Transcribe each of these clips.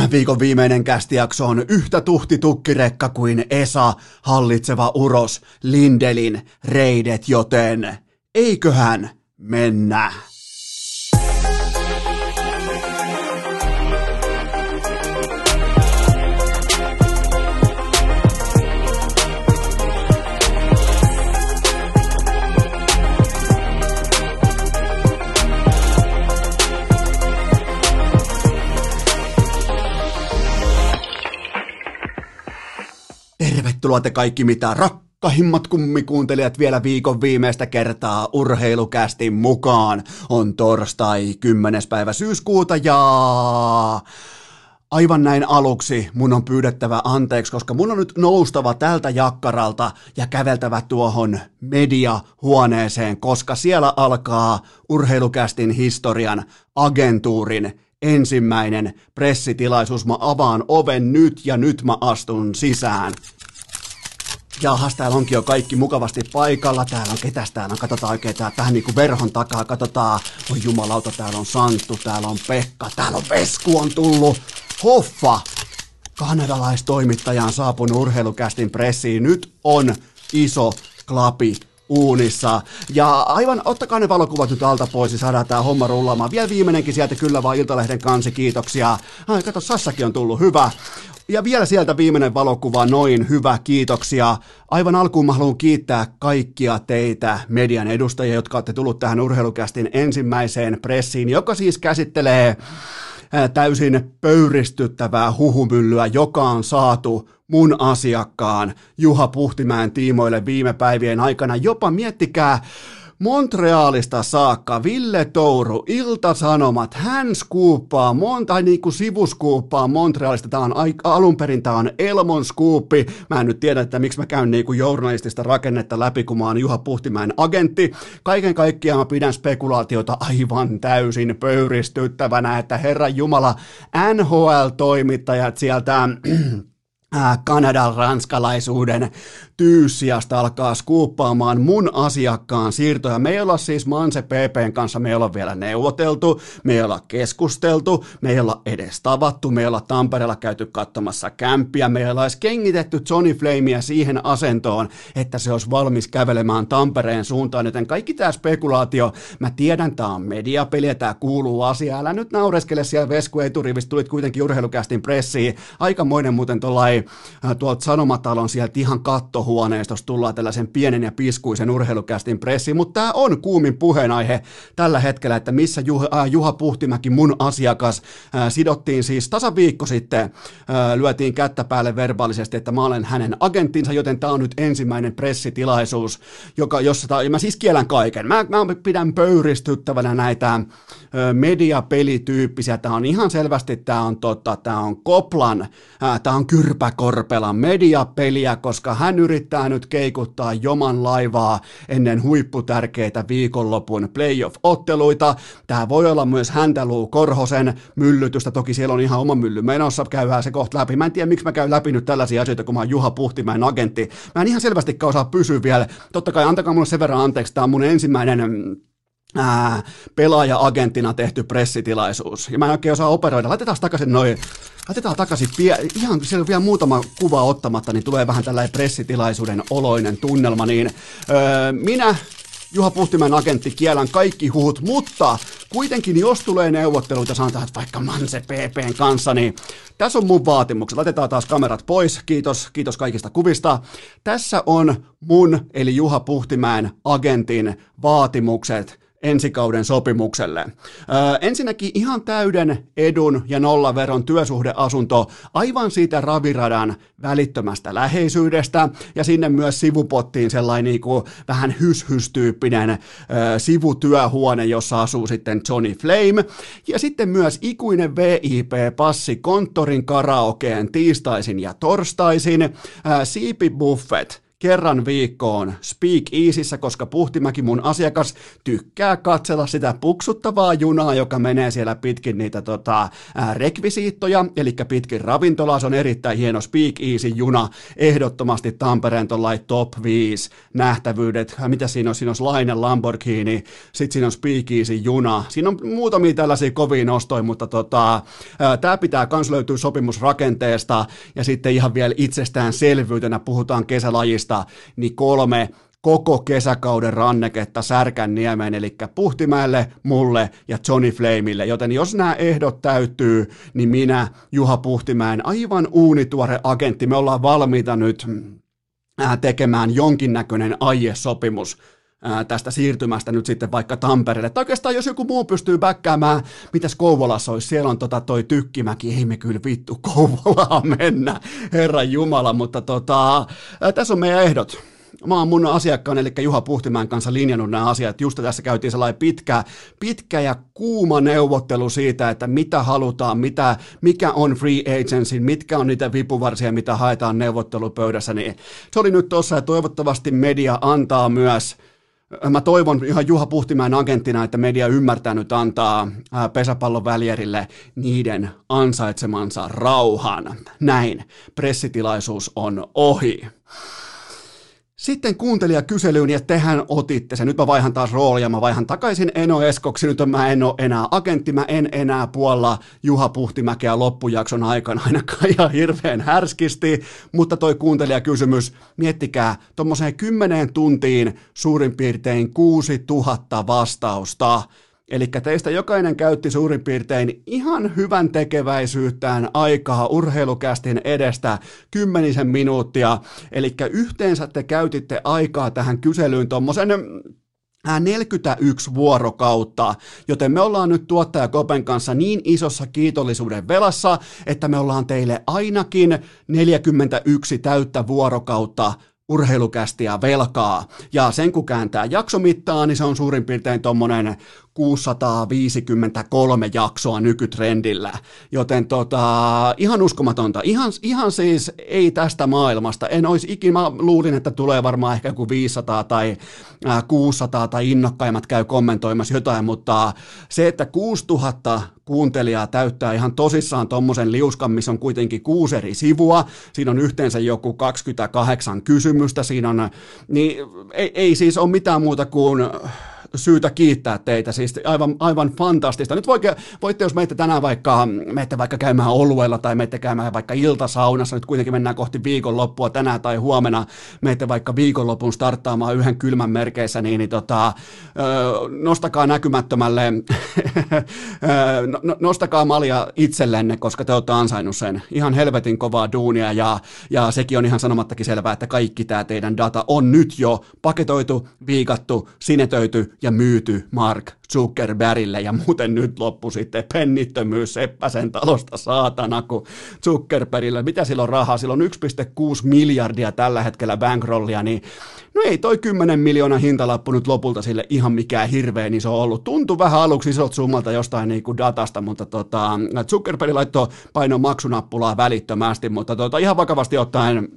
Tämän viikon viimeinen kästijakso on yhtä tuhti tukkirekka kuin Esa, hallitseva uros, Lindelin reidet, joten eiköhän mennä. Tervetuloa te kaikki mitä rakkahimmat kummikuuntelijat vielä viikon viimeistä kertaa urheilukästin mukaan. On torstai 10. päivä syyskuuta ja aivan näin aluksi mun on pyydettävä anteeksi, koska mun on nyt noustava tältä jakkaralta ja käveltävä tuohon mediahuoneeseen, koska siellä alkaa urheilukästin historian agentuurin ensimmäinen pressitilaisuus. Mä avaan oven nyt ja nyt mä astun sisään. Jahas, täällä onkin jo kaikki mukavasti paikalla. Täällä on ketäs täällä on, katsotaan oikein tää, tähän niinku verhon takaa, katsotaan. Oi jumalauta, täällä on Santtu, täällä on Pekka, täällä on Vesku on tullut. Hoffa! Kanadalaistoimittaja on saapunut urheilukästin pressiin. Nyt on iso klapi uunissa. Ja aivan, ottakaa ne valokuvat nyt alta pois ja saadaan tää homma rullaamaan. Vielä viimeinenkin sieltä kyllä vaan Iltalehden kansi, kiitoksia. Ai, kato, Sassakin on tullut, hyvä. Ja vielä sieltä viimeinen valokuva, noin hyvä, kiitoksia. Aivan alkuun mä haluan kiittää kaikkia teitä median edustajia, jotka olette tullut tähän urheilukästin ensimmäiseen pressiin, joka siis käsittelee täysin pöyristyttävää huhumyllyä, joka on saatu mun asiakkaan Juha Puhtimäen tiimoille viime päivien aikana. Jopa miettikää, Montrealista saakka Ville Touru, Ilta-Sanomat, hän skuuppaa, mon, tai niinku sivuskuuppaa Montrealista, tämä on alun perin tämä on Elmon skuuppi, mä en nyt tiedä, että miksi mä käyn niinku journalistista rakennetta läpi, kun mä oon Juha Puhtimäen agentti, kaiken kaikkiaan mä pidän spekulaatiota aivan täysin pöyristyttävänä, että Herran Jumala, NHL-toimittajat sieltä Kanadan ranskalaisuuden tyyssiasta alkaa skuuppaamaan mun asiakkaan siirtoja. Me ei olla siis Manse PPn kanssa, me ei olla vielä neuvoteltu, me ei olla keskusteltu, me ei olla edes tavattu, me ei olla Tampereella käyty katsomassa kämppiä, me ei olla edes kengitetty Johnny Flamea siihen asentoon, että se olisi valmis kävelemään Tampereen suuntaan, joten kaikki tämä spekulaatio, mä tiedän, tämä on mediapeli ja tämä kuuluu asiaan, älä nyt naureskele siellä Vesku eturivistä, tulit kuitenkin urheilukästin pressiin, aikamoinen muuten tuollain äh, tuolta Sanomatalon sieltä ihan katto huoneistossa tullaan tällaisen pienen ja piskuisen urheilukästin pressiin, mutta tämä on kuumin puheenaihe tällä hetkellä, että missä Juha, äh, Juha Puhtimäki, mun asiakas, äh, sidottiin siis tasaviikko sitten, äh, lyötiin kättä päälle verbaalisesti, että mä olen hänen agenttinsa, joten tämä on nyt ensimmäinen pressitilaisuus, joka, jossa ja mä siis kielän kaiken. Mä, mä pidän pöyristyttävänä näitä äh, mediapelityyppisiä, tämä on ihan selvästi, tämä on, tota, tää on Koplan, äh, tämä on Kyrpäkorpelan mediapeliä, koska hän yrittää nyt keikuttaa joman laivaa ennen huipputärkeitä viikonlopun playoff-otteluita. Tämä voi olla myös Hänteluu Korhosen myllytystä, toki siellä on ihan oma mylly menossa, käydään se kohta läpi. Mä en tiedä, miksi mä käyn läpi nyt tällaisia asioita, kun mä oon Juha Puhtimäen agentti. Mä en ihan selvästi osaa pysyä vielä. Totta kai antakaa mulle sen verran anteeksi, tämä on mun ensimmäinen ää, pelaaja-agenttina tehty pressitilaisuus. Ja mä en oikein osaa operoida. Laitetaan takaisin noin Laitetaan takaisin, pie- ihan siellä on vielä muutama kuva ottamatta, niin tulee vähän tällainen pressitilaisuuden oloinen tunnelma, niin öö, minä Juha Puhtimäen agentti kielän kaikki huhut, mutta kuitenkin jos tulee neuvotteluita, sanotaan, että vaikka Manse PPn kanssa, niin tässä on mun vaatimukset. Laitetaan taas kamerat pois, kiitos, kiitos kaikista kuvista. Tässä on mun, eli Juha Puhtimäen agentin vaatimukset ensikauden sopimukselle. Öö, ensinnäkin ihan täyden edun ja nollaveron työsuhdeasunto aivan siitä raviradan välittömästä läheisyydestä ja sinne myös sivupottiin sellainen niin kuin vähän hyshystyyppinen öö, sivutyöhuone, jossa asuu sitten Johnny Flame ja sitten myös ikuinen VIP-passi konttorin karaokeen tiistaisin ja torstaisin, öö, siipibuffet, kerran viikkoon Speak Easyssä, koska Puhtimäki mun asiakas tykkää katsella sitä puksuttavaa junaa, joka menee siellä pitkin niitä tota, ää, rekvisiittoja, eli pitkin ravintolaa. Se on erittäin hieno Speak Easy juna, ehdottomasti Tampereen top 5 nähtävyydet. Mitä siinä on? Siinä on Laine Lamborghini, sitten siinä on Speak Easy juna. Siinä on muutamia tällaisia kovia nostoja, mutta tota, tämä pitää myös löytyä sopimusrakenteesta ja sitten ihan vielä itsestäänselvyytenä puhutaan kesälajista, niin kolme koko kesäkauden ranneketta Särkänniemeen, eli Puhtimäelle, mulle ja Johnny Flameille. Joten jos nämä ehdot täyttyy, niin minä, Juha Puhtimäen, aivan uunituore agentti, me ollaan valmiita nyt tekemään jonkinnäköinen aiesopimus tästä siirtymästä nyt sitten vaikka Tampereelle. Tai oikeastaan jos joku muu pystyy bäkkäämään, mitäs Kouvolassa olisi, siellä on tota toi Tykkimäki, ei me kyllä vittu Kouvolaa mennä, herran Jumala, mutta tota, tässä on meidän ehdot mä oon mun asiakkaan, eli Juha Puhtimäen kanssa linjannut nämä asiat. Just tässä käytiin sellainen pitkä, pitkä ja kuuma neuvottelu siitä, että mitä halutaan, mitä, mikä on free agency, mitkä on niitä vipuvarsia, mitä haetaan neuvottelupöydässä. Niin se oli nyt tuossa ja toivottavasti media antaa myös Mä toivon ihan Juha Puhtimäen agenttina, että media ymmärtää nyt antaa pesäpallon välierille niiden ansaitsemansa rauhan. Näin, pressitilaisuus on ohi. Sitten kuuntelijakyselyyn ja tehän otitte sen. Nyt mä vaihan taas roolia, mä vaihan takaisin Eno Eskoksi. Nyt mä en ole enää agentti, mä en enää puolla Juha Puhtimäkeä loppujakson aikana ainakaan ihan hirveän härskisti. Mutta toi kuuntelijakysymys, miettikää, tuommoiseen kymmeneen tuntiin suurin piirtein 6000 vastausta. Eli teistä jokainen käytti suurin piirtein ihan hyvän tekeväisyyttään aikaa urheilukästin edestä kymmenisen minuuttia. Eli yhteensä te käytitte aikaa tähän kyselyyn tuommoisen 41 vuorokautta, joten me ollaan nyt tuottaja Kopen kanssa niin isossa kiitollisuuden velassa, että me ollaan teille ainakin 41 täyttä vuorokautta urheilukästiä velkaa. Ja sen kun kääntää jaksomittaa, niin se on suurin piirtein tuommoinen 653 jaksoa nykytrendillä, joten tota, ihan uskomatonta, ihan, ihan siis ei tästä maailmasta, en olisi ikinä, mä luulin, että tulee varmaan ehkä joku 500 tai 600 tai innokkaimmat käy kommentoimassa jotain, mutta se, että 6000 kuuntelijaa täyttää ihan tosissaan tommosen liuskan, missä on kuitenkin kuusi eri sivua, siinä on yhteensä joku 28 kysymystä, siinä on, niin ei, ei siis ole mitään muuta kuin syytä kiittää teitä, siis aivan, aivan fantastista. Nyt voitte, voitte, jos meitte tänään vaikka, meitte vaikka käymään oluella tai meitte käymään vaikka iltasaunassa, nyt kuitenkin mennään kohti viikonloppua tänään tai huomenna, meitte vaikka viikonlopun starttaamaan yhden kylmän merkeissä, niin, niin tota, nostakaa näkymättömälle, no, no, nostakaa malja itsellenne, koska te olette ansainnut sen. Ihan helvetin kovaa duunia ja, ja sekin on ihan sanomattakin selvää, että kaikki tämä teidän data on nyt jo paketoitu, viikattu, sinetöity ja myyty Mark Zuckerbergille ja muuten nyt loppu sitten pennittömyys Seppäsen talosta saatana, kun Zuckerbergille, mitä sillä on rahaa, sillä on 1,6 miljardia tällä hetkellä bankrollia, niin no ei toi 10 miljoonaa hintalappu nyt lopulta sille ihan mikään hirveän iso ollut. Tuntui vähän aluksi isot summalta jostain niin kuin datasta, mutta tota, Zuckerberg laittoi paino maksunappulaa välittömästi, mutta tota, ihan vakavasti ottaen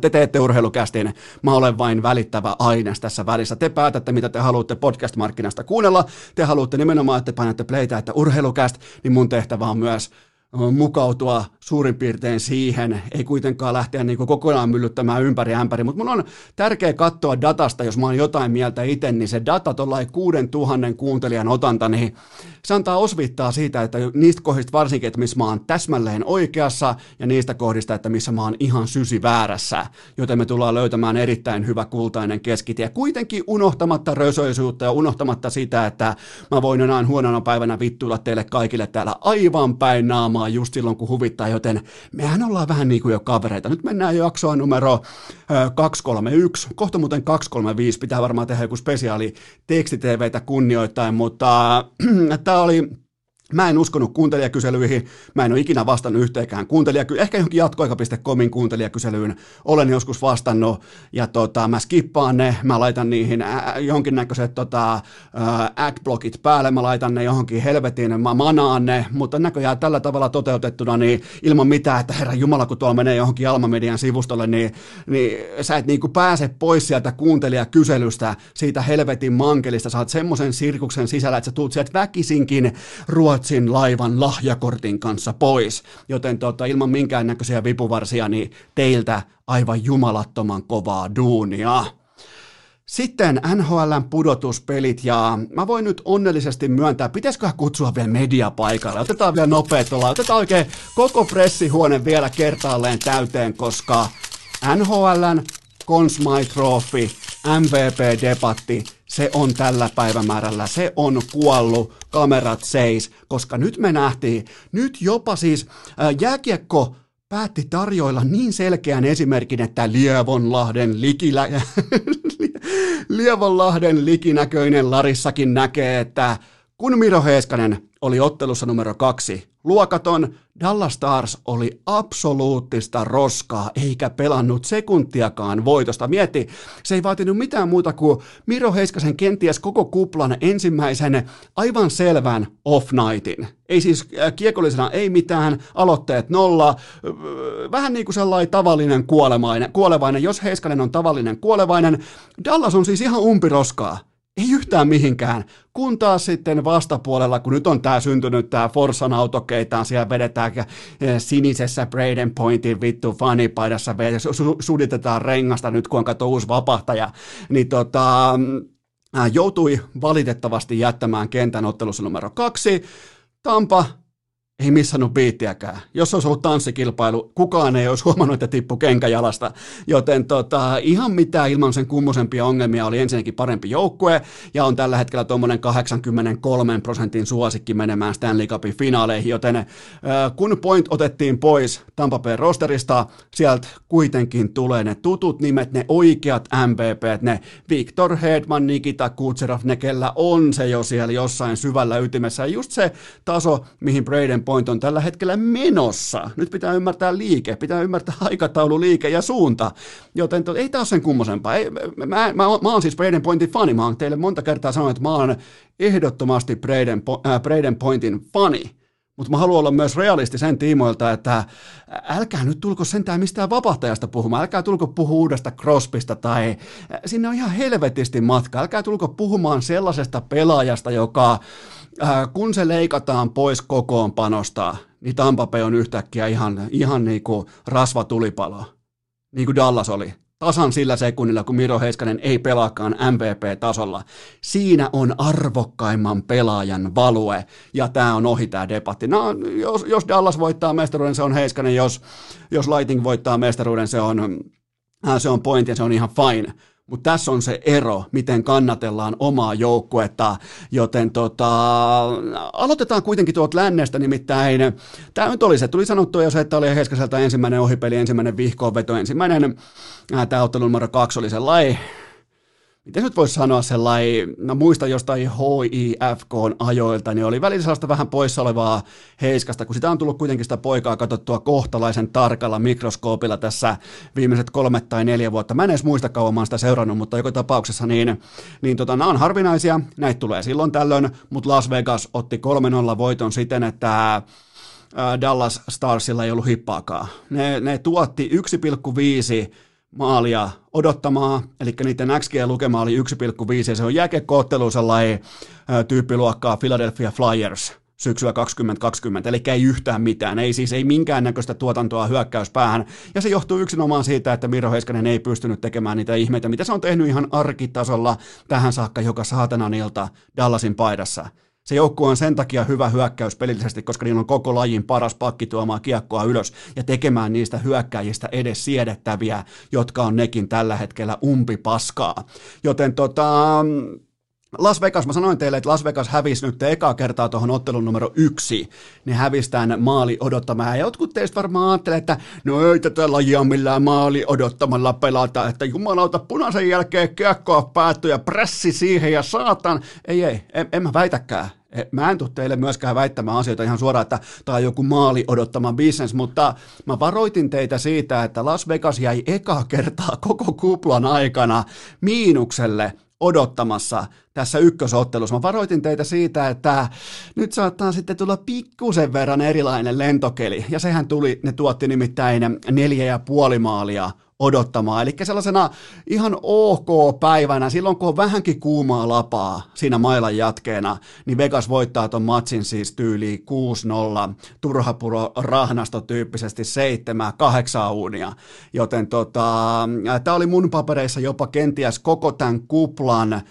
te teette urheilukästin, mä olen vain välittävä aines tässä välissä. Te päätätte, mitä te haluatte podcast-markkinasta kuunnella. Te haluatte nimenomaan, että painatte playtä, että urheilukäst, niin mun tehtävä on myös mukautua suurin piirtein siihen, ei kuitenkaan lähteä niin kokonaan myllyttämään ympäri ämpäri, mutta mun on tärkeä katsoa datasta, jos mä oon jotain mieltä itse, niin se data tuollain kuuden tuhannen kuuntelijan otanta, niin se antaa osvittaa siitä, että niistä kohdista varsinkin, että missä mä oon täsmälleen oikeassa ja niistä kohdista, että missä mä oon ihan sysi väärässä, joten me tullaan löytämään erittäin hyvä kultainen keskitie, kuitenkin unohtamatta rösöisyyttä ja unohtamatta sitä, että mä voin enää huonona päivänä vittuilla teille kaikille täällä aivan päin naamaa just silloin, kun huvittaa, joten mehän ollaan vähän niin kuin jo kavereita. Nyt mennään jaksoa numero 231, kohta muuten 235, pitää varmaan tehdä joku spesiaali tekstiteveitä kunnioittain, mutta tämä oli Mä en uskonut kuuntelijakyselyihin, mä en ole ikinä vastannut yhteenkään kuuntelijaky- ehkä johonkin jatkoaika.comin kuuntelijakyselyyn. Olen joskus vastannut, ja tota, mä skippaan ne, mä laitan niihin ä- jonkinnäköiset tota, adblockit päälle, mä laitan ne johonkin helvetiin, mä manaan ne, mutta näköjään tällä tavalla toteutettuna, niin ilman mitään, että herra Jumala, kun tuolla menee johonkin Alma-median sivustolle, niin, niin sä et niinku pääse pois sieltä kuuntelijakyselystä, siitä helvetin mankelista, saat semmoisen sirkuksen sisällä, että sä tuut sieltä väkisinkin ruo Ruotsin laivan lahjakortin kanssa pois, joten tota, ilman minkäännäköisiä vipuvarsia, niin teiltä aivan jumalattoman kovaa duunia. Sitten NHLn pudotuspelit ja mä voin nyt onnellisesti myöntää, pitäisiköhän kutsua vielä media paikalle. Otetaan vielä nopeet olla, otetaan oikein koko pressihuone vielä kertaalleen täyteen, koska NHLn Trophy MVP-debatti se on tällä päivämäärällä, se on kuollut, kamerat seis, koska nyt me nähtiin, nyt jopa siis jääkiekko päätti tarjoilla niin selkeän esimerkin, että Lievonlahden likilä... Lievonlahden likinäköinen Larissakin näkee, että kun Miro Heiskanen oli ottelussa numero kaksi, luokaton, Dallas Stars oli absoluuttista roskaa, eikä pelannut sekuntiakaan voitosta. Mietti, se ei vaatinut mitään muuta kuin Miro Heiskasen kenties koko kuplan ensimmäisen aivan selvän off-nightin. Ei siis äh, kiekollisena, ei mitään, aloitteet nolla, äh, vähän niin kuin sellainen tavallinen kuolemainen, kuolevainen. Jos Heiskanen on tavallinen kuolevainen, Dallas on siis ihan umpiroskaa ei yhtään mihinkään. Kun taas sitten vastapuolella, kun nyt on tämä syntynyt tämä Forsan autokeitaan, siellä vedetään eh, sinisessä Braden Pointin vittu fanipaidassa, suditetaan rengasta nyt, kun on kato uusi vapahtaja, niin tota, äh, joutui valitettavasti jättämään kentän ottelussa numero kaksi. Tampa ei missannut biittiäkään. Jos olisi ollut tanssikilpailu, kukaan ei olisi huomannut, että tippu kenkäjalasta. Joten tota, ihan mitään ilman sen kummosempia ongelmia oli ensinnäkin parempi joukkue ja on tällä hetkellä tuommoinen 83 prosentin suosikki menemään Stanley Cupin finaaleihin. Joten kun point otettiin pois Tampa Bay rosterista, sieltä kuitenkin tulee ne tutut nimet, ne oikeat MVP, ne Victor Hedman, Nikita Kutserov, ne kellä on se jo siellä jossain syvällä ytimessä. Ja just se taso, mihin Braden Point on tällä hetkellä menossa. Nyt pitää ymmärtää liike, pitää ymmärtää aikataulu, liike ja suunta. Joten to, ei taas sen kummosempaa. Ei, mä, mä, mä, mä oon siis Braden Pointin fani. Mä oon teille monta kertaa sanonut, että mä oon ehdottomasti Braden, äh, Braden Pointin fani. Mutta mä haluan olla myös realisti sen tiimoilta, että älkää nyt tulko sentään mistään vapahtajasta puhumaan, älkää tulko puhua uudesta Crospista tai sinne on ihan helvetisti matka, älkää tulko puhumaan sellaisesta pelaajasta, joka kun se leikataan pois kokoonpanosta, niin Tampa Bay on yhtäkkiä ihan, ihan niin kuin rasvatulipalo, niin kuin Dallas oli tasan sillä sekunnilla, kun Miro Heiskanen ei pelaakaan MVP-tasolla. Siinä on arvokkaimman pelaajan value, ja tämä on ohi tämä debatti. No, jos, jos Dallas voittaa mestaruuden, se on Heiskanen, jos, jos Lighting voittaa mestaruuden, se on, äh, se on point ja se on ihan fine. Mutta tässä on se ero, miten kannatellaan omaa joukkuetta, joten tota, aloitetaan kuitenkin tuolta lännestä, nimittäin tämä nyt oli se, tuli sanottu jo se, että oli Heskaselta ensimmäinen ohipeli, ensimmäinen vihkoonveto, ensimmäinen, tämä ottelu numero kaksi oli sellainen miten nyt voisi sanoa sellainen, mä muistan jostain HIFK ajoilta, niin oli välillä sellaista vähän poissa olevaa heiskasta, kun sitä on tullut kuitenkin sitä poikaa katsottua kohtalaisen tarkalla mikroskoopilla tässä viimeiset kolme tai neljä vuotta. Mä en edes muista kauan mä sitä seurannut, mutta joka tapauksessa niin, niin tota, nämä on harvinaisia, näitä tulee silloin tällöin, mutta Las Vegas otti 3-0 voiton siten, että Dallas Starsilla ei ollut hippaakaan. Ne, ne tuotti 1,5 maalia odottamaa, eli niiden XG-lukema oli 1,5, ja se on jääkiekkoottelu sellainen tyyppiluokkaa Philadelphia Flyers syksyllä 2020, eli ei yhtään mitään, ei siis ei minkäännäköistä tuotantoa hyökkäyspäähän, ja se johtuu yksinomaan siitä, että Miro Heiskanen ei pystynyt tekemään niitä ihmeitä, mitä se on tehnyt ihan arkitasolla tähän saakka joka saatananilta Dallasin paidassa. Se joukkue on sen takia hyvä hyökkäys pelillisesti, koska niillä on koko lajin paras pakki tuomaan kiekkoa ylös ja tekemään niistä hyökkäjistä edes siedettäviä, jotka on nekin tällä hetkellä umpipaskaa. Joten tota, Las Vegas, mä sanoin teille, että Las Vegas hävisi nyt ekaa kertaa tuohon ottelun numero yksi, hävisi tämän maali odottamaan. Ja jotkut teistä varmaan ajattelee, että no ei tätä lajia millään maali odottamalla pelata, että jumalauta punaisen jälkeen kiekkoa päätty ja pressi siihen ja saatan. Ei, ei, en, en mä väitäkään. E, mä en tule teille myöskään väittämään asioita ihan suoraan, että tämä on joku maali odottama business, mutta mä varoitin teitä siitä, että Las Vegas jäi eka kertaa koko kuplan aikana miinukselle odottamassa tässä ykkösottelussa. Mä varoitin teitä siitä, että nyt saattaa sitten tulla pikkusen verran erilainen lentokeli, ja sehän tuli, ne tuotti nimittäin neljä ja puoli maalia odottamaan. Eli sellaisena ihan ok päivänä, silloin kun on vähänkin kuumaa lapaa siinä mailan jatkeena, niin Vegas voittaa ton matsin siis tyyliin 6-0, turhapuro rahnasto tyyppisesti 7 8 uunia. Joten tota, tämä oli mun papereissa jopa kenties koko tämän kuplan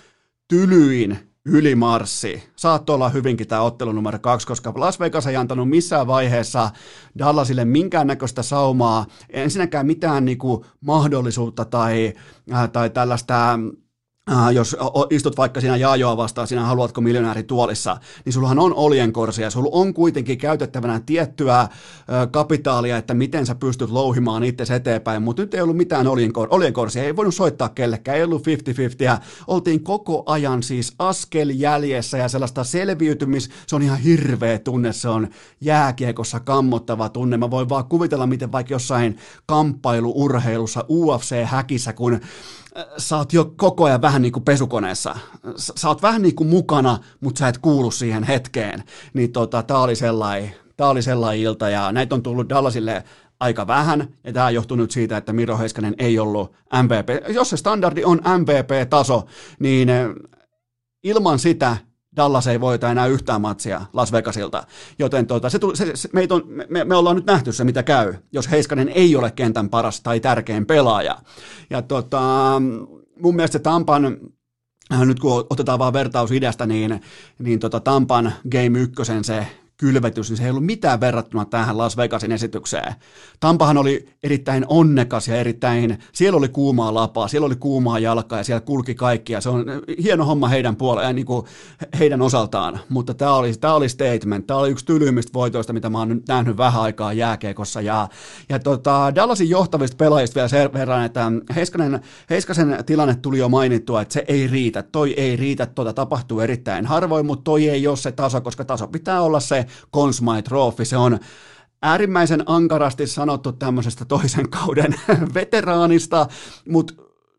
tylyin ylimarssi. Saattoi olla hyvinkin tämä ottelu numero kaksi, koska Las Vegas ei antanut missään vaiheessa Dallasille minkäännäköistä saumaa, ensinnäkään mitään niinku mahdollisuutta tai, äh, tai tällaista Uh, jos istut vaikka siinä jaajoa vastaan, sinä haluatko miljonääri tuolissa, niin sullahan on oljenkorsia, ja sulla on kuitenkin käytettävänä tiettyä uh, kapitaalia, että miten sä pystyt louhimaan itse eteenpäin, mutta nyt ei ollut mitään oljenkor- oljenkorsia, ei voinut soittaa kellekään, ei ollut 50-50, ja oltiin koko ajan siis askel jäljessä, ja sellaista selviytymis, se on ihan hirveä tunne, se on jääkiekossa kammottava tunne, mä voin vaan kuvitella, miten vaikka jossain kamppailuurheilussa, UFC-häkissä, kun sä oot jo koko ajan vähän niin kuin pesukoneessa. Sä oot vähän niin kuin mukana, mutta sä et kuulu siihen hetkeen. Niin tota, tää oli sellainen, tää oli sellainen ilta ja näitä on tullut Dallasille aika vähän, ja tämä johtuu nyt siitä, että Miro Heiskanen ei ollut MVP. Jos se standardi on MVP-taso, niin eh, ilman sitä Dallas ei voita enää yhtään matsia Las Vegasilta. Joten tuota, se, se, se, me, on, me, me, ollaan nyt nähty se, mitä käy, jos Heiskanen ei ole kentän paras tai tärkein pelaaja. Ja tota, mun mielestä se Tampan äh, nyt kun otetaan vaan vertaus idästä, niin, niin tota Tampan Game 1 se kylvetys, niin se ei ollut mitään verrattuna tähän Las Vegasin esitykseen. Tampahan oli erittäin onnekas ja erittäin, siellä oli kuumaa lapaa, siellä oli kuumaa jalkaa ja siellä kulki kaikki ja se on hieno homma heidän puoleen, niin kuin heidän osaltaan, mutta tämä oli, tämä oli statement, tämä oli yksi tylyimmistä voitoista, mitä mä oon nyt nähnyt vähän aikaa jääkeekossa ja, ja tota, Dallasin johtavista pelaajista vielä sen verran, että Heiskanen, Heiskasen tilanne tuli jo mainittua, että se ei riitä, toi ei riitä, tota tapahtuu erittäin harvoin, mutta toi ei ole se taso, koska taso pitää olla se Consmite Trophy. Se on äärimmäisen ankarasti sanottu tämmöisestä toisen kauden veteraanista, mutta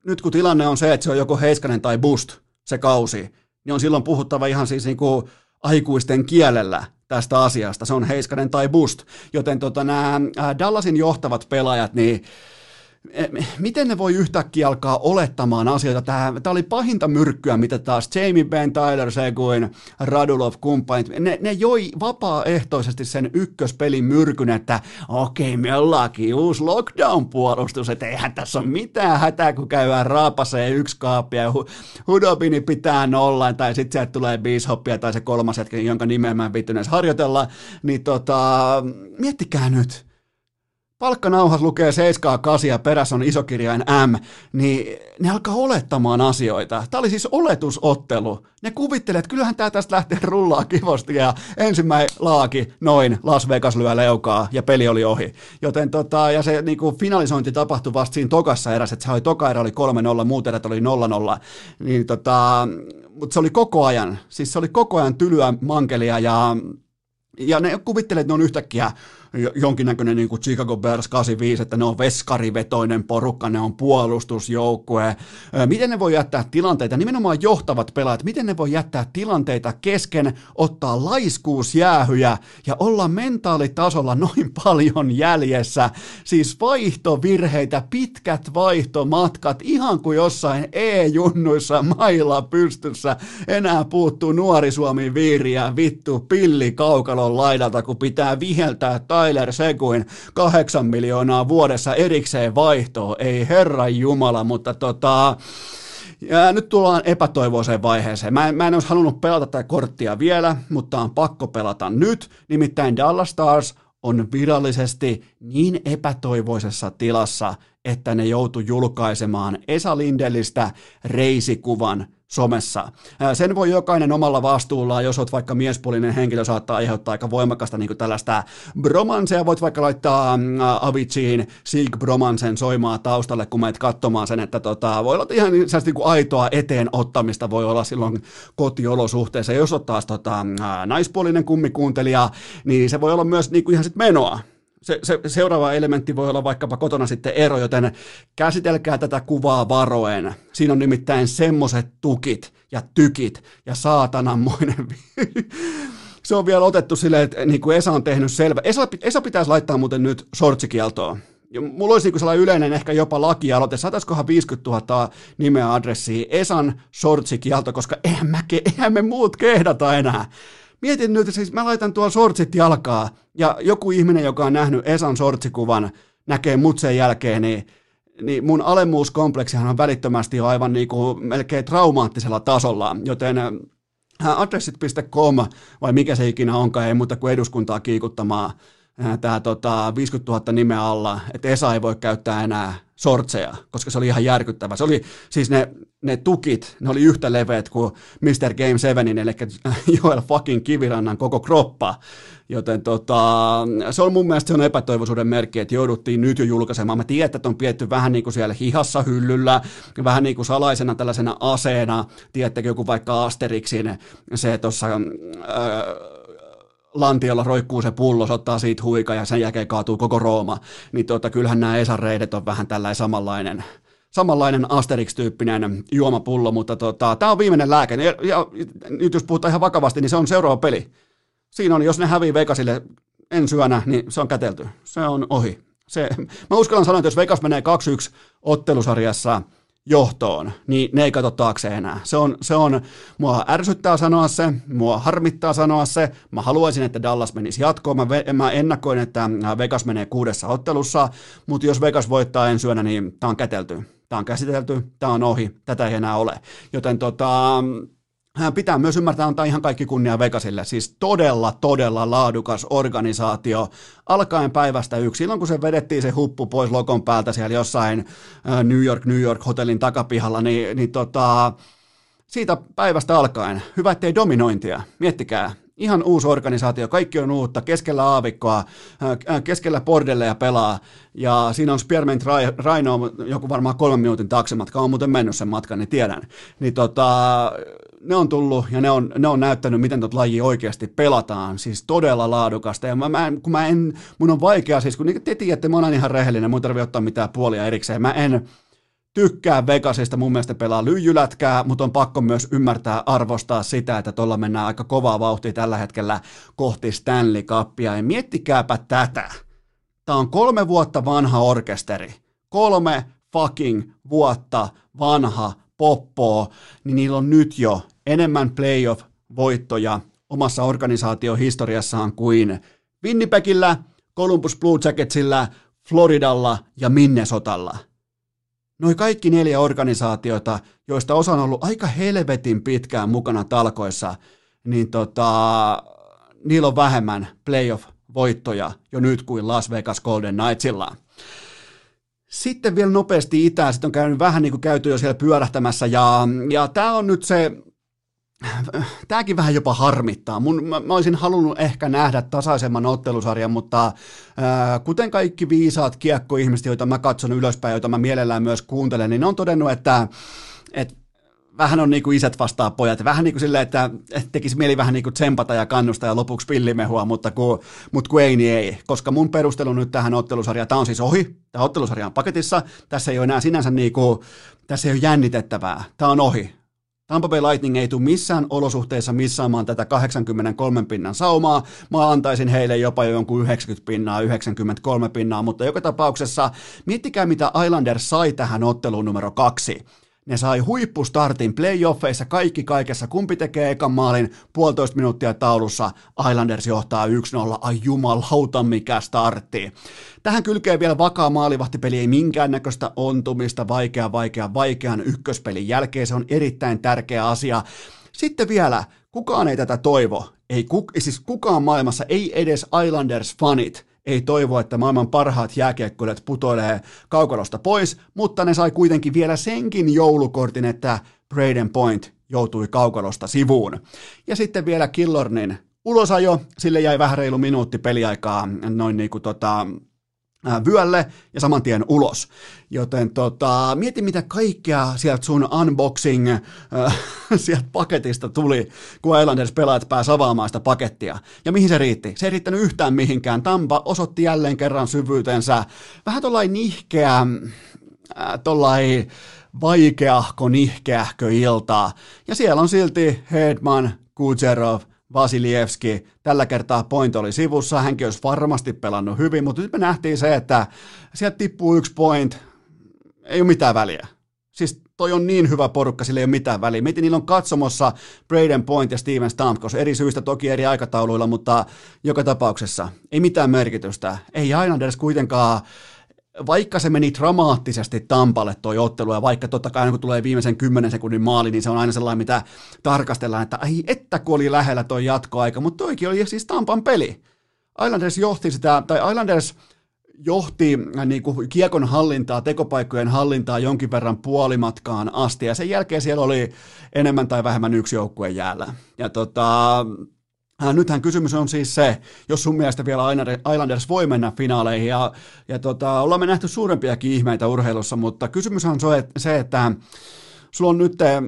nyt kun tilanne on se, että se on joko Heiskanen tai Bust se kausi, niin on silloin puhuttava ihan siis niin kuin aikuisten kielellä tästä asiasta. Se on Heiskanen tai Bust. Joten tota, nämä Dallasin johtavat pelaajat, niin miten ne voi yhtäkkiä alkaa olettamaan asioita? Tämä, tämä oli pahinta myrkkyä, mitä taas Jamie Benn, Tyler Seguin, Radulov kumppanit, ne, ne joi vapaaehtoisesti sen ykköspelin myrkyn, että okei, me ollaankin uusi lockdown-puolustus, että eihän tässä ole mitään hätää, kun käydään raapaseen yksi kaapia ja Hudobini pitää nollaan, tai sitten sieltä tulee Bishoppia tai se kolmas hetki, jonka nimeä mä en harjoitella, niin tota, miettikää nyt, palkkanauhas lukee 7 8 ja perässä on isokirjain M, niin ne alkaa olettamaan asioita. Tämä oli siis oletusottelu. Ne kuvittelee, että kyllähän tämä tästä lähtee rullaa kivosti ja ensimmäinen laaki, noin, Las Vegas lyö leukaa ja peli oli ohi. Joten tota, ja se niinku finalisointi tapahtui vasta siinä tokassa erässä, että se oli toka erä oli 3-0, muut erät oli 0-0, niin tota, mutta se oli koko ajan, siis se oli koko ajan tylyä mankelia ja ja ne kuvittelee, että ne on yhtäkkiä jonkinnäköinen niin kuin Chicago Bears 85, että ne on veskarivetoinen porukka, ne on puolustusjoukkue. Miten ne voi jättää tilanteita, nimenomaan johtavat pelaajat, miten ne voi jättää tilanteita kesken, ottaa laiskuusjäähyjä ja olla mentaalitasolla noin paljon jäljessä. Siis vaihtovirheitä, pitkät vaihtomatkat, ihan kuin jossain E-junnuissa mailla pystyssä. Enää puuttuu nuori Suomi viiriä, vittu pilli kaukalon laidalta, kun pitää viheltää Tyler Seguin kahdeksan miljoonaa vuodessa erikseen vaihtoa. Ei herra jumala, mutta tota... Ja nyt tullaan epätoivoiseen vaiheeseen. Mä en, mä en olisi halunnut pelata tätä korttia vielä, mutta on pakko pelata nyt. Nimittäin Dallas Stars on virallisesti niin epätoivoisessa tilassa, että ne joutu julkaisemaan Esa Lindellistä reisikuvan somessa. Sen voi jokainen omalla vastuullaan, jos olet vaikka miespuolinen henkilö, saattaa aiheuttaa aika voimakasta niin tällaista bromansea. Voit vaikka laittaa Aviciin Sieg Bromansen soimaa taustalle, kun menet katsomaan sen, että tota, voi olla ihan niin kuin aitoa eteen ottamista voi olla silloin kotiolosuhteessa. Jos olet taas tota, naispuolinen kummikuuntelija, niin se voi olla myös niin kuin ihan sit menoa se, se, seuraava elementti voi olla vaikkapa kotona sitten ero, joten käsitelkää tätä kuvaa varoen. Siinä on nimittäin semmoset tukit ja tykit ja saatananmoinen. se on vielä otettu silleen, että niin kuin Esa on tehnyt selvä. Esa, Esa pitäisi laittaa muuten nyt sortsikieltoon. Ja mulla olisi niin sellainen yleinen ehkä jopa lakialoite, saataisikohan 50 000 nimeä adressiin Esan sortsikielto, koska eihän, mä, eihän me muut kehdata enää. Mietin nyt, siis mä laitan tuolla sortsit jalkaa, ja joku ihminen, joka on nähnyt Esan sortsikuvan, näkee mut sen jälkeen, niin, niin mun alemmuuskompleksihan on välittömästi aivan niin kuin melkein traumaattisella tasolla, joten äh, adressit.com, vai mikä se ikinä onkaan, ei muuta kuin eduskuntaa kiikuttamaan tämä tota, 50 000 nimeä alla, että Esa ei voi käyttää enää sortseja, koska se oli ihan järkyttävä. Se oli siis ne, ne tukit, ne oli yhtä leveät kuin Mr. Game 7, eli Joel fucking Kivirannan koko kroppa. Joten tota, se on mun mielestä se on epätoivoisuuden merkki, että jouduttiin nyt jo julkaisemaan. Mä tiedän, että on pietty vähän niin kuin siellä hihassa hyllyllä, vähän niin kuin salaisena tällaisena aseena, tiedättekö joku vaikka Asterixin se tuossa... Äh, lantiolla roikkuu se pullo, se ottaa siitä huika ja sen jälkeen kaatuu koko Rooma, niin tota, kyllähän nämä Esan reidet on vähän tällainen samanlainen, samanlainen Asterix-tyyppinen juomapullo, mutta tota, tämä on viimeinen lääke. Ja, ja, nyt jos puhutaan ihan vakavasti, niin se on seuraava peli. Siinä on, jos ne hävii Vegasille ensi yönä, niin se on kätelty. Se on ohi. Se, mä uskallan sanoa, että jos Vegas menee 2-1 ottelusarjassa – johtoon, niin ne ei katso taakse enää. Se on, se on, mua ärsyttää sanoa se, mua harmittaa sanoa se, mä haluaisin, että Dallas menisi jatkoon, mä, mä ennakoin, että Vegas menee kuudessa ottelussa, mutta jos Vegas voittaa ensi yönä, niin tää on kätelty, tää on käsitelty, tää on ohi, tätä ei enää ole. Joten tota, Pitää myös ymmärtää antaa ihan kaikki kunnia Vegasille. Siis todella, todella laadukas organisaatio. Alkaen päivästä yksi. Silloin kun se vedettiin se huppu pois lokon päältä siellä jossain New York, New York hotellin takapihalla, niin, niin tota, siitä päivästä alkaen, hyvä ettei dominointia. Miettikää, ihan uusi organisaatio, kaikki on uutta, keskellä aavikkoa, keskellä bordelleja pelaa, ja siinä on Spearmint Rhino, joku varmaan kolmen minuutin taksimatka, on muuten mennyt sen matkan, niin tiedän. Niin tota, ne on tullut ja ne on, ne on näyttänyt, miten tuota lajia oikeasti pelataan, siis todella laadukasta. Ja mä, mä, kun mä en, mun on vaikea, siis kun te tiedätte, mä olen ihan rehellinen, mun tarvitse ottaa mitään puolia erikseen. Mä en tykkää Vegasista, mun mielestä pelaa lyijylätkää, mutta on pakko myös ymmärtää arvostaa sitä, että tuolla mennään aika kovaa vauhtia tällä hetkellä kohti Stanley Cupia. Ja miettikääpä tätä. Tämä on kolme vuotta vanha orkesteri. Kolme fucking vuotta vanha poppoa, niin niillä on nyt jo enemmän playoff-voittoja omassa organisaatiohistoriassaan kuin Winnipegillä, Columbus Blue Jacketsillä, Floridalla ja Minnesotalla. Noi kaikki neljä organisaatiota, joista osa on ollut aika helvetin pitkään mukana talkoissa, niin tota, niillä on vähemmän playoff-voittoja jo nyt kuin Las Vegas Golden Knightsilla. Sitten vielä nopeasti itään, sitten on käynyt vähän niin kuin käyty jo siellä pyörähtämässä, ja, ja tämä on nyt se, tämäkin vähän jopa harmittaa. Mun, mä, mä olisin halunnut ehkä nähdä tasaisemman ottelusarjan, mutta ää, kuten kaikki viisaat kiekkoihmiset, joita mä katson ylöspäin, joita mä mielellään myös kuuntelen, niin ne on todennut, että, että vähän on niin kuin isät vastaa pojat, vähän niin kuin silleen, että, tekisi mieli vähän niin kuin tsempata ja kannustaa ja lopuksi pillimehua, mutta kun, mutta kun ei, niin ei. Koska mun perustelu nyt tähän ottelusarjaan, tämä on siis ohi, tämä ottelusarja on paketissa, tässä ei ole enää sinänsä niin kuin, tässä ei ole jännitettävää, tämä on ohi. Tampa Bay Lightning ei tule missään olosuhteissa missaamaan tätä 83 pinnan saumaa. Mä antaisin heille jopa jonkun 90 pinnaa, 93 pinnaa, mutta joka tapauksessa miettikää mitä Islanders sai tähän otteluun numero kaksi. Ne sai huippustartin playoffeissa kaikki kaikessa. Kumpi tekee ekan maalin puolitoista minuuttia taulussa. Islanders johtaa 1-0. Ai jumalauta mikä startti. Tähän kylkee vielä vakaa maalivahtipeli, ei minkäännäköistä ontumista, vaikea, vaikea, vaikean ykköspelin jälkeen. Se on erittäin tärkeä asia. Sitten vielä, kukaan ei tätä toivo. Ei siis kukaan maailmassa, ei edes Islanders-fanit, ei toivo, että maailman parhaat jääkiekkoilijat putoilee kaukalosta pois, mutta ne sai kuitenkin vielä senkin joulukortin, että Braden Point joutui kaukalosta sivuun. Ja sitten vielä Killornin ulosajo, sille jäi vähän reilu minuutti peliaikaa noin niin kuin tota, vyölle ja saman tien ulos. Joten tota, mieti mitä kaikkea sieltä sun unboxing äh, sieltä paketista tuli, kun Islanders pelaajat pääsi avaamaan sitä pakettia. Ja mihin se riitti? Se ei riittänyt yhtään mihinkään. Tampa osoitti jälleen kerran syvyytensä. Vähän tollain nihkeä, äh, tollain vaikeahko, nihkeähkö iltaa. Ja siellä on silti Hedman, Kucherov, Vasilievski. Tällä kertaa point oli sivussa, hänkin olisi varmasti pelannut hyvin, mutta nyt me nähtiin se, että sieltä tippuu yksi point, ei ole mitään väliä. Siis toi on niin hyvä porukka, sillä ei ole mitään väliä. Miten niillä on katsomossa Braden Point ja Steven Stamkos, eri syistä toki eri aikatauluilla, mutta joka tapauksessa ei mitään merkitystä. Ei aina edes kuitenkaan vaikka se meni dramaattisesti Tampalle toi ottelu, ja vaikka totta kai kun tulee viimeisen kymmenen sekunnin maali, niin se on aina sellainen, mitä tarkastellaan, että ai että kun oli lähellä toi jatkoaika, mutta toikin oli siis Tampan peli. Islanders johti sitä, tai Islanders johti äh, niin kuin kiekon hallintaa, tekopaikkojen hallintaa jonkin verran puolimatkaan asti, ja sen jälkeen siellä oli enemmän tai vähemmän yksi joukkue jäällä. Ja tota, Äh, nythän kysymys on siis se, jos sun mielestä vielä Islanders voi mennä finaaleihin, ja, ja tota, ollaan me nähty suurempiakin ihmeitä urheilussa, mutta kysymys on se, että sulla on nyt äh,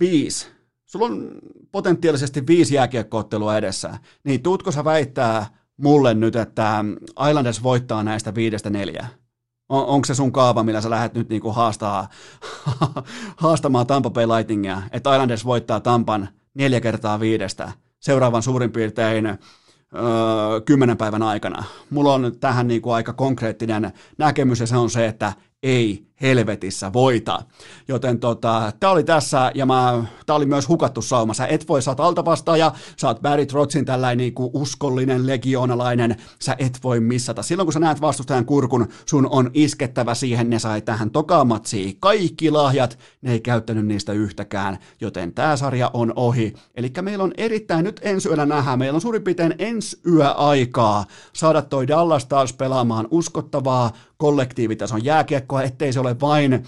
viisi, sulla on potentiaalisesti viisi jääkiekkoottelua edessä, niin tuutko sä väittää mulle nyt, että Islanders voittaa näistä viidestä neljä? On, onko se sun kaava, millä sä lähdet nyt niinku haastaa, haastamaan Tampa Bay Lightningia, että Islanders voittaa Tampan neljä kertaa viidestä? Seuraavan suurin piirtein kymmenen päivän aikana. Mulla on tähän niin kuin aika konkreettinen näkemys ja se on se, että ei helvetissä voita. Joten tota, tämä oli tässä, ja mä, oli myös hukattu sauma. Sä et voi, sä oot altavastaaja, sä oot Barry Trotsin tällainen niinku uskollinen legionalainen, sä et voi missata. Silloin kun sä näet vastustajan kurkun, sun on iskettävä siihen, ne sai tähän tokaamatsiin kaikki lahjat, ne ei käyttänyt niistä yhtäkään, joten tämä sarja on ohi. Eli meillä on erittäin, nyt ensi yönä nähdään, meillä on suurin piirtein ensi yö aikaa saada toi Dallas taas pelaamaan uskottavaa kollektiivitason jääkiekkoa, ettei se ole vain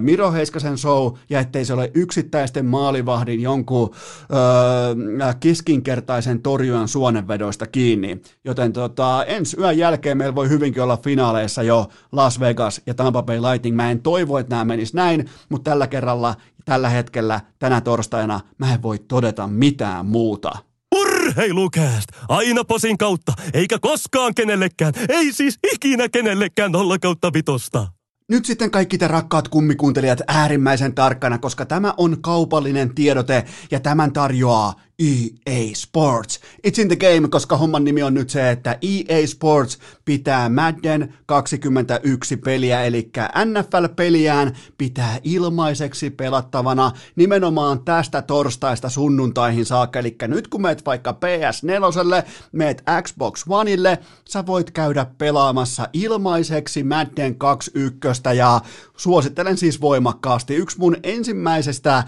Miro Heiskasen show ja ettei se ole yksittäisten maalivahdin jonkun ö, keskinkertaisen torjujan suonenvedoista kiinni. Joten tota, ensi yön jälkeen meillä voi hyvinkin olla finaaleissa jo Las Vegas ja Tampa Bay Lightning. Mä en toivo, että nämä menis näin, mutta tällä kerralla, tällä hetkellä, tänä torstaina mä en voi todeta mitään muuta. Urheilukääst! Aina posin kautta, eikä koskaan kenellekään, ei siis ikinä kenellekään nolla kautta vitosta. Nyt sitten kaikki te rakkaat kummikuuntelijat äärimmäisen tarkkana, koska tämä on kaupallinen tiedote ja tämän tarjoaa EA Sports. It's in the game, koska homman nimi on nyt se, että EA Sports pitää Madden 21 peliä, eli NFL-peliään pitää ilmaiseksi pelattavana nimenomaan tästä torstaista sunnuntaihin saakka. Eli nyt kun meet vaikka PS4, meet Xbox Oneille, sä voit käydä pelaamassa ilmaiseksi Madden 21 ja suosittelen siis voimakkaasti. Yksi mun ensimmäisestä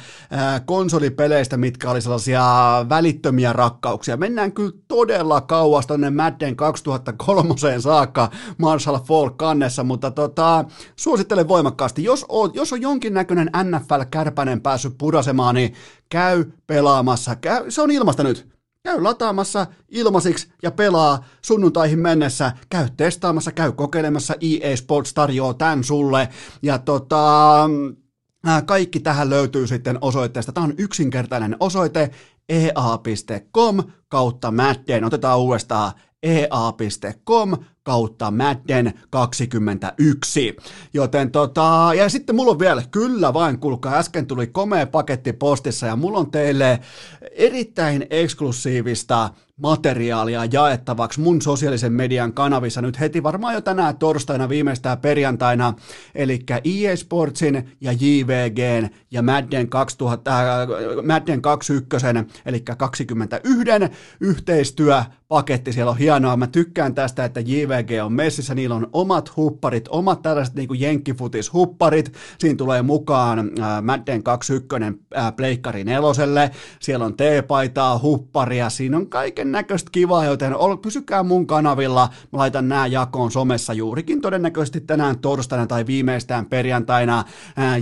konsolipeleistä, mitkä oli sellaisia välittömiä rakkauksia. Mennään kyllä todella kauas tonne Madden 2003 saakka Marshall Fall kannessa, mutta tota, suosittelen voimakkaasti. Jos on, jos on jonkinnäköinen NFL-kärpänen päässyt purasemaan, niin käy pelaamassa. Käy, se on ilmasta nyt. Käy lataamassa ilmasiksi ja pelaa sunnuntaihin mennessä. Käy testaamassa, käy kokeilemassa. EA Sports tarjoaa tämän sulle. Ja tota, kaikki tähän löytyy sitten osoitteesta. Tämä on yksinkertainen osoite ea.com kautta Madden. Otetaan uudestaan ea.com kautta Madden 21. Joten tota, ja sitten mulla on vielä, kyllä vain, kuulkaa, äsken tuli komea paketti postissa ja mulla on teille erittäin eksklusiivista materiaalia jaettavaksi mun sosiaalisen median kanavissa. Nyt heti varmaan jo tänään torstaina viimeistään perjantaina, eli EA Sportsin ja JVGn ja Madden, 2000, äh, Madden 21, eli 21 yhteistyöpaketti, siellä on hienoa, mä tykkään tästä, että JVG on messissä, niillä on omat hupparit, omat tällaiset niin kuin jenkkifutis hupparit, siinä tulee mukaan äh, Madden 21 äh, pleikkari neloselle, siellä on teepaitaa, hupparia, siinä on kaiken todennäköisesti kiva, joten pysykää mun kanavilla. Mä laitan nää jakoon somessa juurikin todennäköisesti tänään torstaina tai viimeistään perjantaina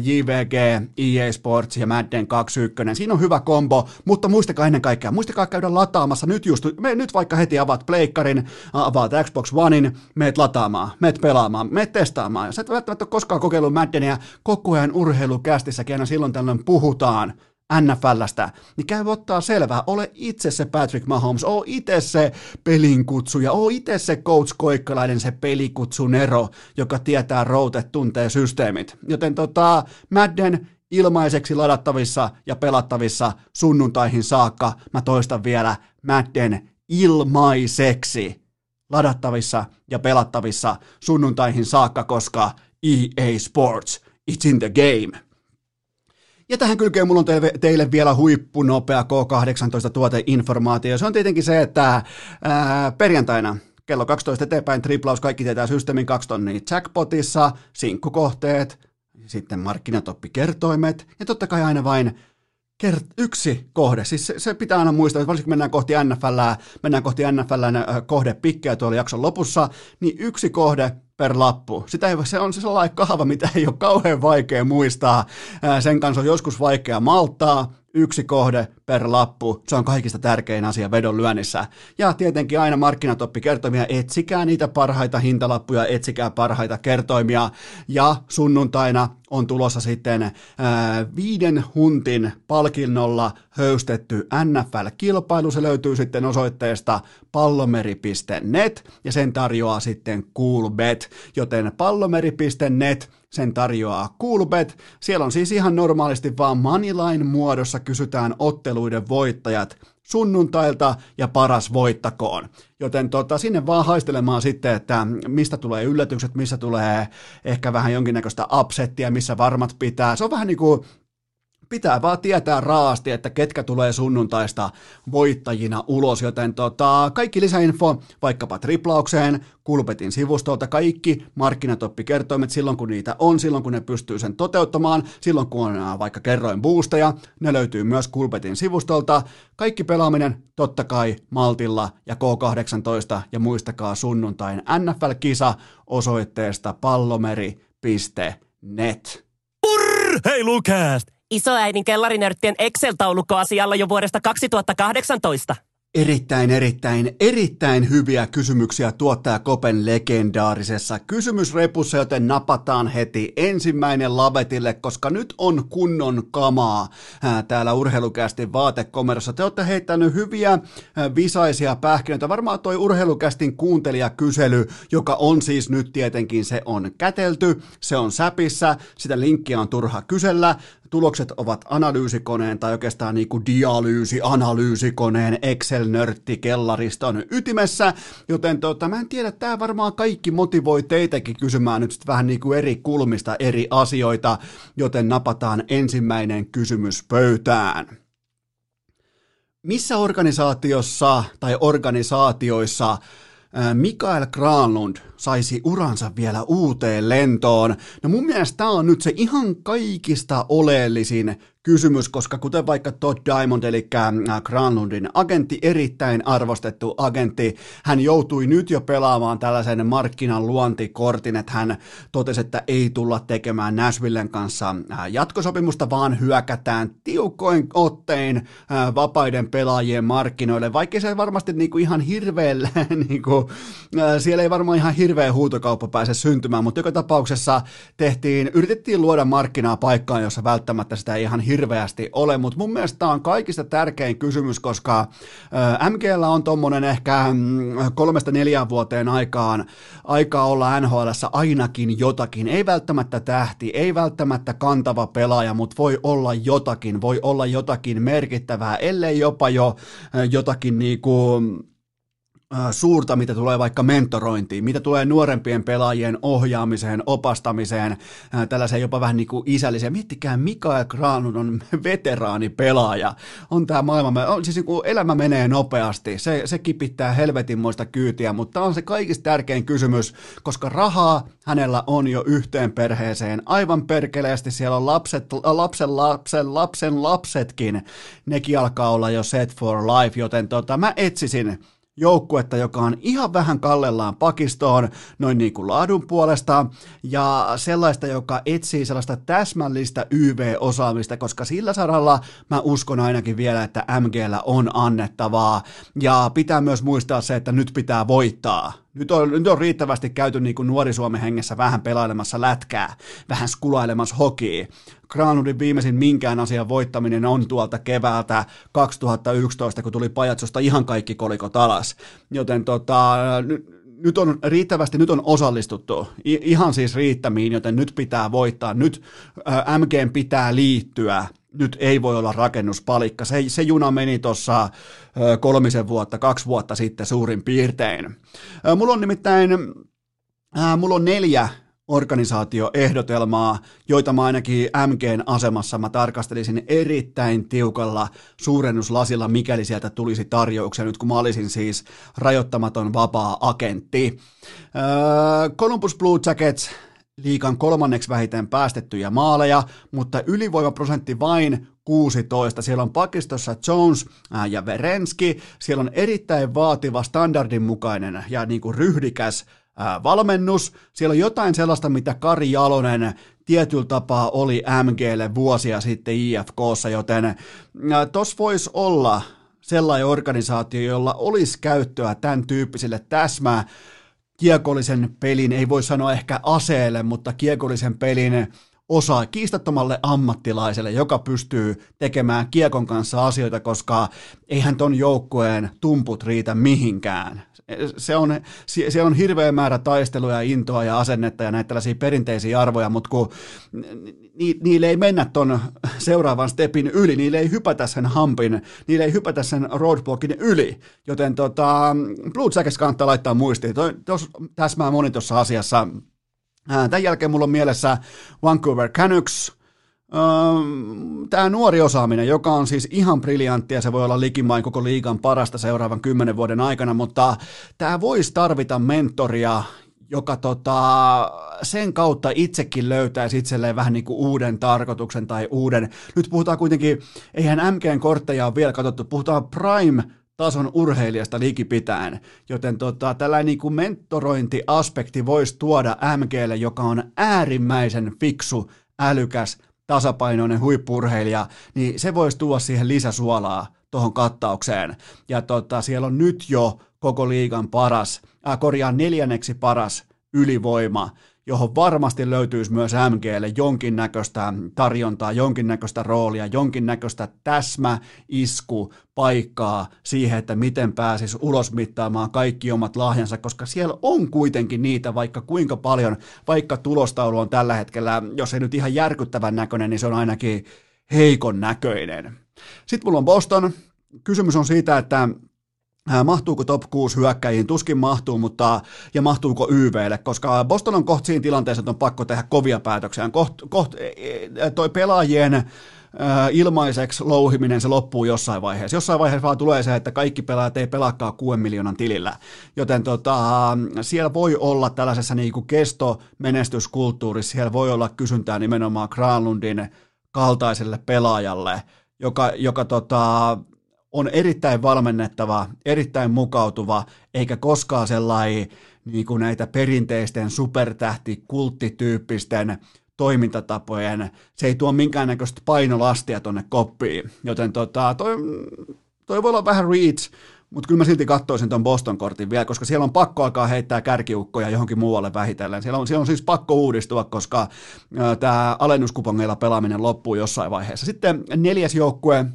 JVG, EA Sports ja Madden 21. Siinä on hyvä kombo, mutta muistakaa ennen kaikkea, muistakaa käydä lataamassa nyt just, me nyt vaikka heti avaat pleikkarin, avaat Xbox Onein, meet lataamaan, meet pelaamaan, meet testaamaan. Jos et välttämättä ole koskaan kokeillut Maddenia, koko ajan urheilukästissäkin aina silloin tällöin puhutaan NFLstä, niin käy ottaa selvää, ole itse se Patrick Mahomes, oo itse se pelinkutsuja, oo itse se coach Koikkalainen, se pelikutsun ero, joka tietää routet, tuntee systeemit. Joten tota, Madden ilmaiseksi ladattavissa ja pelattavissa sunnuntaihin saakka, mä toistan vielä, Madden ilmaiseksi ladattavissa ja pelattavissa sunnuntaihin saakka, koska EA Sports, it's in the game. Ja tähän kylkeen mulla on teille, teille vielä huippunopea K18-tuoteinformaatio. Se on tietenkin se, että ää, perjantaina kello 12 eteenpäin triplaus, kaikki tietää systeemin 2 tonnia jackpotissa, sinkkukohteet, sitten markkinatoppikertoimet ja totta kai aina vain kert- yksi kohde. Siis se, se, pitää aina muistaa, että varsinkin mennään kohti NFL, mennään kohti NFL kohdepikkejä tuolla jakson lopussa, niin yksi kohde per lappu. Sitä ei, se on se sellainen kahva, mitä ei ole kauhean vaikea muistaa. Sen kanssa on joskus vaikea malttaa, yksi kohde per lappu, se on kaikista tärkein asia vedon lyönnissä. Ja tietenkin aina markkinatoppi kertoimia, etsikää niitä parhaita hintalappuja, etsikää parhaita kertoimia. Ja sunnuntaina on tulossa sitten ää, viiden huntin palkinnolla höystetty NFL-kilpailu. Se löytyy sitten osoitteesta pallomeri.net ja sen tarjoaa sitten Coolbet, joten pallomeri.net sen tarjoaa Coolbet. Siellä on siis ihan normaalisti vaan Moneyline muodossa kysytään otteluiden voittajat sunnuntailta ja paras voittakoon. Joten tota, sinne vaan haistelemaan sitten, että mistä tulee yllätykset, missä tulee ehkä vähän jonkinnäköistä upsettia, missä varmat pitää. Se on vähän niin kuin pitää vaan tietää raasti, että ketkä tulee sunnuntaista voittajina ulos, joten tota, kaikki lisäinfo vaikkapa triplaukseen, Kulpetin sivustolta, kaikki markkinatoppikertoimet silloin kun niitä on, silloin kun ne pystyy sen toteuttamaan, silloin kun on vaikka kerroin boosteja, ne löytyy myös Kulpetin sivustolta. Kaikki pelaaminen totta kai Maltilla ja K18 ja muistakaa sunnuntain NFL-kisa osoitteesta pallomeri.net. Purr! Isoäidin kellarinörttien Excel-taulukko asialla jo vuodesta 2018. Erittäin, erittäin, erittäin hyviä kysymyksiä tuottaja Kopen legendaarisessa kysymysrepussa, joten napataan heti ensimmäinen lavetille, koska nyt on kunnon kamaa ää, täällä urheilukästin vaatekomerossa. Te olette heittänyt hyviä visaisia pähkinöitä. Varmaan toi urheilukästin kuuntelijakysely, joka on siis nyt tietenkin, se on kätelty, se on säpissä, sitä linkkiä on turha kysellä tulokset ovat analyysikoneen tai oikeastaan niin kuin dialyysi-analyysikoneen Excel-nörtti kellariston ytimessä, joten tota, mä en tiedä, tämä varmaan kaikki motivoi teitäkin kysymään nyt sitten vähän niin kuin eri kulmista eri asioita, joten napataan ensimmäinen kysymys pöytään. Missä organisaatiossa tai organisaatioissa Mikael Granlund saisi uransa vielä uuteen lentoon. No mun mielestä tämä on nyt se ihan kaikista oleellisin kysymys, koska kuten vaikka Todd Diamond, eli äh, Granlundin agentti, erittäin arvostettu agentti, hän joutui nyt jo pelaamaan tällaisen markkinan luontikortin, että hän totesi, että ei tulla tekemään Nashvillen kanssa äh, jatkosopimusta, vaan hyökätään tiukoin ottein äh, vapaiden pelaajien markkinoille, vaikka se varmasti niinku ihan hirveellä, niinku, siellä ei varmaan ihan hirveä huutokauppa pääse syntymään, mutta joka tapauksessa tehtiin, yritettiin luoda markkinaa paikkaan, jossa välttämättä sitä ei ihan hirveä hirveästi ole, mutta mun mielestä tämä on kaikista tärkein kysymys, koska MGL on tuommoinen ehkä mm, kolmesta neljään vuoteen aikaan aikaa olla NHL ainakin jotakin, ei välttämättä tähti, ei välttämättä kantava pelaaja, mutta voi olla jotakin, voi olla jotakin merkittävää, ellei jopa jo jotakin niinku suurta, mitä tulee vaikka mentorointiin, mitä tulee nuorempien pelaajien ohjaamiseen, opastamiseen, tällaiseen jopa vähän niin kuin isälliseen. Miettikää, Mikael Granlund on veteraanipelaaja. On tämä maailma, on, siis niin kuin elämä menee nopeasti, se, se kipittää helvetinmoista kyytiä, mutta on se kaikista tärkein kysymys, koska rahaa hänellä on jo yhteen perheeseen. Aivan perkeleesti siellä on lapset, lapsen, lapsen, lapsen lapsetkin. Nekin alkaa olla jo set for life, joten tota, mä etsisin joukkuetta, joka on ihan vähän kallellaan pakistoon noin niin kuin laadun puolesta ja sellaista, joka etsii sellaista täsmällistä YV-osaamista, koska sillä saralla mä uskon ainakin vielä, että MGllä on annettavaa. Ja pitää myös muistaa se, että nyt pitää voittaa nyt on, nyt on riittävästi käyty niin kuin nuori Suomen hengessä vähän pelailemassa lätkää, vähän skulailemassa hokia. Granudin viimeisin minkään asian voittaminen on tuolta keväältä 2011, kun tuli Pajatsosta ihan kaikki kolikot alas. Joten tota, nyt, nyt on riittävästi, nyt on osallistuttu, I, ihan siis riittämiin, joten nyt pitää voittaa, nyt MGn pitää liittyä nyt ei voi olla rakennuspalikka. Se, se juna meni tuossa kolmisen vuotta, kaksi vuotta sitten suurin piirtein. Mulla on nimittäin, mulla on neljä organisaatioehdotelmaa, joita mä ainakin MGn asemassa mä tarkastelisin erittäin tiukalla suurennuslasilla, mikäli sieltä tulisi tarjouksia, nyt kun mä olisin siis rajoittamaton vapaa agentti. Columbus Blue Jackets liikan kolmanneksi vähiten päästettyjä maaleja, mutta ylivoimaprosentti vain 16. Siellä on pakistossa Jones ja Verenski. Siellä on erittäin vaativa standardin mukainen ja niin kuin ryhdikäs valmennus. Siellä on jotain sellaista, mitä Kari Jalonen tietyllä tapaa oli MGlle vuosia sitten IFKssa, joten tos voisi olla sellainen organisaatio, jolla olisi käyttöä tämän tyyppiselle täsmää kiekollisen pelin, ei voi sanoa ehkä aseelle, mutta kiekollisen pelin osaa kiistattomalle ammattilaiselle, joka pystyy tekemään kiekon kanssa asioita, koska eihän ton joukkueen tumput riitä mihinkään se on, se on hirveä määrä taisteluja, intoa ja asennetta ja näitä tällaisia perinteisiä arvoja, mutta kun ni, niille ei mennä ton seuraavan stepin yli, niille ei hypätä sen hampin, niille ei hypätä sen roadblockin yli, joten tota, Blue Jackets kannattaa laittaa muistiin. Tos, täsmää moni tuossa asiassa. Tämän jälkeen mulla on mielessä Vancouver Canucks, Tämä nuori osaaminen, joka on siis ihan briljanttia, se voi olla likimain koko liigan parasta seuraavan kymmenen vuoden aikana, mutta tämä voisi tarvita mentoria, joka tota, sen kautta itsekin löytäisi itselleen vähän niin kuin uuden tarkoituksen tai uuden. Nyt puhutaan kuitenkin, eihän MGn kortteja ole vielä katsottu, puhutaan Prime tason urheilijasta likipitäen, joten tota, tällainen niin kuin mentorointiaspekti voisi tuoda MGlle, joka on äärimmäisen fiksu, älykäs, tasapainoinen huippurheilija, niin se voisi tuoda siihen lisäsuolaa tuohon kattaukseen. Ja tota, siellä on nyt jo koko liigan paras, äh, korjaan neljänneksi paras ylivoima, johon varmasti löytyisi myös MGlle jonkinnäköistä tarjontaa, jonkinnäköistä roolia, jonkinnäköistä täsmä, isku, paikkaa siihen, että miten pääsis ulos mittaamaan kaikki omat lahjansa, koska siellä on kuitenkin niitä vaikka kuinka paljon, vaikka tulostaulu on tällä hetkellä, jos ei nyt ihan järkyttävän näköinen, niin se on ainakin heikon näköinen. Sitten mulla on Boston. Kysymys on siitä, että Mahtuuko top 6 hyökkäjiin? Tuskin mahtuu, mutta ja mahtuuko YVlle, koska Boston on kohta siinä tilanteessa, että on pakko tehdä kovia päätöksiä. Koht, koht, e, e, toi pelaajien ilmaiseksi louhiminen se loppuu jossain vaiheessa. Jossain vaiheessa vaan tulee se, että kaikki pelaajat ei pelaakaan 6 miljoonan tilillä. Joten tota, siellä voi olla tällaisessa niin kuin kesto-menestyskulttuurissa, siellä voi olla kysyntää nimenomaan Granlundin kaltaiselle pelaajalle, joka, joka tota, on erittäin valmennettava, erittäin mukautuva, eikä koskaan sellainen niin kuin näitä perinteisten supertähti, kulttityyppisten toimintatapojen, se ei tuo minkäännäköistä painolastia tonne koppiin, joten tota, toi, toi voi olla vähän reach, mutta kyllä mä silti katsoisin ton Boston-kortin vielä, koska siellä on pakko alkaa heittää kärkiukkoja johonkin muualle vähitellen. Siellä on, siellä on siis pakko uudistua, koska tämä alennuskupongeilla pelaaminen loppuu jossain vaiheessa. Sitten neljäs joukkue,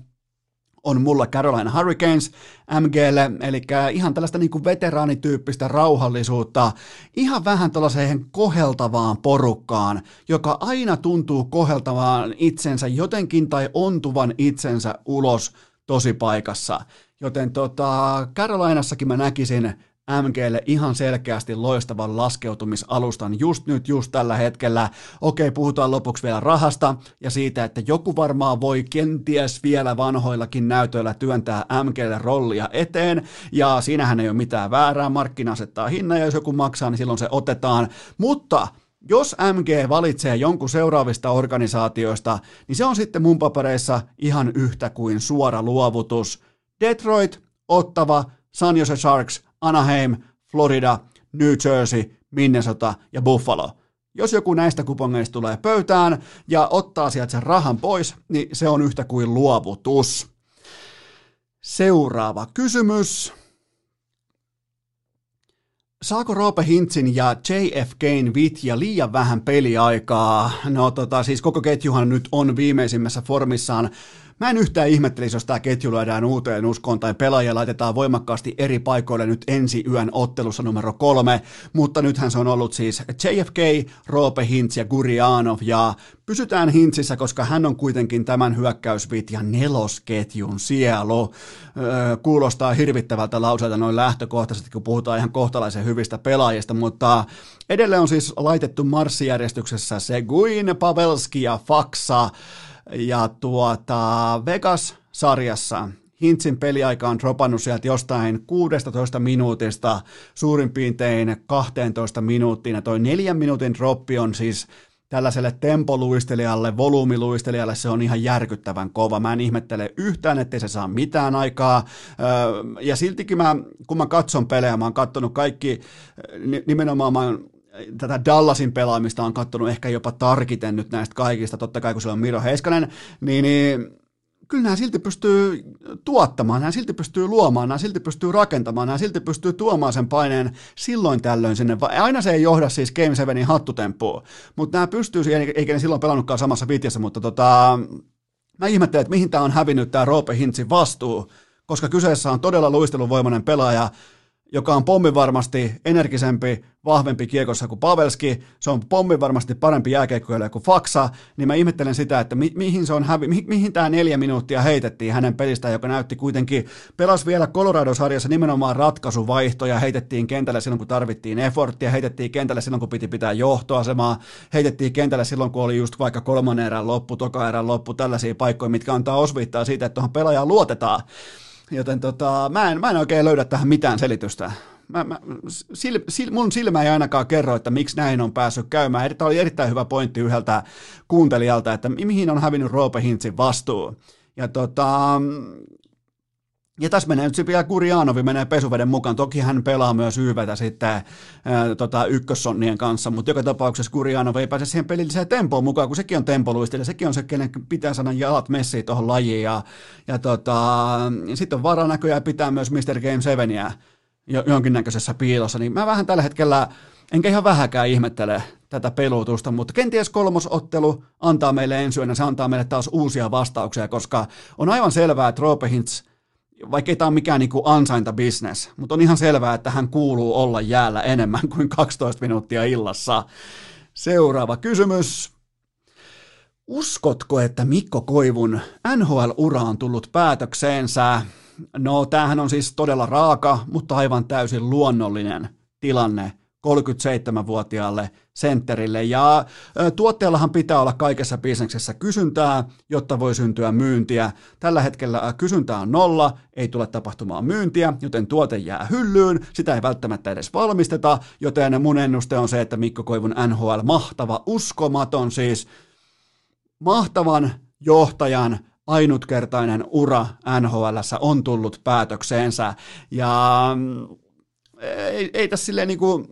on mulla Carolina Hurricanes MGlle, eli ihan tällaista niin kuin veteraanityyppistä rauhallisuutta, ihan vähän tällaiseen koheltavaan porukkaan, joka aina tuntuu koheltavaan itsensä jotenkin tai ontuvan itsensä ulos tosi paikassa. Joten tota, Carolinassakin mä näkisin MGlle ihan selkeästi loistavan laskeutumisalustan just nyt, just tällä hetkellä. Okei, puhutaan lopuksi vielä rahasta ja siitä, että joku varmaan voi kenties vielä vanhoillakin näytöillä työntää MGlle rollia eteen, ja siinähän ei ole mitään väärää, markkina asettaa hinnan, ja jos joku maksaa, niin silloin se otetaan, mutta jos MG valitsee jonkun seuraavista organisaatioista, niin se on sitten mun papereissa ihan yhtä kuin suora luovutus. Detroit, Ottava, San Jose Sharks, Anaheim, Florida, New Jersey, Minnesota ja Buffalo. Jos joku näistä kupongeista tulee pöytään ja ottaa sieltä sen rahan pois, niin se on yhtä kuin luovutus. Seuraava kysymys. Saako Roope Hintsin ja JFKn vitja liian vähän peliaikaa? No tota, siis koko ketjuhan nyt on viimeisimmässä formissaan. Mä en yhtään ihmettelisi, jos tämä ketju lyödään uuteen uskoon tai pelaajia laitetaan voimakkaasti eri paikoille nyt ensi yön ottelussa numero kolme, mutta nythän se on ollut siis JFK, Roope Hintz ja Gurianov ja pysytään Hintsissä, koska hän on kuitenkin tämän hyökkäysvit ja nelosketjun sielu. Öö, kuulostaa hirvittävältä lauseelta noin lähtökohtaisesti, kun puhutaan ihan kohtalaisen hyvistä pelaajista, mutta edelleen on siis laitettu marssijärjestyksessä Seguin, Pavelski ja Faksa, ja tuota, Vegas-sarjassa Hintsin peliaika on dropannut sieltä jostain 16 minuutista suurin piirtein 12 minuuttiin. Ja toi neljän minuutin droppi on siis tällaiselle tempoluistelijalle, volyymiluistelijalle se on ihan järkyttävän kova. Mä en ihmettele yhtään, ettei se saa mitään aikaa. Ja siltikin mä, kun mä katson pelejä, mä oon katsonut kaikki, nimenomaan mä oon tätä Dallasin pelaamista on katsonut ehkä jopa tarkiten nyt näistä kaikista, totta kai kun siellä on Miro Heiskanen, niin, niin kyllä nämä silti pystyy tuottamaan, nämä silti pystyy luomaan, nämä silti pystyy rakentamaan, nämä silti pystyy tuomaan sen paineen silloin tällöin sinne. Aina se ei johda siis Game 7 hattutemppuun, mutta nämä pystyy siihen, eikä ne silloin pelannutkaan samassa vitjassa, mutta tota, mä ihmettelen, että mihin tämä on hävinnyt tämä Roope Hintsin vastuu, koska kyseessä on todella luisteluvoimainen pelaaja, joka on pommin varmasti energisempi, vahvempi kiekossa kuin Pavelski, se on pommin varmasti parempi jääkeikkoilija kuin Faksa, niin mä ihmettelen sitä, että mi- mihin se on hävi, mi- mihin tämä neljä minuuttia heitettiin hänen pelistään, joka näytti kuitenkin, pelasi vielä Colorado-sarjassa nimenomaan ratkaisuvaihtoja, heitettiin kentälle silloin, kun tarvittiin efforttia, heitettiin kentälle silloin, kun piti pitää johtoasemaa, heitettiin kentälle silloin, kun oli just vaikka kolmannen erän loppu, toka erän loppu, tällaisia paikkoja, mitkä antaa osviittaa siitä, että tuohon pelaajaan luotetaan. Joten tota, mä, en, mä en oikein löydä tähän mitään selitystä. Mä, mä, sil, sil, mun silmä ei ainakaan kerro, että miksi näin on päässyt käymään. Tämä oli erittäin hyvä pointti yhdeltä kuuntelijalta, että mihin on hävinnyt Roope Hintzin vastuu. Ja tota, ja tässä menee nyt vielä Kurjanovi menee pesuveden mukaan. Toki hän pelaa myös YVtä sitten ää, tota, ykkössonnien kanssa, mutta joka tapauksessa Kurjanovi ei pääse siihen pelilliseen tempoon mukaan, kun sekin on tempoluistelija. Sekin on se, kenen pitää saada jalat messiin tuohon lajiin. Ja, ja tota, sitten on varaa näköjään pitää myös Mr. Game 7 jonkinnäköisessä piilossa. Niin mä vähän tällä hetkellä, enkä ihan vähäkään ihmettele tätä pelutusta, mutta kenties kolmosottelu antaa meille ensi yönä, se antaa meille taas uusia vastauksia, koska on aivan selvää, että Roope Hintz vaikka ei tämä ole mikään niin kuin ansaintabisnes, mutta on ihan selvää, että hän kuuluu olla jäällä enemmän kuin 12 minuuttia illassa. Seuraava kysymys. Uskotko, että Mikko Koivun NHL-ura on tullut päätökseensä? No, tämähän on siis todella raaka, mutta aivan täysin luonnollinen tilanne 37-vuotiaalle sentterille. Ja tuotteellahan pitää olla kaikessa bisneksessä kysyntää, jotta voi syntyä myyntiä. Tällä hetkellä kysyntää on nolla, ei tule tapahtumaan myyntiä, joten tuote jää hyllyyn, sitä ei välttämättä edes valmisteta, joten mun ennuste on se, että Mikko Koivun NHL mahtava, uskomaton siis, mahtavan johtajan ainutkertainen ura NHL on tullut päätökseensä. Ja mm, ei, ei tässä silleen niin kuin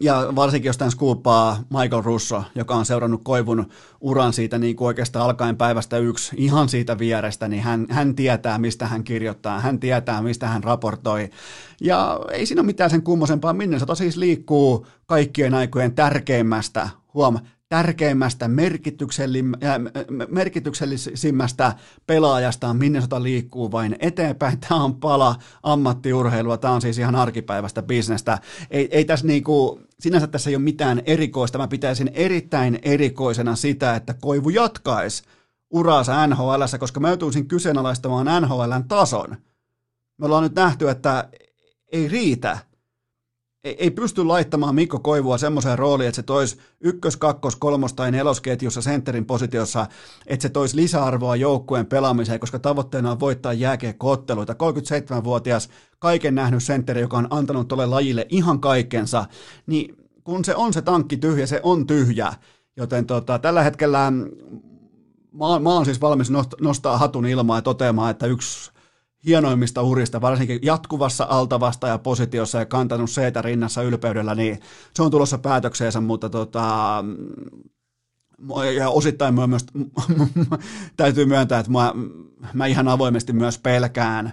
ja varsinkin jos tämän skuuppaa Michael Russo, joka on seurannut Koivun uran siitä niin kuin oikeastaan alkaen päivästä yksi ihan siitä vierestä, niin hän, hän tietää, mistä hän kirjoittaa, hän tietää, mistä hän raportoi. Ja ei siinä ole mitään sen kummosempaa, minne se siis liikkuu kaikkien aikojen tärkeimmästä, huom, tärkeimmästä, merkityksellisimmästä pelaajasta, minne sota liikkuu vain eteenpäin. Tämä on pala ammattiurheilua, tämä on siis ihan arkipäivästä bisnestä. Ei, ei tässä niinku, sinänsä tässä ei ole mitään erikoista. Mä pitäisin erittäin erikoisena sitä, että Koivu jatkaisi uraansa NHL, koska mä joutuisin kyseenalaistamaan NHLn tason. Me ollaan nyt nähty, että ei riitä. Ei, ei pysty laittamaan Mikko Koivua semmoiseen rooliin, että se toisi ykkös, kakkos, kolmos tai nelosketjussa sentterin positiossa, että se toisi lisäarvoa joukkueen pelaamiseen, koska tavoitteena on voittaa jääkiekkootteluita. 37-vuotias, kaiken nähnyt sentteri, joka on antanut tuolle lajille ihan kaikkensa, niin kun se on se tankki tyhjä, se on tyhjä. Joten tota, tällä hetkellä mä, mä oon siis valmis nostaa hatun ilmaa ja toteamaan, että yksi hienoimmista urista, varsinkin jatkuvassa altavasta ja positiossa ja kantanut seitä rinnassa ylpeydellä, niin se on tulossa päätökseensä, mutta tota, ja osittain myös täytyy myöntää, että mä, mä ihan avoimesti myös pelkään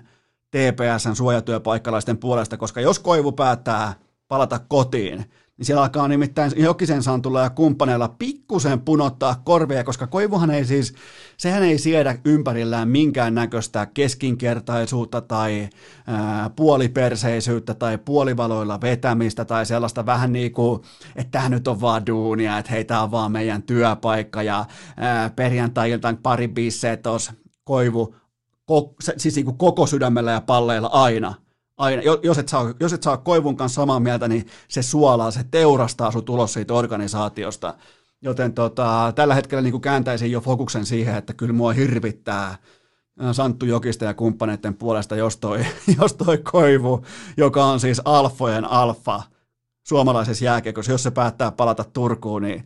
TPSn suojatyöpaikkalaisten puolesta, koska jos Koivu päättää palata kotiin, niin siellä alkaa nimittäin Jokisen Santulla ja kumppaneilla pikkusen punottaa korvia, koska Koivuhan ei siis, sehän ei siedä ympärillään minkään näköistä keskinkertaisuutta tai ää, puoliperseisyyttä tai puolivaloilla vetämistä tai sellaista vähän niin kuin, että tämä nyt on vaan duunia, että hei, tämä on vaan meidän työpaikka ja perjantai-iltaan pari bisseet tuossa Koivu, ko, siis niin kuin koko sydämellä ja palleilla aina – aina, jos et, saa, jos et saa Koivun kanssa samaa mieltä, niin se suolaa, se teurastaa sun tulos siitä organisaatiosta. Joten tota, tällä hetkellä niin kääntäisin jo fokuksen siihen, että kyllä mua hirvittää äh, Santtu Jokista ja kumppaneiden puolesta, jos toi, jos toi Koivu, joka on siis alfojen alfa suomalaisessa jääkiekossa, jos se päättää palata Turkuun, niin,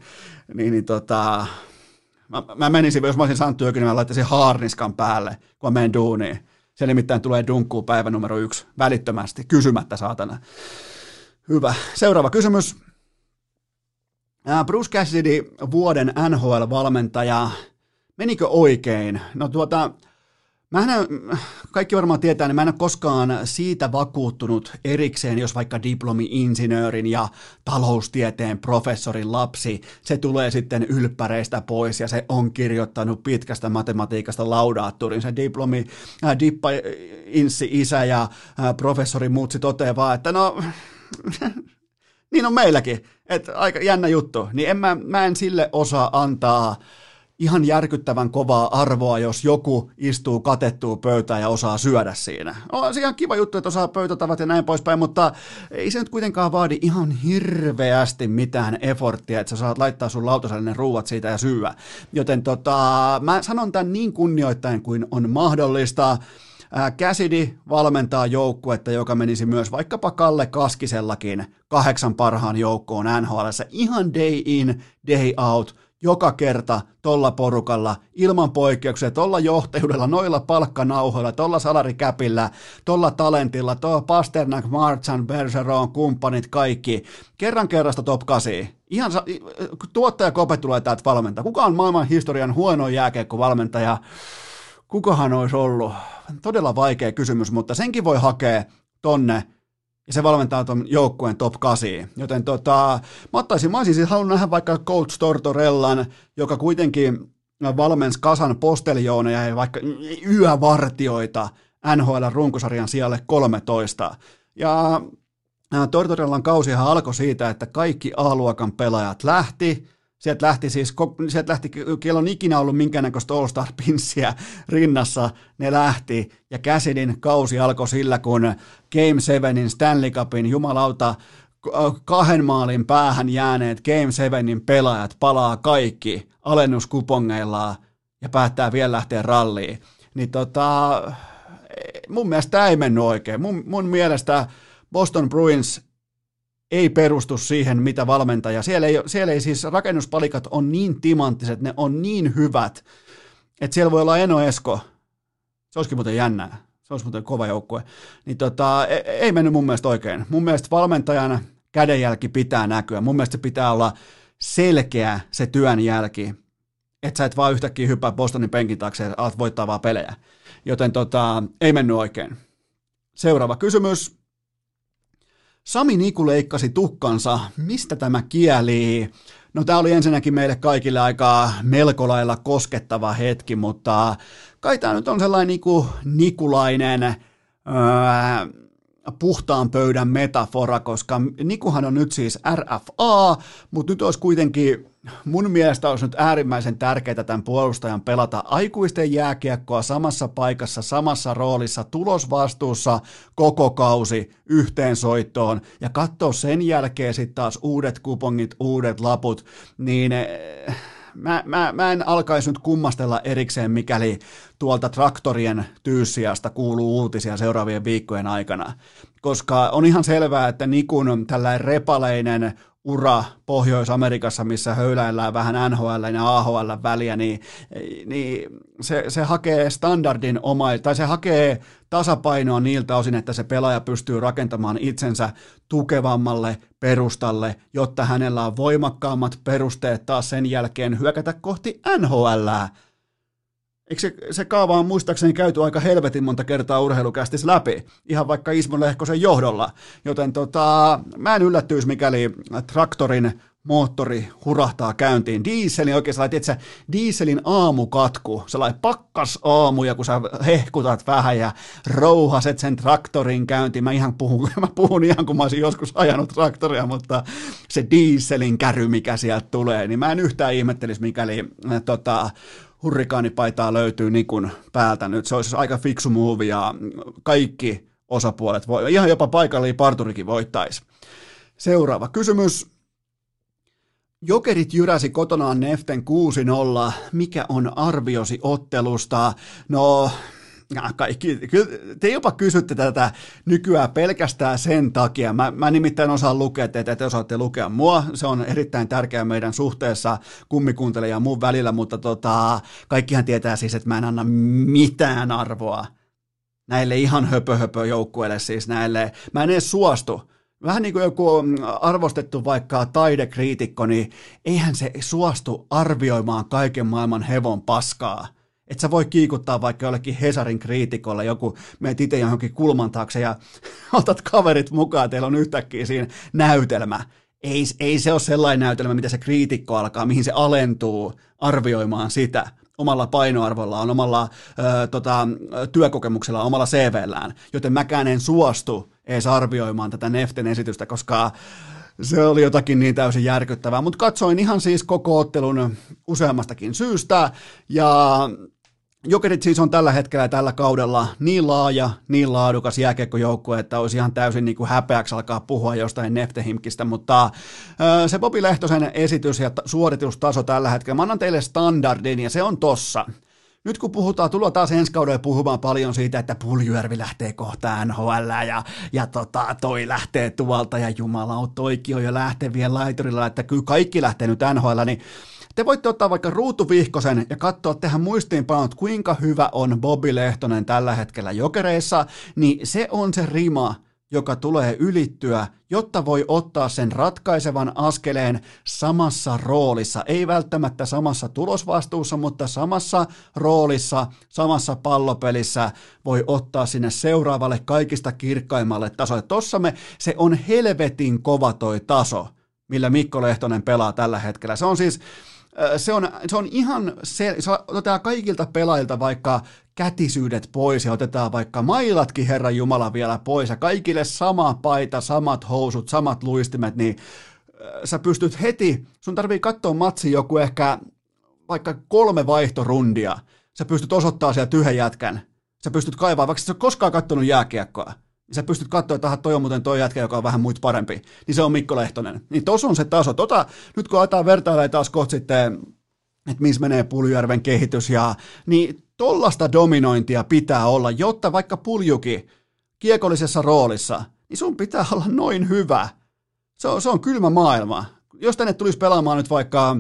niin, niin tota, mä, mä menisin, jos mä olisin Santtu Jokinen, mä laittaisin haarniskan päälle, kun mä menen duuniin se nimittäin tulee dunkkuun päivä numero yksi välittömästi, kysymättä saatana. Hyvä. Seuraava kysymys. Bruce Cassidy, vuoden NHL-valmentaja. Menikö oikein? No tuota, Mä en, kaikki varmaan tietää, niin mä en ole koskaan siitä vakuuttunut erikseen, jos vaikka diplomi-insinöörin ja taloustieteen professorin lapsi, se tulee sitten ylppäreistä pois ja se on kirjoittanut pitkästä matematiikasta laudaatturin. Se diplomi, äh, dippa, insi, isä ja äh, professori Mutsi toteaa vaan, että no, niin on meilläkin, että aika jännä juttu. Niin en mä, mä en sille osaa antaa ihan järkyttävän kovaa arvoa, jos joku istuu katettua pöytään ja osaa syödä siinä. On se ihan kiva juttu, että osaa pöytätavat ja näin poispäin, mutta ei se nyt kuitenkaan vaadi ihan hirveästi mitään efforttia, että sä saat laittaa sun lautaselle ruuat siitä ja syyä. Joten tota, mä sanon tämän niin kunnioittain kuin on mahdollista. Käsidi valmentaa joukkuetta, joka menisi myös vaikkapa Kalle Kaskisellakin kahdeksan parhaan joukkoon NHL. Ihan day in, day out, joka kerta tolla porukalla, ilman poikkeuksia, tolla johtajuudella, noilla palkkanauhoilla, tolla salarikäpillä, tolla talentilla, tuo Pasternak, Marchan, Bergeron, kumppanit, kaikki. Kerran kerrasta top 8. Ihan tuottaja Kope tulee täältä valmentaa. Kuka on maailman historian huono jääkeikkovalmentaja? Kukahan olisi ollut? Todella vaikea kysymys, mutta senkin voi hakea tonne ja se valmentaa tuon joukkueen top 8. Joten tota, mä, ottaisin, mä olisin siis halunnut nähdä vaikka Coach Tortorellan, joka kuitenkin valmensi kasan posteljooneja ja vaikka yövartioita NHL runkosarjan sijalle 13. Ja Tortorellan kausihan alkoi siitä, että kaikki A-luokan pelaajat lähti, Sieltä lähti siis, sieltä lähti, kello on ikinä ollut minkäännäköistä All Star Pinssiä rinnassa, ne lähti, ja Käsidin kausi alkoi sillä, kun Game 7 Stanley Cupin jumalauta kahden maalin päähän jääneet Game 7 pelaajat palaa kaikki alennuskupongeillaan ja päättää vielä lähteä ralliin. Niin tota, mun mielestä tämä ei mennyt oikein. Mun, mun mielestä Boston Bruins ei perustu siihen, mitä valmentaja. Siellä ei, siellä ei siis rakennuspalikat on niin timanttiset, ne on niin hyvät, että siellä voi olla Eno Esko. Se olisikin muuten jännää. Se olisi muuten kova joukkue. Niin tota, ei, ei mennyt mun mielestä oikein. Mun mielestä valmentajan kädenjälki pitää näkyä. Mun mielestä se pitää olla selkeä se työn jälki. Että sä et vaan yhtäkkiä hyppää Bostonin penkin taakse ja alat voittaa vaan pelejä. Joten tota, ei mennyt oikein. Seuraava kysymys. Sami Niku leikkasi tukkansa. Mistä tämä kieli? No tämä oli ensinnäkin meille kaikille aika melko lailla koskettava hetki, mutta kai tämä nyt on sellainen Niku, Nikulainen öö, puhtaan pöydän metafora, koska Nikuhan on nyt siis RFA, mutta nyt olisi kuitenkin, mun mielestä olisi nyt äärimmäisen tärkeää tämän puolustajan pelata aikuisten jääkiekkoa samassa paikassa, samassa roolissa, tulosvastuussa koko kausi yhteensoittoon ja katsoa sen jälkeen sitten taas uudet kupongit, uudet laput, niin eh, mä, mä, mä en alkaisi nyt kummastella erikseen, mikäli tuolta traktorien tyyssiasta kuuluu uutisia seuraavien viikkojen aikana, koska on ihan selvää, että Nikun tällainen repaleinen ura Pohjois-Amerikassa, missä höyläillään vähän NHL ja AHL väliä, niin, niin se, se hakee standardin oma, tai se hakee tasapainoa niiltä osin, että se pelaaja pystyy rakentamaan itsensä tukevammalle perustalle, jotta hänellä on voimakkaammat perusteet taas sen jälkeen hyökätä kohti NHLää Eikö se, se kaava on muistaakseni käyty aika helvetin monta kertaa urheilukästis läpi, ihan vaikka Ismo Lehkosen johdolla. Joten tota, mä en yllättyisi, mikäli traktorin moottori hurahtaa käyntiin. Dieselin oikein sellainen, että dieselin aamukatku, sellainen pakkas aamu, ja kun sä hehkutat vähän ja rouhaset sen traktorin käyntiin, mä ihan puhun, mä puhun ihan kun mä olisin joskus ajanut traktoria, mutta se dieselin käry, mikä sieltä tulee, niin mä en yhtään ihmettelisi, mikäli tota, hurrikaanipaitaa löytyy Nikun päältä nyt. Se olisi aika fiksu move ja kaikki osapuolet voi, ihan jopa paikallinen parturikin voittaisi. Seuraava kysymys. Jokerit jyräsi kotonaan Neften 6-0. Mikä on arviosi ottelusta? No, kaikki, te jopa kysytte tätä nykyään pelkästään sen takia. Mä, mä nimittäin osaan lukea, että te osaatte lukea mua. Se on erittäin tärkeää meidän suhteessa kummikuuntelijan ja muun välillä, mutta tota, kaikkihan tietää siis, että mä en anna mitään arvoa näille ihan höpö joukkueille, siis näille. Mä en edes suostu. Vähän niin kuin joku arvostettu vaikka taidekriitikko, niin eihän se suostu arvioimaan kaiken maailman hevon paskaa – että sä voi kiikuttaa vaikka jollekin Hesarin kriitikolle, joku meet itse johonkin kulman taakse ja otat kaverit mukaan, teillä on yhtäkkiä siinä näytelmä. Ei, ei se ole sellainen näytelmä, mitä se kriitikko alkaa, mihin se alentuu arvioimaan sitä omalla painoarvollaan, omalla ö, tota, työkokemuksella, omalla CVllään, joten mäkään en suostu edes arvioimaan tätä Neften esitystä, koska se oli jotakin niin täysin järkyttävää, mutta katsoin ihan siis koko ottelun useammastakin syystä, ja Jokerit siis on tällä hetkellä tällä kaudella niin laaja, niin laadukas jääkiekkojoukkue, että olisi ihan täysin niin kuin häpeäksi alkaa puhua jostain Neftehimkistä, mutta se Bobi Lehtosen esitys ja suoritustaso tällä hetkellä, mä annan teille standardin ja se on tossa. Nyt kun puhutaan, tullaan taas ensi kaudella puhumaan paljon siitä, että Puljujärvi lähtee kohta NHL ja, ja tota, toi lähtee tuolta ja jumala on toikin jo lähtevien laiturilla, että kyllä kaikki lähtee nyt NHL, niin te voitte ottaa vaikka ruutuvihkosen ja katsoa tehdä muistiinpanot, kuinka hyvä on Bobby Lehtonen tällä hetkellä jokereissa, niin se on se rima, joka tulee ylittyä, jotta voi ottaa sen ratkaisevan askeleen samassa roolissa. Ei välttämättä samassa tulosvastuussa, mutta samassa roolissa, samassa pallopelissä voi ottaa sinne seuraavalle kaikista kirkkaimmalle tasolle. Tossa me, se on helvetin kova toi taso, millä Mikko Lehtonen pelaa tällä hetkellä. Se on siis, se on, se on ihan, se, se otetaan kaikilta pelaajilta vaikka kätisyydet pois ja otetaan vaikka mailatkin Herran Jumala vielä pois ja kaikille sama paita, samat housut, samat luistimet, niin sä pystyt heti, sun tarvii katsoa matsi joku ehkä vaikka kolme vaihtorundia, sä pystyt osoittamaan sieltä yhden jätkän, sä pystyt kaivaa, vaikka sä et koskaan katsonut jääkiekkoa, niin sä pystyt katsoa, että toi on muuten toi jätkä, joka on vähän muut parempi, niin se on Mikko Lehtonen. Niin tos on se taso. Tota, nyt kun aletaan vertailla taas kohta sitten, että missä menee Puljujärven kehitys, ja, niin tollasta dominointia pitää olla, jotta vaikka Puljuki kiekollisessa roolissa, niin sun pitää olla noin hyvä. Se on, se on kylmä maailma. Jos tänne tulisi pelaamaan nyt vaikka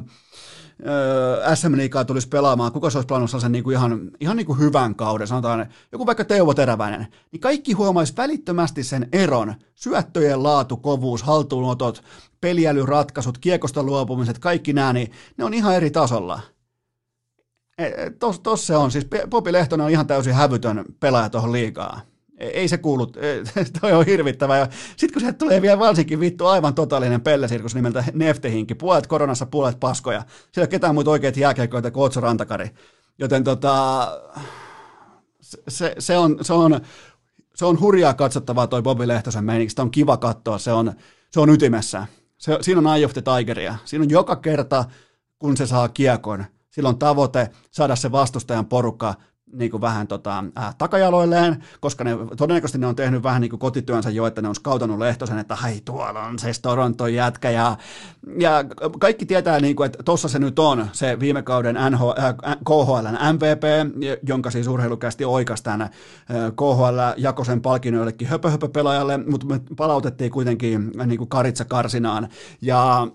SM Liigaa tulisi pelaamaan, kuka se olisi pelannut sen niin kuin ihan, ihan niin kuin hyvän kauden, sanotaan joku vaikka Teuvo Teräväinen, niin kaikki huomaisi välittömästi sen eron, syöttöjen laatu, kovuus, haltuunotot, peliälyratkaisut, kiekosta luopumiset, kaikki nämä, niin ne on ihan eri tasolla. Tuossa tos se on, siis Popi Lehtonen on ihan täysin hävytön pelaaja tuohon liigaan ei se kuulu, toi on hirvittävä. Ja sitten kun sieltä tulee vielä varsinkin vittu aivan totaalinen pellesirkus nimeltä Neftehinki, puolet koronassa, puolet paskoja. Siellä ei ole ketään muuta oikeat jääkeikoita kuin Otso Rantakari. Joten tota, se, se, on, se on se on hurjaa katsottavaa toi Bobi Lehtosen meininki, sitä on kiva katsoa, se on, se on ytimessä. Se, siinä on Eye of the Tigeria. Siinä on joka kerta, kun se saa kiekon, sillä on tavoite saada se vastustajan porukka niin kuin vähän tota, ää, takajaloilleen, koska ne, todennäköisesti ne on tehnyt vähän niin kuin kotityönsä jo, että ne on skautannut Lehtosen, että hei tuolla on se Toronton jätkä ja, ja kaikki tietää, niin kuin, että tuossa se nyt on, se viime kauden NH, äh, KHLn MVP, jonka siis urheilukästi oikas tämän äh, KHL jakosen palkinnoillekin höpö, höpö pelaajalle, mutta me palautettiin kuitenkin äh, niin kuin karitsa karsinaan. Ja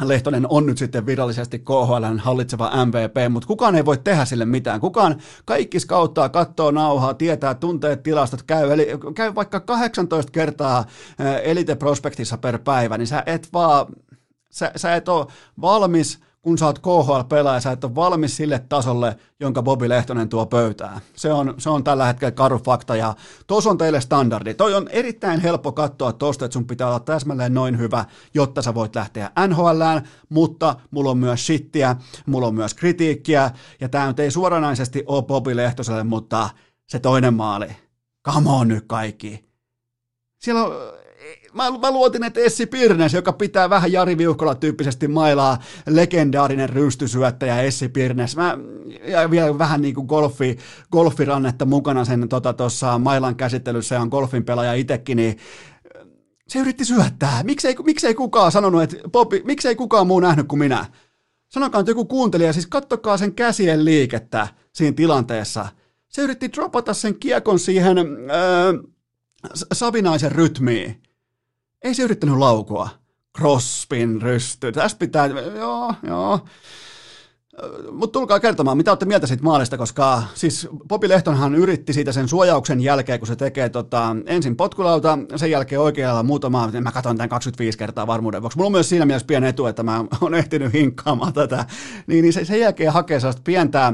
Lehtonen on nyt sitten virallisesti KHL hallitseva MVP, mutta kukaan ei voi tehdä sille mitään. Kukaan kaikki skauttaa, katsoo nauhaa, tietää, tuntee tilastot, käy, eli käy vaikka 18 kertaa Elite Prospectissa per päivä, niin sä et vaan, sä, sä et ole valmis – kun sä oot KHL-pelaaja, sä et ole valmis sille tasolle, jonka Bobi Lehtonen tuo pöytään. Se on, se on tällä hetkellä karu fakta ja tuossa on teille standardi. Toi on erittäin helppo katsoa tosta, että sun pitää olla täsmälleen noin hyvä, jotta sä voit lähteä NHLään, mutta mulla on myös shittiä, mulla on myös kritiikkiä ja tämä nyt ei suoranaisesti ole Bobi Lehtoselle, mutta se toinen maali. Come on nyt kaikki. Siellä on mä, mä luotin, että Essi Pirnes, joka pitää vähän Jari Viuhkola tyyppisesti mailaa, legendaarinen rystysyöttäjä Essi Pirnes. Mä, ja vielä vähän niin kuin golfi, golfirannetta mukana sen tuossa tota, mailan käsittelyssä ja on golfin pelaaja itsekin, niin se yritti syöttää. Miksei, miksei kukaan sanonut, että Bobby, miksei kukaan muu nähnyt kuin minä? Sanokaa että joku kuuntelija, siis kattokaa sen käsien liikettä siinä tilanteessa. Se yritti dropata sen kiekon siihen öö, savinaisen rytmiin. Ei se yrittänyt laukua. Crosspin rysty. Tästä pitää, joo, joo. Mutta tulkaa kertomaan, mitä olette mieltä siitä maalista, koska siis Popi Lehtonhan yritti siitä sen suojauksen jälkeen, kun se tekee tota, ensin potkulauta, sen jälkeen oikealla muutama, mä katson tämän 25 kertaa varmuuden vuoksi. Mulla on myös siinä mielessä pieni etu, että mä oon ehtinyt hinkkaamaan tätä. Niin, niin se, sen jälkeen hakee sellaista pientää,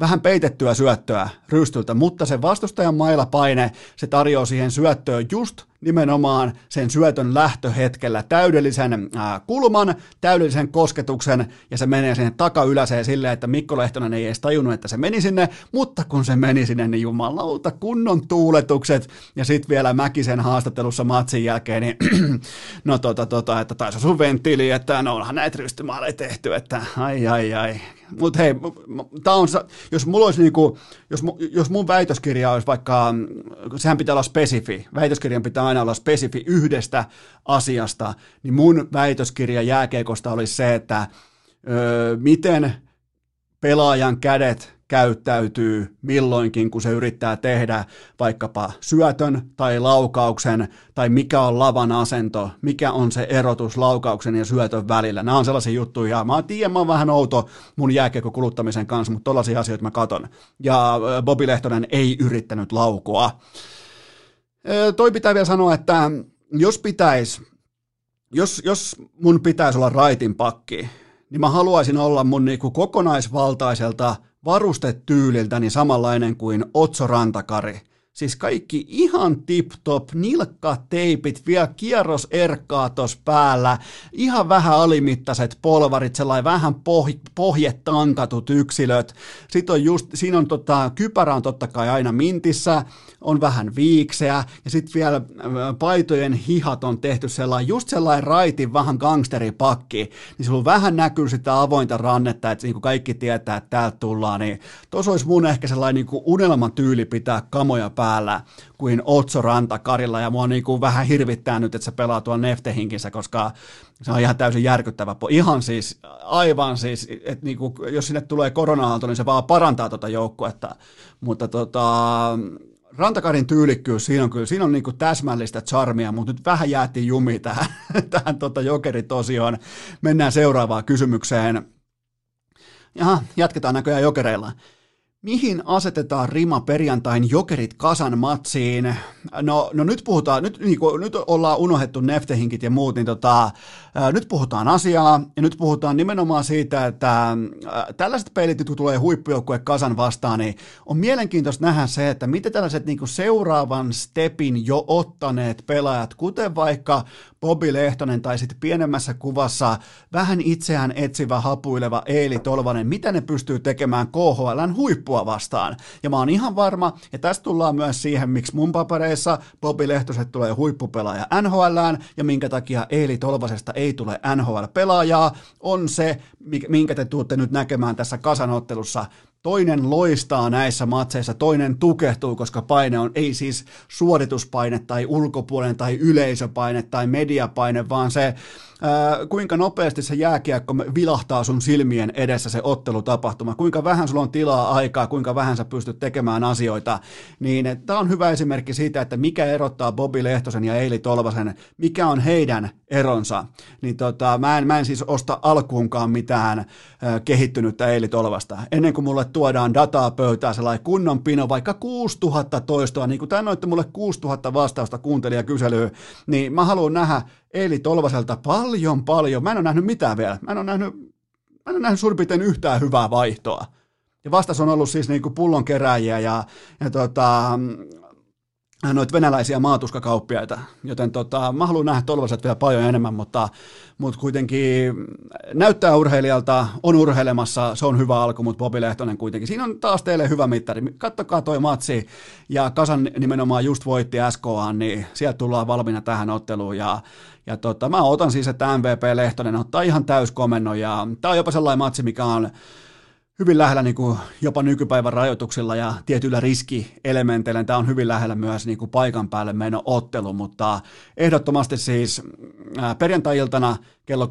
vähän peitettyä syöttöä rystyltä, mutta se vastustajan mailapaine, se tarjoaa siihen syöttöön just nimenomaan sen syötön lähtöhetkellä täydellisen kulman, täydellisen kosketuksen ja se menee sinne takayläseen silleen, että Mikko Lehtonen ei edes tajunnut, että se meni sinne, mutta kun se meni sinne, niin jumalauta kunnon tuuletukset. Ja sitten vielä Mäkisen haastattelussa matsin jälkeen, niin no tota, tota, että taisi sun venttiili, että no onhan näitä rystymaaleja tehty, että ai ai ai, mutta hei, tää on, jos mulla olisi niinku, jos, jos mun väitöskirja olisi vaikka, sehän pitää olla spesifi, väitöskirjan pitää aina olla spesifi yhdestä asiasta, niin mun väitöskirja jääkeikosta olisi se, että öö, miten pelaajan kädet käyttäytyy milloinkin, kun se yrittää tehdä vaikkapa syötön tai laukauksen, tai mikä on lavan asento, mikä on se erotus laukauksen ja syötön välillä. Nämä on sellaisia juttuja, mä tiedän, mä oon vähän outo mun jääkiekko kuluttamisen kanssa, mutta tollaisia asioita mä katon. Ja Bobi Lehtonen ei yrittänyt laukoa. Toi pitää vielä sanoa, että jos pitäisi, jos, jos mun pitäisi olla raitin pakki, niin mä haluaisin olla mun niinku kokonaisvaltaiselta varustetyyliltäni samanlainen kuin Otso Rantakari. Siis kaikki ihan tip-top, nilkkateipit, vielä kierros erkkaa päällä, ihan vähän alimittaiset polvarit, sellainen vähän poh- pohjetankatut yksilöt. Sitten on just, siinä on tota, kypärä on totta kai aina mintissä, on vähän viikseä, ja sitten vielä äh, paitojen hihat on tehty sellainen, just sellainen raitin vähän gangsteripakki, niin sulla vähän näkyy sitä avointa rannetta, että niin kaikki tietää, että täältä tullaan, niin tuossa olisi mun ehkä sellainen niin unelman tyyli pitää kamoja päällä kuin Otso Rantakarilla, ja mua niin kuin vähän hirvittää nyt, että se pelaa tuolla Neftehinkissä, koska se on ihan täysin järkyttävä. Ihan siis, aivan siis, että niin kuin, jos sinne tulee korona niin se vaan parantaa tuota joukkuetta, mutta tota, Rantakarin tyylikkyys, siinä on kyllä siinä on niinku täsmällistä charmia, mutta nyt vähän jäätiin jumi tähän, tähän tota jokeritosioon. Mennään seuraavaan kysymykseen. Jaha, jatketaan näköjään jokereilla. Mihin asetetaan rima perjantain jokerit kasan matsiin? No, no nyt puhutaan, nyt, niin kuin, nyt ollaan unohdettu neftehinkit ja muut, niin tota, ää, nyt puhutaan asiaa ja nyt puhutaan nimenomaan siitä, että ää, tällaiset peilit, kun tulee huippujoukkue kasan vastaan, niin on mielenkiintoista nähdä se, että miten tällaiset niin kuin seuraavan stepin jo ottaneet pelaajat, kuten vaikka Bobi Lehtonen tai sitten pienemmässä kuvassa vähän itseään etsivä, hapuileva Eeli Tolvanen, mitä ne pystyy tekemään KHLn huippu huippua vastaan. Ja mä oon ihan varma, ja tästä tullaan myös siihen, miksi mun papereissa Bobi Lehtoset tulee huippupelaaja NHLään, ja minkä takia Eeli Tolvasesta ei tule NHL-pelaajaa, on se, minkä te tuutte nyt näkemään tässä kasanottelussa toinen loistaa näissä matseissa, toinen tukehtuu, koska paine on ei siis suorituspaine tai ulkopuolinen tai yleisöpaine tai mediapaine, vaan se ää, kuinka nopeasti se jääkiekko vilahtaa sun silmien edessä se ottelutapahtuma, kuinka vähän sulla on tilaa aikaa, kuinka vähän sä pystyt tekemään asioita, niin tämä on hyvä esimerkki siitä, että mikä erottaa Bobi Lehtosen ja Eili Tolvasen, mikä on heidän eronsa, niin tota, mä, en, mä en siis osta alkuunkaan mitään ää, kehittynyttä Eili Tolvasta, ennen kuin mulle tuodaan dataa pöytään sellainen kunnon pino, vaikka 6000 toistoa, niin kuin tännoitte mulle 6000 vastausta kuuntelijakyselyyn, niin mä haluan nähdä Eili Tolvaselta paljon, paljon. Mä en ole nähnyt mitään vielä. Mä en ole nähnyt, mä en ole nähnyt suurin piirtein yhtään hyvää vaihtoa. Ja vastas on ollut siis niin kuin pullon keräjiä ja, ja tota, noita venäläisiä maatuskakauppiaita, joten tota, mä haluan nähdä Tolvaset vielä paljon enemmän, mutta, mutta kuitenkin näyttää urheilijalta, on urheilemassa, se on hyvä alku, mutta Bobi Lehtonen kuitenkin. Siinä on taas teille hyvä mittari. Kattokaa toi matsi, ja Kasan nimenomaan just voitti SKA, niin sieltä tullaan valmiina tähän otteluun, ja, ja tota, mä otan siis, että MVP Lehtonen ottaa ihan täyskomennon, ja tämä on jopa sellainen matsi, mikä on hyvin lähellä niin kuin jopa nykypäivän rajoituksilla ja tietyillä riskielementeillä. Tämä on hyvin lähellä myös niin kuin paikan päälle meno ottelu, mutta ehdottomasti siis perjantai-iltana kello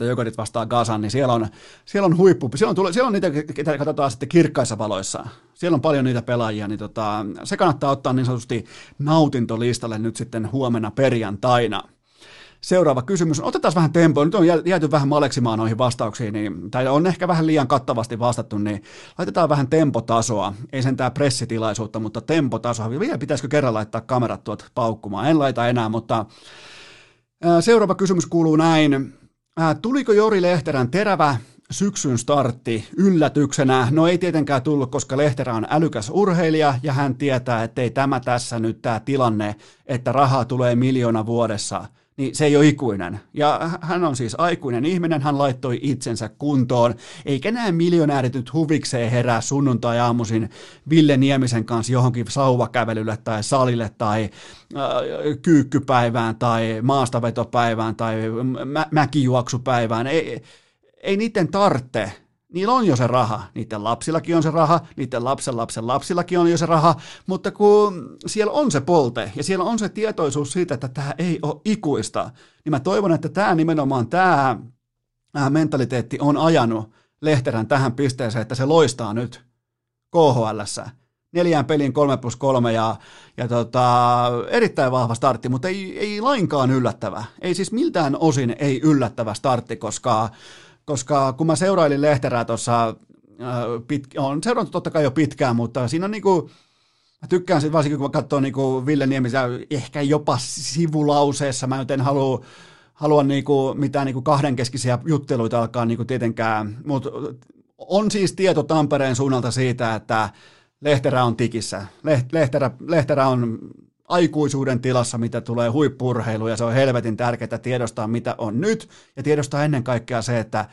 18.30 Jokerit vastaa Gazan, niin siellä on, siellä on huippu, siellä on, siellä on niitä, ketä katsotaan sitten kirkkaissa valoissa. Siellä on paljon niitä pelaajia, niin tota, se kannattaa ottaa niin sanotusti nautintolistalle nyt sitten huomenna perjantaina. Seuraava kysymys. Otetaan vähän tempoa. Nyt on jääty vähän maleksimaan noihin vastauksiin, niin, tai on ehkä vähän liian kattavasti vastattu, niin laitetaan vähän tempotasoa. Ei sentään pressitilaisuutta, mutta tempotasoa. Vielä pitäisikö kerran laittaa kamerat tuot paukkumaan? En laita enää, mutta seuraava kysymys kuuluu näin. Tuliko Jori Lehterän terävä syksyn startti yllätyksenä. No ei tietenkään tullut, koska Lehterä on älykäs urheilija ja hän tietää, että ei tämä tässä nyt tämä tilanne, että rahaa tulee miljoona vuodessa – niin se ei ole ikuinen. Ja hän on siis aikuinen ihminen, hän laittoi itsensä kuntoon, eikä nämä miljonäärit nyt huvikseen herää sunnuntai-aamuisin Ville Niemisen kanssa johonkin sauvakävelylle tai salille tai äh, kyykkypäivään tai maastavetopäivään tai mä- mäkijuoksupäivään. Ei, ei niiden tarvitse Niillä on jo se raha, niiden lapsillakin on se raha, niiden lapsen lapsen lapsillakin on jo se raha, mutta kun siellä on se polte ja siellä on se tietoisuus siitä, että tämä ei ole ikuista, niin mä toivon, että tämä nimenomaan tämä mentaliteetti on ajanut Lehterän tähän pisteeseen, että se loistaa nyt KHL. Neljään peliin 3 plus 3 ja, ja tota, erittäin vahva startti, mutta ei, ei lainkaan yllättävä. Ei siis miltään osin ei yllättävä startti, koska koska kun mä seurailin Lehterää tuossa, äh, on seurannut totta kai jo pitkään, mutta siinä on niinku, mä tykkään sitten varsinkin kun mä katson niinku Ville Niemisen ehkä jopa sivulauseessa, mä nyt en halua halua niinku mitään niinku kahdenkeskisiä jutteluita alkaa niinku tietenkään, mutta on siis tieto Tampereen suunnalta siitä, että Lehterä on tikissä. Lehterä, Lehterä on aikuisuuden tilassa, mitä tulee huippurheiluun, ja se on helvetin tärkeää tiedostaa, mitä on nyt, ja tiedostaa ennen kaikkea se, että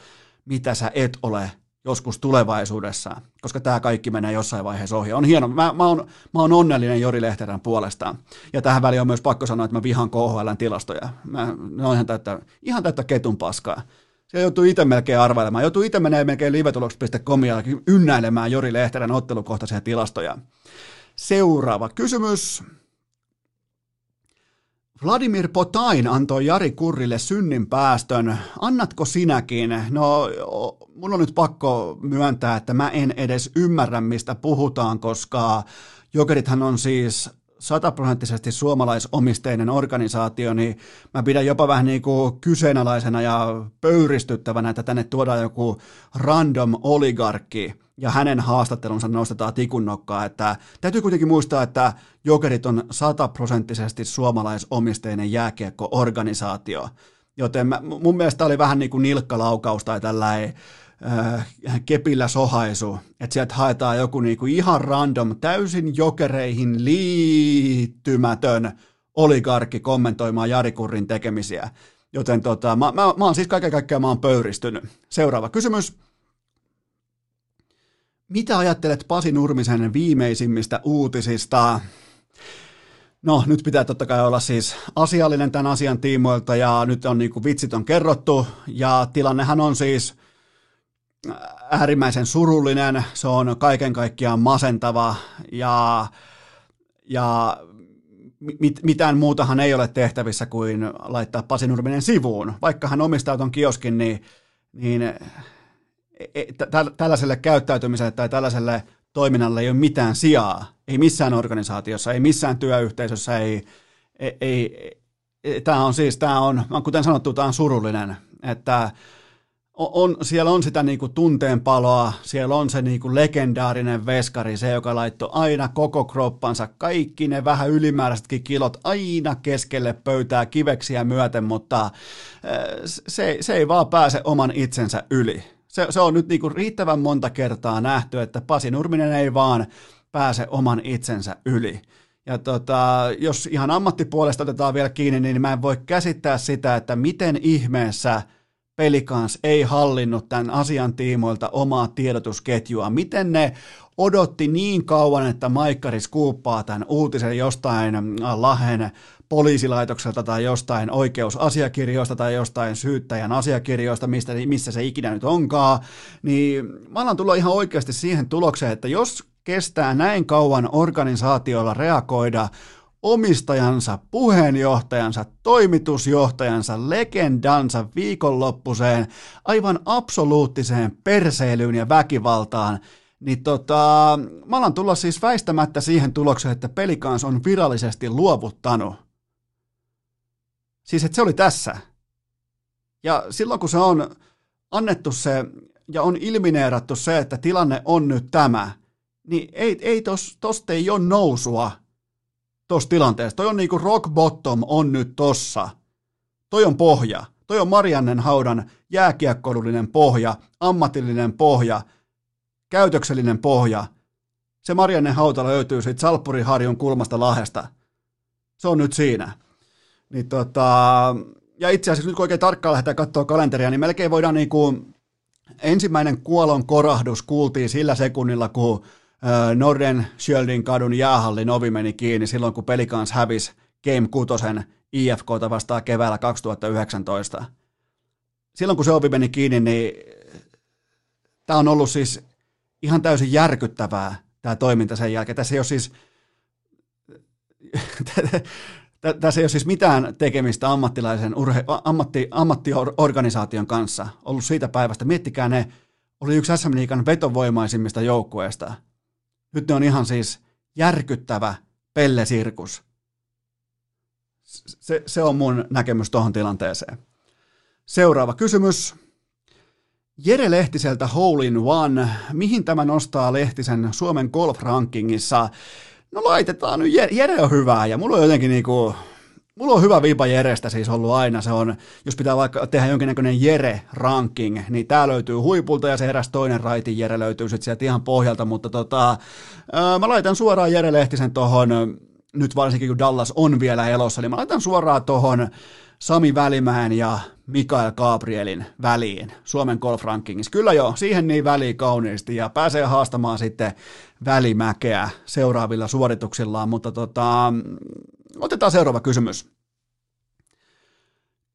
mitä sä et ole joskus tulevaisuudessa, koska tämä kaikki menee jossain vaiheessa ohi. On hieno, mä, mä, oon, mä oon onnellinen Jori Lehterän puolestaan. Ja tähän väliin on myös pakko sanoa, että mä vihan KHLn tilastoja. Mä, ne on ihan täyttä, ihan täyttä ketun paskaa. Se joutuu itse melkein arvailemaan. Joutuu itse menee melkein livetuloks.com ja ynnäilemään Jori Lehterän ottelukohtaisia tilastoja. Seuraava kysymys. Vladimir Potain antoi Jari Kurrille synnin päästön. Annatko sinäkin? No, mun on nyt pakko myöntää, että mä en edes ymmärrä, mistä puhutaan, koska Jokerithan on siis sataprosenttisesti suomalaisomisteinen organisaatio, niin mä pidän jopa vähän niin kuin kyseenalaisena ja pöyristyttävänä, että tänne tuodaan joku random oligarkki ja hänen haastattelunsa nostetaan tikunnokkaa, että täytyy kuitenkin muistaa, että Jokerit on sataprosenttisesti suomalaisomisteinen jääkiekko-organisaatio, joten mä, mun mielestä oli vähän niin kuin nilkkalaukaus tai tällainen kepillä sohaisu, että sieltä haetaan joku niinku ihan random, täysin jokereihin liittymätön oligarkki kommentoimaan Jari Kurrin tekemisiä. Joten tota, mä, mä, mä oon siis kaiken kaikkiaan mä oon pöyristynyt. Seuraava kysymys. Mitä ajattelet Pasi Nurmisen viimeisimmistä uutisista? No, nyt pitää totta kai olla siis asiallinen tämän asian tiimoilta ja nyt on niin kuin vitsit on kerrottu ja tilannehan on siis äärimmäisen surullinen, se on kaiken kaikkiaan masentava ja, ja mit, mitään muutahan ei ole tehtävissä kuin laittaa Pasi Nurminen sivuun. Vaikka hän omistaa tuon kioskin, niin, niin e, e, tällaiselle käyttäytymiselle tai tällaiselle toiminnalle ei ole mitään sijaa. Ei missään organisaatiossa, ei missään työyhteisössä, ei, ei, ei, ei tämä on siis, tämä on, kuten sanottu, tämä on surullinen, että on, siellä on sitä niin kuin tunteenpaloa, siellä on se niin kuin legendaarinen veskari, se joka laittoi aina koko kroppansa, kaikki ne vähän ylimääräisetkin kilot aina keskelle pöytää kiveksiä myöten, mutta se, se ei vaan pääse oman itsensä yli. Se, se on nyt niin kuin riittävän monta kertaa nähty, että Pasi Nurminen ei vaan pääse oman itsensä yli. Ja tota, jos ihan ammattipuolesta otetaan vielä kiinni, niin mä en voi käsittää sitä, että miten ihmeessä – Pelikans ei hallinnut tämän asian tiimoilta omaa tiedotusketjua. Miten ne odotti niin kauan, että Maikkari skuuppaa tämän uutisen jostain äh, Lahen poliisilaitokselta tai jostain oikeusasiakirjoista tai jostain syyttäjän asiakirjoista, mistä, missä se ikinä nyt onkaan, niin mä alan tulla ihan oikeasti siihen tulokseen, että jos kestää näin kauan organisaatioilla reagoida omistajansa, puheenjohtajansa, toimitusjohtajansa, legendansa viikonloppuseen, aivan absoluuttiseen perseilyyn ja väkivaltaan, niin tota, mä alan tulla siis väistämättä siihen tulokseen, että pelikans on virallisesti luovuttanut. Siis että se oli tässä. Ja silloin kun se on annettu se ja on ilmineerattu se, että tilanne on nyt tämä, niin ei, ei tos, tosta ei ole nousua tuossa tilanteessa. Toi on niinku rock bottom on nyt tossa. Toi on pohja. Toi on Mariannen haudan jääkiekkoilullinen pohja, ammatillinen pohja, käytöksellinen pohja. Se Mariannen hauta löytyy siitä Salppuriharjun kulmasta lahesta. Se on nyt siinä. Niin tota, ja itse asiassa nyt kun oikein tarkkaan lähdetään katsoa kalenteria, niin melkein voidaan niinku, ensimmäinen kuolon korahdus kuultiin sillä sekunnilla, kun Norden Schjöldin kadun jäähallin ovi meni kiinni silloin, kun Pelikans hävisi Game 6 IFKta vastaan keväällä 2019. Silloin, kun se ovi meni kiinni, niin tämä on ollut siis ihan täysin järkyttävää, tämä toiminta sen jälkeen. Tässä ei ole siis, tässä ei ole siis mitään tekemistä ammattilaisen urhe, ammatti, ammattiorganisaation kanssa ollut siitä päivästä. Miettikää ne, oli yksi SM Liikan vetovoimaisimmista joukkueista – nyt ne on ihan siis järkyttävä pellesirkus. Se, se on mun näkemys tuohon tilanteeseen. Seuraava kysymys. Jere Lehtiseltä Hole in One. Mihin tämä nostaa Lehtisen Suomen golf-rankingissa? No laitetaan nyt, Jere on hyvää ja mulla on jotenkin niinku, Mulla on hyvä viipa Jerestä siis ollut aina. Se on, jos pitää vaikka tehdä jonkinnäköinen Jere-ranking, niin tää löytyy huipulta ja se eräs toinen raitin Jere löytyy sitten sieltä ihan pohjalta, mutta tota, mä laitan suoraan Jere Lehtisen tohon, nyt varsinkin kun Dallas on vielä elossa, niin mä laitan suoraan tohon Sami Välimäen ja Mikael Gabrielin väliin Suomen golf rankingissa. Kyllä joo, siihen niin väliin kauniisti ja pääsee haastamaan sitten välimäkeä seuraavilla suorituksillaan, mutta tota, Otetaan seuraava kysymys.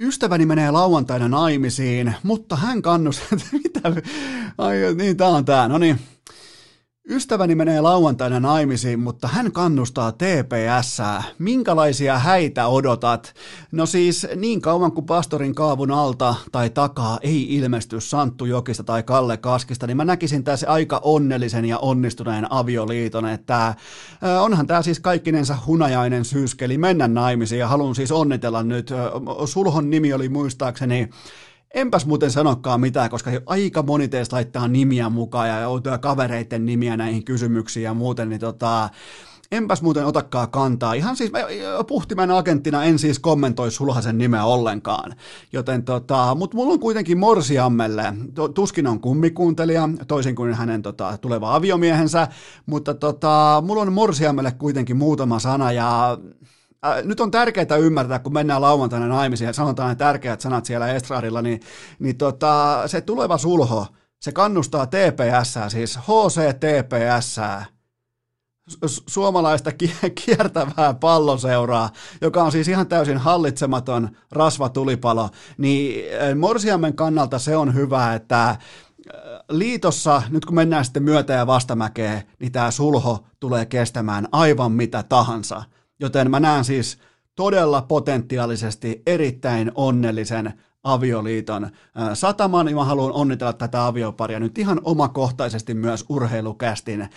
Ystäväni menee lauantaina naimisiin, mutta hän kannustaa, mitä, ai niin tää on tää, no niin, Ystäväni menee lauantaina naimisiin, mutta hän kannustaa TPS. Minkälaisia häitä odotat? No siis niin kauan kuin pastorin kaavun alta tai takaa ei ilmesty Santtu Jokista tai Kalle Kaskista, niin mä näkisin tässä aika onnellisen ja onnistuneen avioliiton, että onhan tämä siis kaikkinensa hunajainen syyskeli mennä naimisiin ja haluan siis onnitella nyt. Sulhon nimi oli muistaakseni Enpäs muuten sanokaan mitään, koska aika moni teistä laittaa nimiä mukaan ja joutuu kavereiden nimiä näihin kysymyksiin ja muuten, niin tota, enpäs muuten otakaan kantaa. Ihan siis puhtimen agenttina en siis kommentoi sulhasen nimeä ollenkaan. Joten tota, mutta mulla on kuitenkin Morsiammelle, tuskin on kummikuuntelija, toisin kuin hänen tota, tuleva aviomiehensä, mutta tota, mulla on Morsiammelle kuitenkin muutama sana ja äh, nyt on tärkeää ymmärtää, kun mennään lauantaina naimisiin ja sanotaan ne tärkeät sanat siellä estradilla, niin, niin tota, se tuleva sulho, Se kannustaa TPS, siis HCTPS, suomalaista kiertävää palloseuraa, joka on siis ihan täysin hallitsematon rasvatulipalo, niin Morsiamen kannalta se on hyvä, että liitossa, nyt kun mennään sitten myötä- ja vastamäkeen, niin tämä sulho tulee kestämään aivan mitä tahansa. Joten mä näen siis todella potentiaalisesti erittäin onnellisen avioliiton sataman, niin mä haluan onnitella tätä avioparia nyt ihan omakohtaisesti myös urheilukästin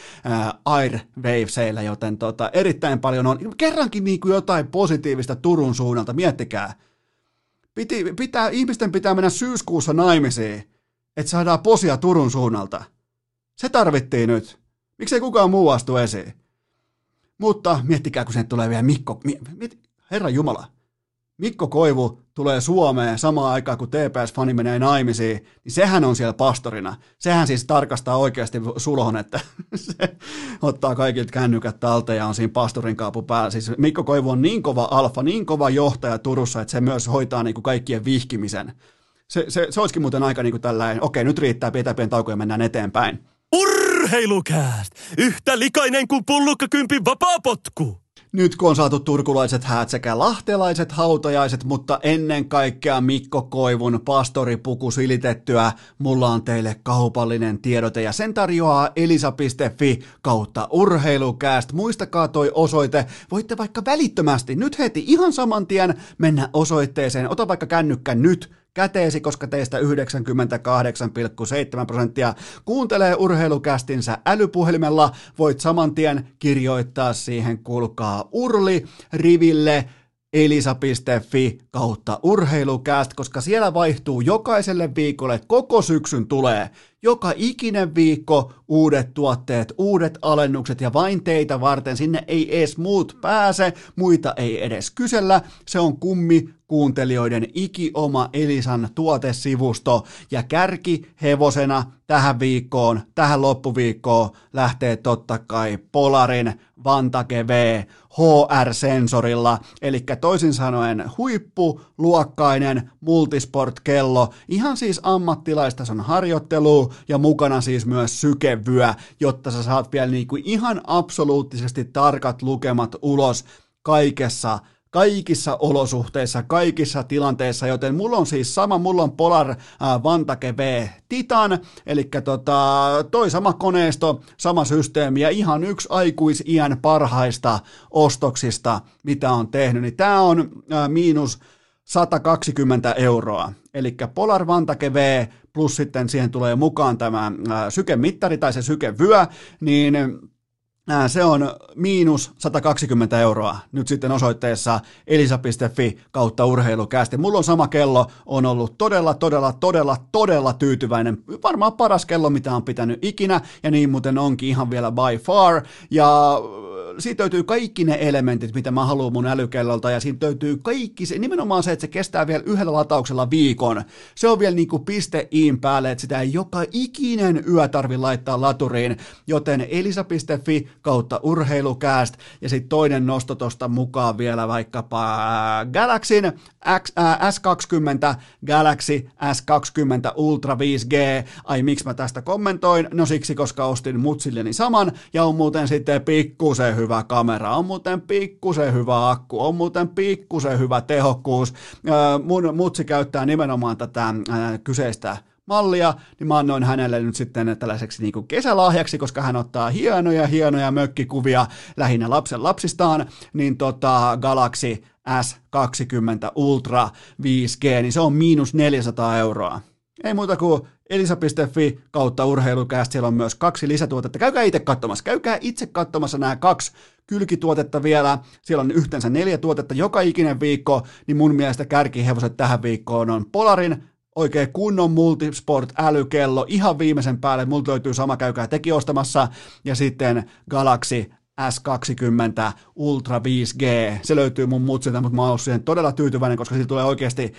Airwaveseillä, joten tota, erittäin paljon on kerrankin niin kuin jotain positiivista Turun suunnalta, miettikää. Piti, pitää, ihmisten pitää mennä syyskuussa naimisiin, että saadaan posia Turun suunnalta. Se tarvittiin nyt. Miksei kukaan muu astu esiin? Mutta miettikää, kun sen tulee vielä Mikko. Herra Jumala, Mikko Koivu tulee Suomeen samaan aikaan, kun TPS-fani menee naimisiin, niin sehän on siellä pastorina. Sehän siis tarkastaa oikeasti sulhon, että se ottaa kaikilta kännykät talteen ja on siinä pastorin kaapu päällä. Siis Mikko Koivu on niin kova alfa, niin kova johtaja Turussa, että se myös hoitaa niin kuin kaikkien vihkimisen. Se, se, se olisikin muuten aika niin kuin tällainen, okei nyt riittää, pidetään pieni tauko ja mennään eteenpäin. Urheilukääst! Yhtä likainen kuin pullukkakympin vapaapotku! Nyt kun on saatu turkulaiset häät sekä lahtelaiset hautajaiset, mutta ennen kaikkea Mikko Koivun pastoripuku silitettyä, mulla on teille kaupallinen tiedote ja sen tarjoaa elisa.fi kautta urheilukääst. Muistakaa toi osoite, voitte vaikka välittömästi nyt heti ihan saman tien mennä osoitteeseen, ota vaikka kännykkä nyt käteesi, koska teistä 98,7 prosenttia kuuntelee urheilukästinsä älypuhelimella. Voit saman tien kirjoittaa siihen, kuulkaa urli riville elisa.fi kautta urheilukääst, koska siellä vaihtuu jokaiselle viikolle, koko syksyn tulee joka ikinen viikko uudet tuotteet, uudet alennukset ja vain teitä varten. Sinne ei edes muut pääse, muita ei edes kysellä. Se on kummi kuuntelijoiden ikioma Elisan tuotesivusto ja kärki hevosena tähän viikkoon, tähän loppuviikkoon lähtee totta kai Polarin Vantage V HR-sensorilla, eli toisin sanoen huippuluokkainen multisport-kello, ihan siis ammattilaistason harjoittelu ja mukana siis myös sykevyö, jotta sä saat vielä niin kuin ihan absoluuttisesti tarkat lukemat ulos kaikessa kaikissa olosuhteissa, kaikissa tilanteissa, joten mulla on siis sama, mulla on Polar Vantake V Titan, eli tota, toi sama koneisto, sama systeemi ja ihan yksi aikuisiän parhaista ostoksista, mitä on tehnyt, niin tää on äh, miinus 120 euroa. Eli Polar Vantake V plus sitten siihen tulee mukaan tämä äh, sykemittari tai se sykevyö, niin se on miinus 120 euroa nyt sitten osoitteessa elisa.fi kautta urheilukästi. Mulla on sama kello, on ollut todella, todella, todella, todella tyytyväinen. Varmaan paras kello, mitä on pitänyt ikinä, ja niin muuten onkin ihan vielä by far. Ja siitä löytyy kaikki ne elementit, mitä mä haluan mun älykellolta, ja siitä löytyy kaikki se, nimenomaan se, että se kestää vielä yhdellä latauksella viikon. Se on vielä niinku piste iin päälle, että sitä ei joka ikinen yö tarvi laittaa laturiin, joten elisa.fi kautta urheilukääst, ja sitten toinen nosto tosta mukaan vielä vaikkapa Galaxin X, äh, S20, Galaxy S20 Ultra 5G. Ai miksi mä tästä kommentoin? No siksi, koska ostin mutsilleni saman, ja on muuten sitten pikkusen hyvä kamera, on muuten pikkusen hyvä akku, on muuten pikkusen hyvä tehokkuus. Mun mutsi käyttää nimenomaan tätä kyseistä mallia, niin mä annoin hänelle nyt sitten tällaiseksi niin kuin kesälahjaksi, koska hän ottaa hienoja, hienoja mökkikuvia lähinnä lapsen lapsistaan, niin tota Galaxy S20 Ultra 5G, niin se on miinus 400 euroa. Ei muuta kuin elisa.fi kautta urheilukästä, siellä on myös kaksi lisätuotetta. Käykää itse katsomassa, käykää itse katsomassa nämä kaksi kylkituotetta vielä. Siellä on yhteensä neljä tuotetta joka ikinen viikko, niin mun mielestä kärkihevoset tähän viikkoon on Polarin oikein kunnon multisport älykello, ihan viimeisen päälle, multa löytyy sama, käykää teki ostamassa, ja sitten Galaxy S20 Ultra 5G, se löytyy mun mutsilta, mutta mä oon siihen todella tyytyväinen, koska siitä tulee oikeasti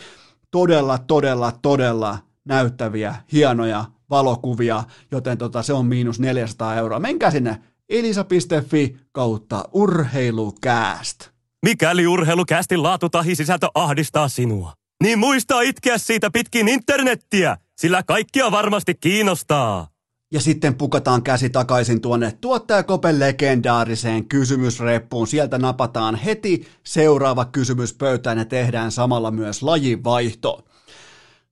todella, todella, todella näyttäviä, hienoja valokuvia, joten tota, se on miinus 400 euroa. Menkää sinne elisa.fi kautta urheilukääst. Mikäli urheilukästin laatu tahi sisältö ahdistaa sinua, niin muista itkeä siitä pitkin internettiä. sillä kaikkia varmasti kiinnostaa. Ja sitten pukataan käsi takaisin tuonne tuottajakopen legendaariseen kysymysreppuun. Sieltä napataan heti seuraava kysymys pöytään ja tehdään samalla myös lajivaihto.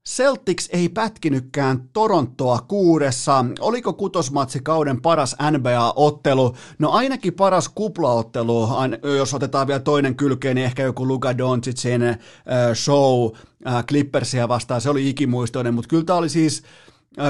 Celtics ei pätkinytkään Torontoa kuudessa. Oliko kutosmatsi kauden paras NBA-ottelu? No ainakin paras kuplaottelu, jos otetaan vielä toinen kylkeen, niin ehkä joku Luka Doncicin äh, show äh, Clippersia vastaan, se oli ikimuistoinen, mutta kyllä tämä oli siis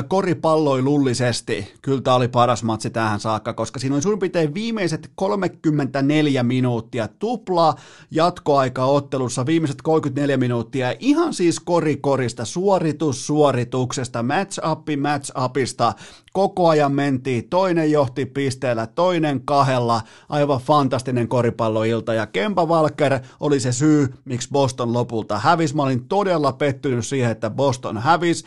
koripalloilullisesti kyllä tämä oli paras matsi tähän saakka, koska siinä oli suurin piirtein viimeiset 34 minuuttia tupla jatkoaika ottelussa, viimeiset 34 minuuttia, ihan siis korikorista, suoritus suorituksesta, match upi match upista, koko ajan mentiin, toinen johti pisteellä, toinen kahdella, aivan fantastinen koripalloilta ja Kempa Walker oli se syy, miksi Boston lopulta hävisi. Mä olin todella pettynyt siihen, että Boston hävisi.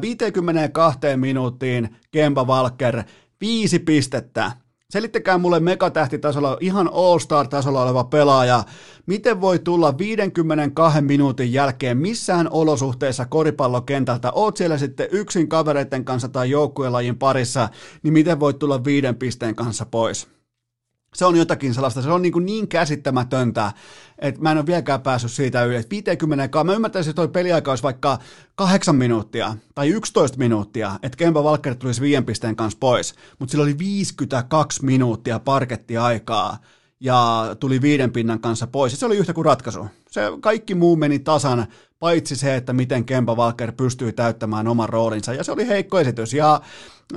52 minuuttiin Kempa Walker viisi pistettä, Selittäkää mulle megatähtitasolla, ihan all-star-tasolla oleva pelaaja, miten voi tulla 52 minuutin jälkeen missään olosuhteissa koripallokentältä, oot siellä sitten yksin kavereiden kanssa tai joukkuelajin parissa, niin miten voi tulla viiden pisteen kanssa pois? Se on jotakin sellaista, se on niin, kuin niin käsittämätöntä, että mä en ole vieläkään päässyt siitä yli. 50, mä ymmärtäisin, että toi peliaika olisi vaikka 8 minuuttia tai 11 minuuttia, että Kemba Walker tulisi viiden pisteen kanssa pois, mutta sillä oli 52 minuuttia parkettiaikaa ja tuli viiden pinnan kanssa pois, ja se oli yhtä kuin ratkaisu. Se kaikki muu meni tasan, paitsi se, että miten Kemba Walker pystyi täyttämään oman roolinsa, ja se oli heikko esitys, ja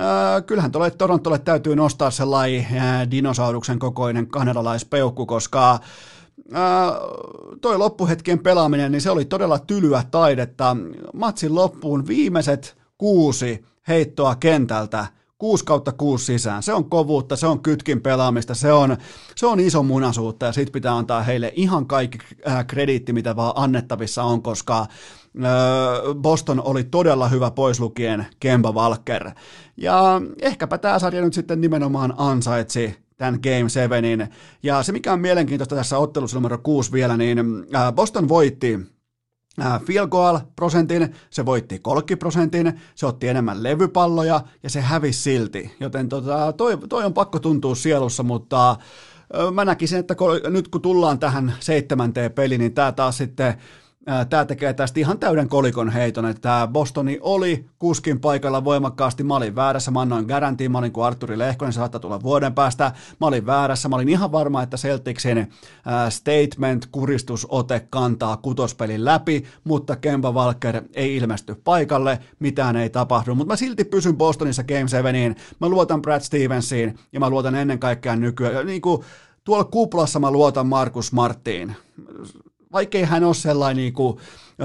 äh, kyllähän tuolle Torontolle täytyy nostaa sellainen äh, dinosauruksen kokoinen kanadalaispeukku, koska äh, toi loppuhetkien pelaaminen, niin se oli todella tylyä taidetta. Matsin loppuun viimeiset kuusi heittoa kentältä – 6 kautta 6 sisään. Se on kovuutta, se on kytkin pelaamista, se on, se on iso munasuutta ja sit pitää antaa heille ihan kaikki äh, krediitti, mitä vaan annettavissa on, koska äh, Boston oli todella hyvä pois lukien Kemba Walker. Ja ehkäpä tämä sarja nyt sitten nimenomaan ansaitsi tämän Game 7. Ja se, mikä on mielenkiintoista tässä ottelussa numero 6 vielä, niin äh, Boston voitti field goal prosentin, se voitti kolkkiprosentin, se otti enemmän levypalloja ja se hävisi silti. Joten tota, toi, toi on pakko tuntua sielussa, mutta mä näkisin, että nyt kun tullaan tähän seitsemänteen peliin, niin tämä taas sitten Tämä tekee tästä ihan täyden kolikon heiton, että tämä Bostoni oli kuskin paikalla voimakkaasti. Mä olin väärässä, mä annoin garantiin, mä olin kuin Arturi Lehkonen, se saattaa tulla vuoden päästä. Mä olin väärässä, mä olin ihan varma, että Celticsin statement, kuristusote kantaa kutospelin läpi, mutta Kemba Walker ei ilmesty paikalle, mitään ei tapahdu. Mutta mä silti pysyn Bostonissa Game 7, mä luotan Brad Stevensiin ja mä luotan ennen kaikkea nykyään, niin kuin tuolla kuplassa mä luotan Markus Marttiin vaikkei hän ole sellainen niin kuin,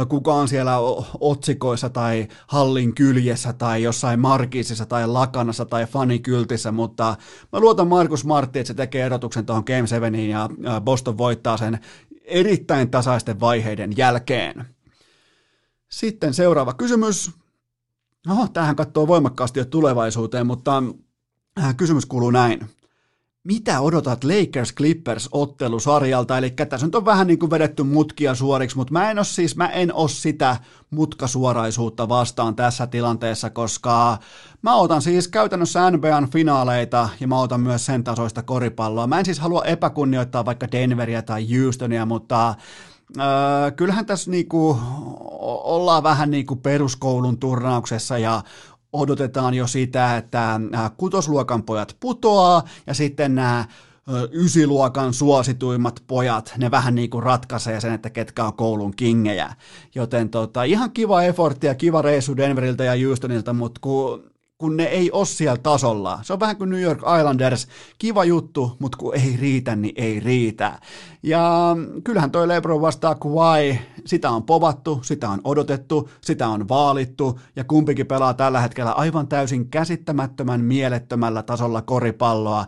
kukaan siellä otsikoissa tai hallin kyljessä tai jossain markisissa tai lakanassa tai fanikyltissä, mutta mä luotan Markus Martti, että se tekee erotuksen tuohon Game 7 ja Boston voittaa sen erittäin tasaisten vaiheiden jälkeen. Sitten seuraava kysymys. Oho, tähän katsoo voimakkaasti jo tulevaisuuteen, mutta kysymys kuuluu näin mitä odotat Lakers Clippers ottelusarjalta, eli tässä nyt on vähän niin kuin vedetty mutkia suoriksi, mutta mä en ole siis, mä en ole sitä mutkasuoraisuutta vastaan tässä tilanteessa, koska mä otan siis käytännössä NBAn finaaleita ja mä otan myös sen tasoista koripalloa. Mä en siis halua epäkunnioittaa vaikka Denveria tai Houstonia, mutta Öö, kyllähän tässä niinku ollaan vähän niinku peruskoulun turnauksessa ja odotetaan jo sitä, että kutosluokan pojat putoaa ja sitten nämä ysiluokan suosituimmat pojat, ne vähän niin kuin ratkaisee sen, että ketkä on koulun kingejä. Joten tota, ihan kiva effortti ja kiva reissu Denveriltä ja Houstonilta, mutta kun kun ne ei ole siellä tasolla. Se on vähän kuin New York Islanders, kiva juttu, mutta kun ei riitä, niin ei riitä. Ja kyllähän toi LeBron vastaa Kawhi, sitä on povattu, sitä on odotettu, sitä on vaalittu, ja kumpikin pelaa tällä hetkellä aivan täysin käsittämättömän mielettömällä tasolla koripalloa.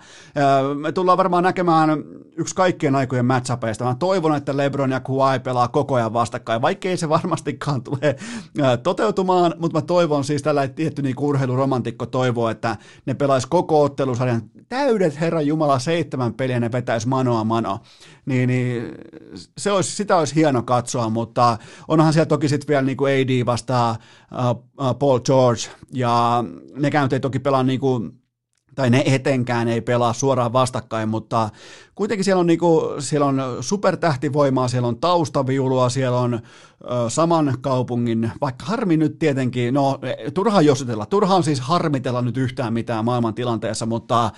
Me tullaan varmaan näkemään yksi kaikkien aikojen matchapeista. Mä toivon, että LeBron ja Kawhi pelaa koko ajan vastakkain, vaikkei se varmastikaan tule toteutumaan, mutta mä toivon siis tällä tietty niin urheiluromantiikka romantikko toivoo, että ne pelaisi koko ottelusarjan täydet Herran Jumala seitsemän peliä ne vetäisi manoa mano, niin, niin se olisi, sitä olisi hieno katsoa, mutta onhan siellä toki sitten vielä niin kuin AD vastaa uh, uh, Paul George, ja nekään ei toki pelaa niin kuin tai ne etenkään ei pelaa suoraan vastakkain, mutta kuitenkin siellä on, niinku, siellä on supertähtivoimaa, siellä on taustaviulua, siellä on ö, saman kaupungin, vaikka harmi nyt tietenkin, no turhaan jositella, turhaan siis harmitella nyt yhtään mitään maailman tilanteessa, mutta,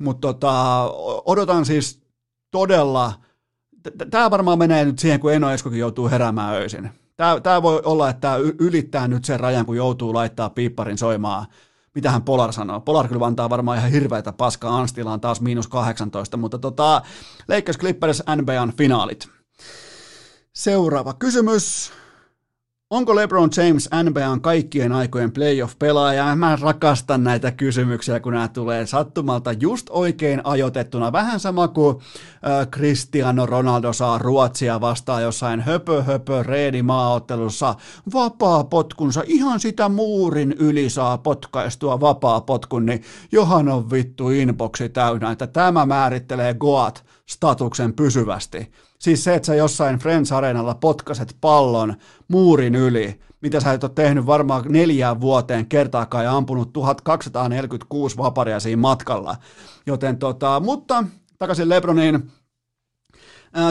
mutta tota, odotan siis todella, tämä varmaan menee nyt siihen, kun Eno Eskokin joutuu heräämään öisin. Tämä voi olla, että tämä ylittää nyt sen rajan, kun joutuu laittaa piipparin soimaan mitähän Polar sanoo. Polar kyllä antaa varmaan ihan hirveätä paskaa, Anstila on taas miinus 18, mutta tota, Lakers Clippers NBAn finaalit. Seuraava kysymys. Onko LeBron James NBAn kaikkien aikojen playoff-pelaaja? Mä rakastan näitä kysymyksiä, kun nämä tulee sattumalta just oikein ajoitettuna. Vähän sama kuin äh, Cristiano Ronaldo saa Ruotsia vastaan jossain höpö höpö reedi maaottelussa vapaa potkunsa. Ihan sitä muurin yli saa potkaistua vapaa potkun, niin johan on vittu inboxi täynnä, että tämä määrittelee Goat statuksen pysyvästi. Siis se, että sä jossain Friends Arenalla potkaset pallon muurin yli, mitä sä et ole tehnyt varmaan neljään vuoteen kertaakaan ja ampunut 1246 vaparia siinä matkalla. Joten tota, mutta takaisin Lebroniin,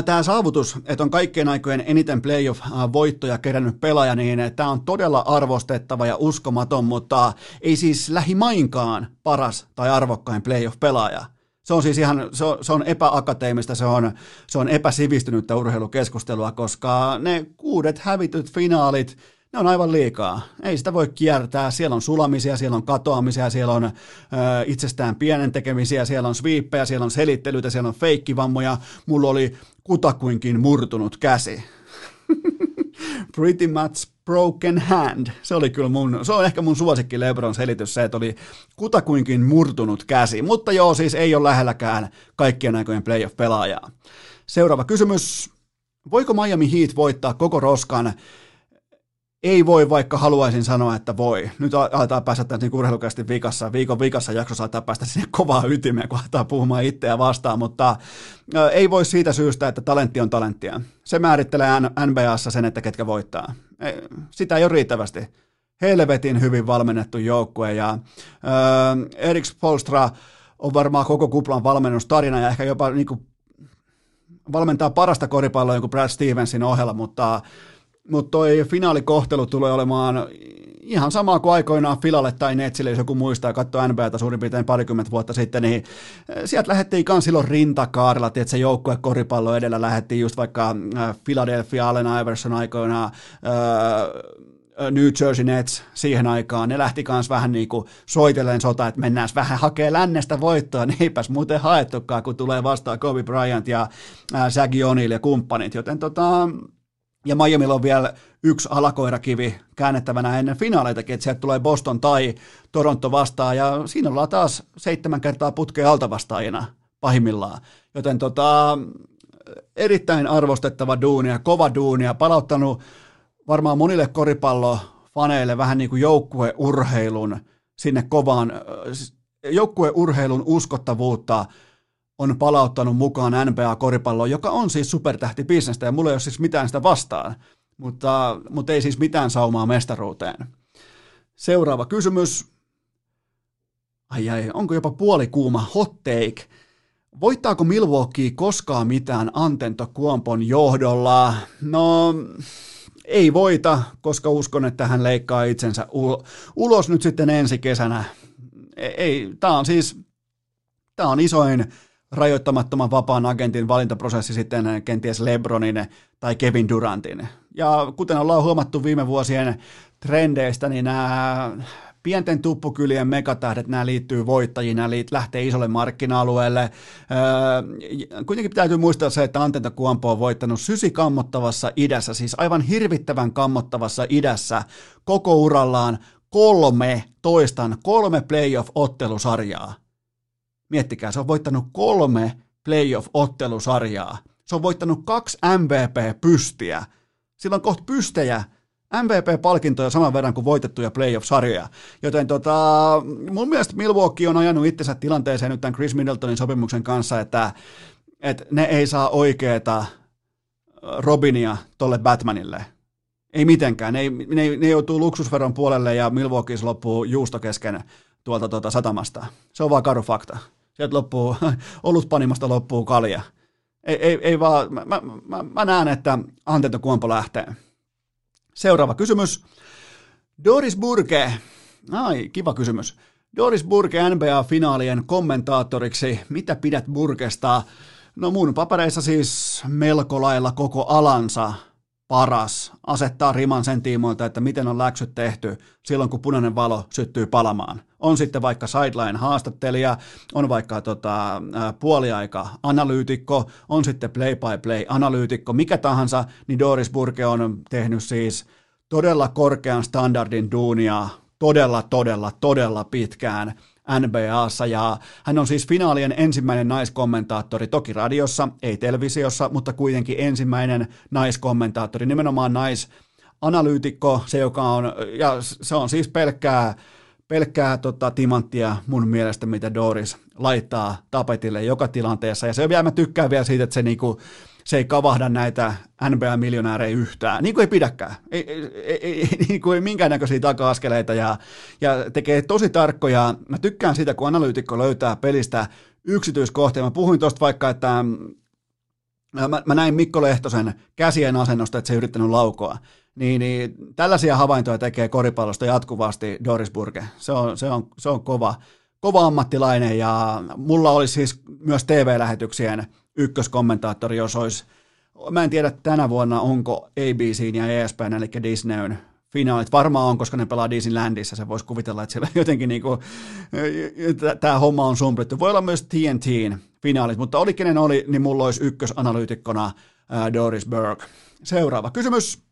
tämä saavutus, että on kaikkien aikojen eniten playoff-voittoja kerännyt pelaaja, niin tämä on todella arvostettava ja uskomaton, mutta ei siis lähimainkaan paras tai arvokkain playoff-pelaaja. Se on siis ihan, se on, se on epäakateemista, se on, se on epäsivistynyttä urheilukeskustelua, koska ne kuudet hävityt finaalit, ne on aivan liikaa. Ei sitä voi kiertää. Siellä on sulamisia, siellä on katoamisia, siellä on ö, itsestään pienen tekemisiä, siellä on sviippejä, siellä on selittelyitä, siellä on feikkivammoja. Mulla oli kutakuinkin murtunut käsi. Pretty much broken hand. Se oli kyllä mun, se on ehkä mun suosikki Lebron selitys se, että oli kutakuinkin murtunut käsi. Mutta joo, siis ei ole lähelläkään kaikkien aikojen playoff-pelaajaa. Seuraava kysymys. Voiko Miami Heat voittaa koko roskan ei voi, vaikka haluaisin sanoa, että voi. Nyt aletaan päästä tämän niin urheilukästi vikassa. Viikon vikassa jakso saattaa päästä sinne kovaa ytimeen, kun aletaan puhumaan itseä vastaan, mutta ei voi siitä syystä, että talentti on talenttia. Se määrittelee NBAssa sen, että ketkä voittaa. Sitä ei ole riittävästi. Helvetin hyvin valmennettu joukkue ja äh, Erik Polstra on varmaan koko kuplan valmennustarina ja ehkä jopa niin kuin, valmentaa parasta koripalloa kuin Brad Stevensin ohella, mutta mutta toi finaalikohtelu tulee olemaan ihan sama kuin aikoinaan Filalle tai Netsille, jos joku muistaa ja katsoi NBAta suurin piirtein parikymmentä vuotta sitten, niin eh, sieltä lähdettiin kans silloin rintakaarella, että se joukkue koripallo edellä lähdettiin just vaikka eh, Philadelphia, Allen Iverson aikoinaan, eh, New Jersey Nets siihen aikaan, ne lähti kans vähän niin kuin soitellen sota, että mennään vähän hakee lännestä voittoa, niin eipäs muuten haettukaan, kun tulee vastaan Kobe Bryant ja Shaggy O'Neal ja kumppanit, joten tota, ja Miamilla on vielä yksi alakoirakivi käännettävänä ennen finaaleitakin, että sieltä tulee Boston tai Toronto vastaan, ja siinä ollaan taas seitsemän kertaa putkeen altavastaajina pahimmillaan. Joten tota, erittäin arvostettava duunia, kova duunia, palauttanut varmaan monille koripallofaneille vähän niin kuin joukkueurheilun sinne kovaan, joukkueurheilun uskottavuutta on palauttanut mukaan NBA-koripalloon, joka on siis supertähtibisnestä ja mulla ei ole siis mitään sitä vastaan, mutta, mutta ei siis mitään saumaa mestaruuteen. Seuraava kysymys. Ai ai, onko jopa puolikuuma hot take? Voittaako Milwaukee koskaan mitään Antento Kuompon johdolla? No, ei voita, koska uskon, että hän leikkaa itsensä ulos nyt sitten ensi kesänä. Ei, ei tämä on siis, tämä on isoin rajoittamattoman vapaan agentin valintaprosessi sitten kenties Lebronin tai Kevin Durantin. Ja kuten ollaan huomattu viime vuosien trendeistä, niin nämä pienten tuppukylien megatähdet, nämä liittyy voittajiin, nämä lähtee isolle markkina-alueelle. Öö, kuitenkin täytyy muistaa se, että Antenta Kuompo on voittanut sysi kammottavassa idässä, siis aivan hirvittävän kammottavassa idässä koko urallaan kolme, toistan, kolme playoff-ottelusarjaa. Miettikää, se on voittanut kolme playoff-ottelusarjaa. Se on voittanut kaksi MVP-pystiä. Sillä on kohta pystejä MVP-palkintoja saman verran kuin voitettuja playoff-sarjoja. Joten tota, mun mielestä Milwaukee on ajanut itsensä tilanteeseen nyt tämän Chris Middletonin sopimuksen kanssa, että, että ne ei saa oikeeta Robinia tolle Batmanille. Ei mitenkään. Ne, ne, ne joutuu luksusveron puolelle ja Milwaukee loppuu juusto kesken tuolta tuota satamasta. Se on vaan karu fakta. Sieltä loppuu, olutpanimasta loppuu kalja. Ei, ei, ei vaan, mä, mä, mä näen, että Antento Kuompo lähtee. Seuraava kysymys. Doris Burke. Ai, kiva kysymys. Doris Burke NBA-finaalien kommentaattoriksi. Mitä pidät Burkesta? No mun papereissa siis melko lailla koko alansa paras asettaa riman sen tiimoilta, että miten on läksyt tehty silloin, kun punainen valo syttyy palamaan. On sitten vaikka sideline-haastattelija, on vaikka tota, puoliaika analyytikko, on sitten play-by-play-analyytikko, mikä tahansa, niin Doris Burke on tehnyt siis todella korkean standardin duunia todella, todella, todella pitkään – NBAssa ja hän on siis finaalien ensimmäinen naiskommentaattori, toki radiossa, ei televisiossa, mutta kuitenkin ensimmäinen naiskommentaattori, nimenomaan naisanalyytikko, se joka on, ja se on siis pelkkää, pelkkää tota, timanttia mun mielestä, mitä Doris laittaa tapetille joka tilanteessa, ja se vielä mä tykkään vielä siitä, että se niinku, se ei kavahda näitä NBA-miljonäärejä yhtään, niin kuin ei pidäkään, ei, ei, ei, niin kuin ei minkäännäköisiä taka-askeleita ja, ja tekee tosi tarkkoja, mä tykkään siitä, kun analyytikko löytää pelistä yksityiskohtia, mä puhuin tuosta vaikka, että mä, mä näin Mikko Lehtosen käsien asennosta, että se ei yrittänyt laukoa, niin, niin tällaisia havaintoja tekee koripallosta jatkuvasti Doris Burke, se on, se on, se on kova, kova ammattilainen ja mulla olisi siis myös TV-lähetyksien ykköskommentaattori, jos olisi, mä en tiedä tänä vuonna onko ABC ja ESPN, eli Disneyn finaalit. Varmaan on, koska ne pelaa Disneylandissa, se voisi kuvitella, että siellä jotenkin niinku, tämä homma on sumplittu. Voi olla myös TNTn finaalit, mutta oli kenen oli, niin mulla olisi ykkösanalyytikkona Doris Burke. Seuraava kysymys.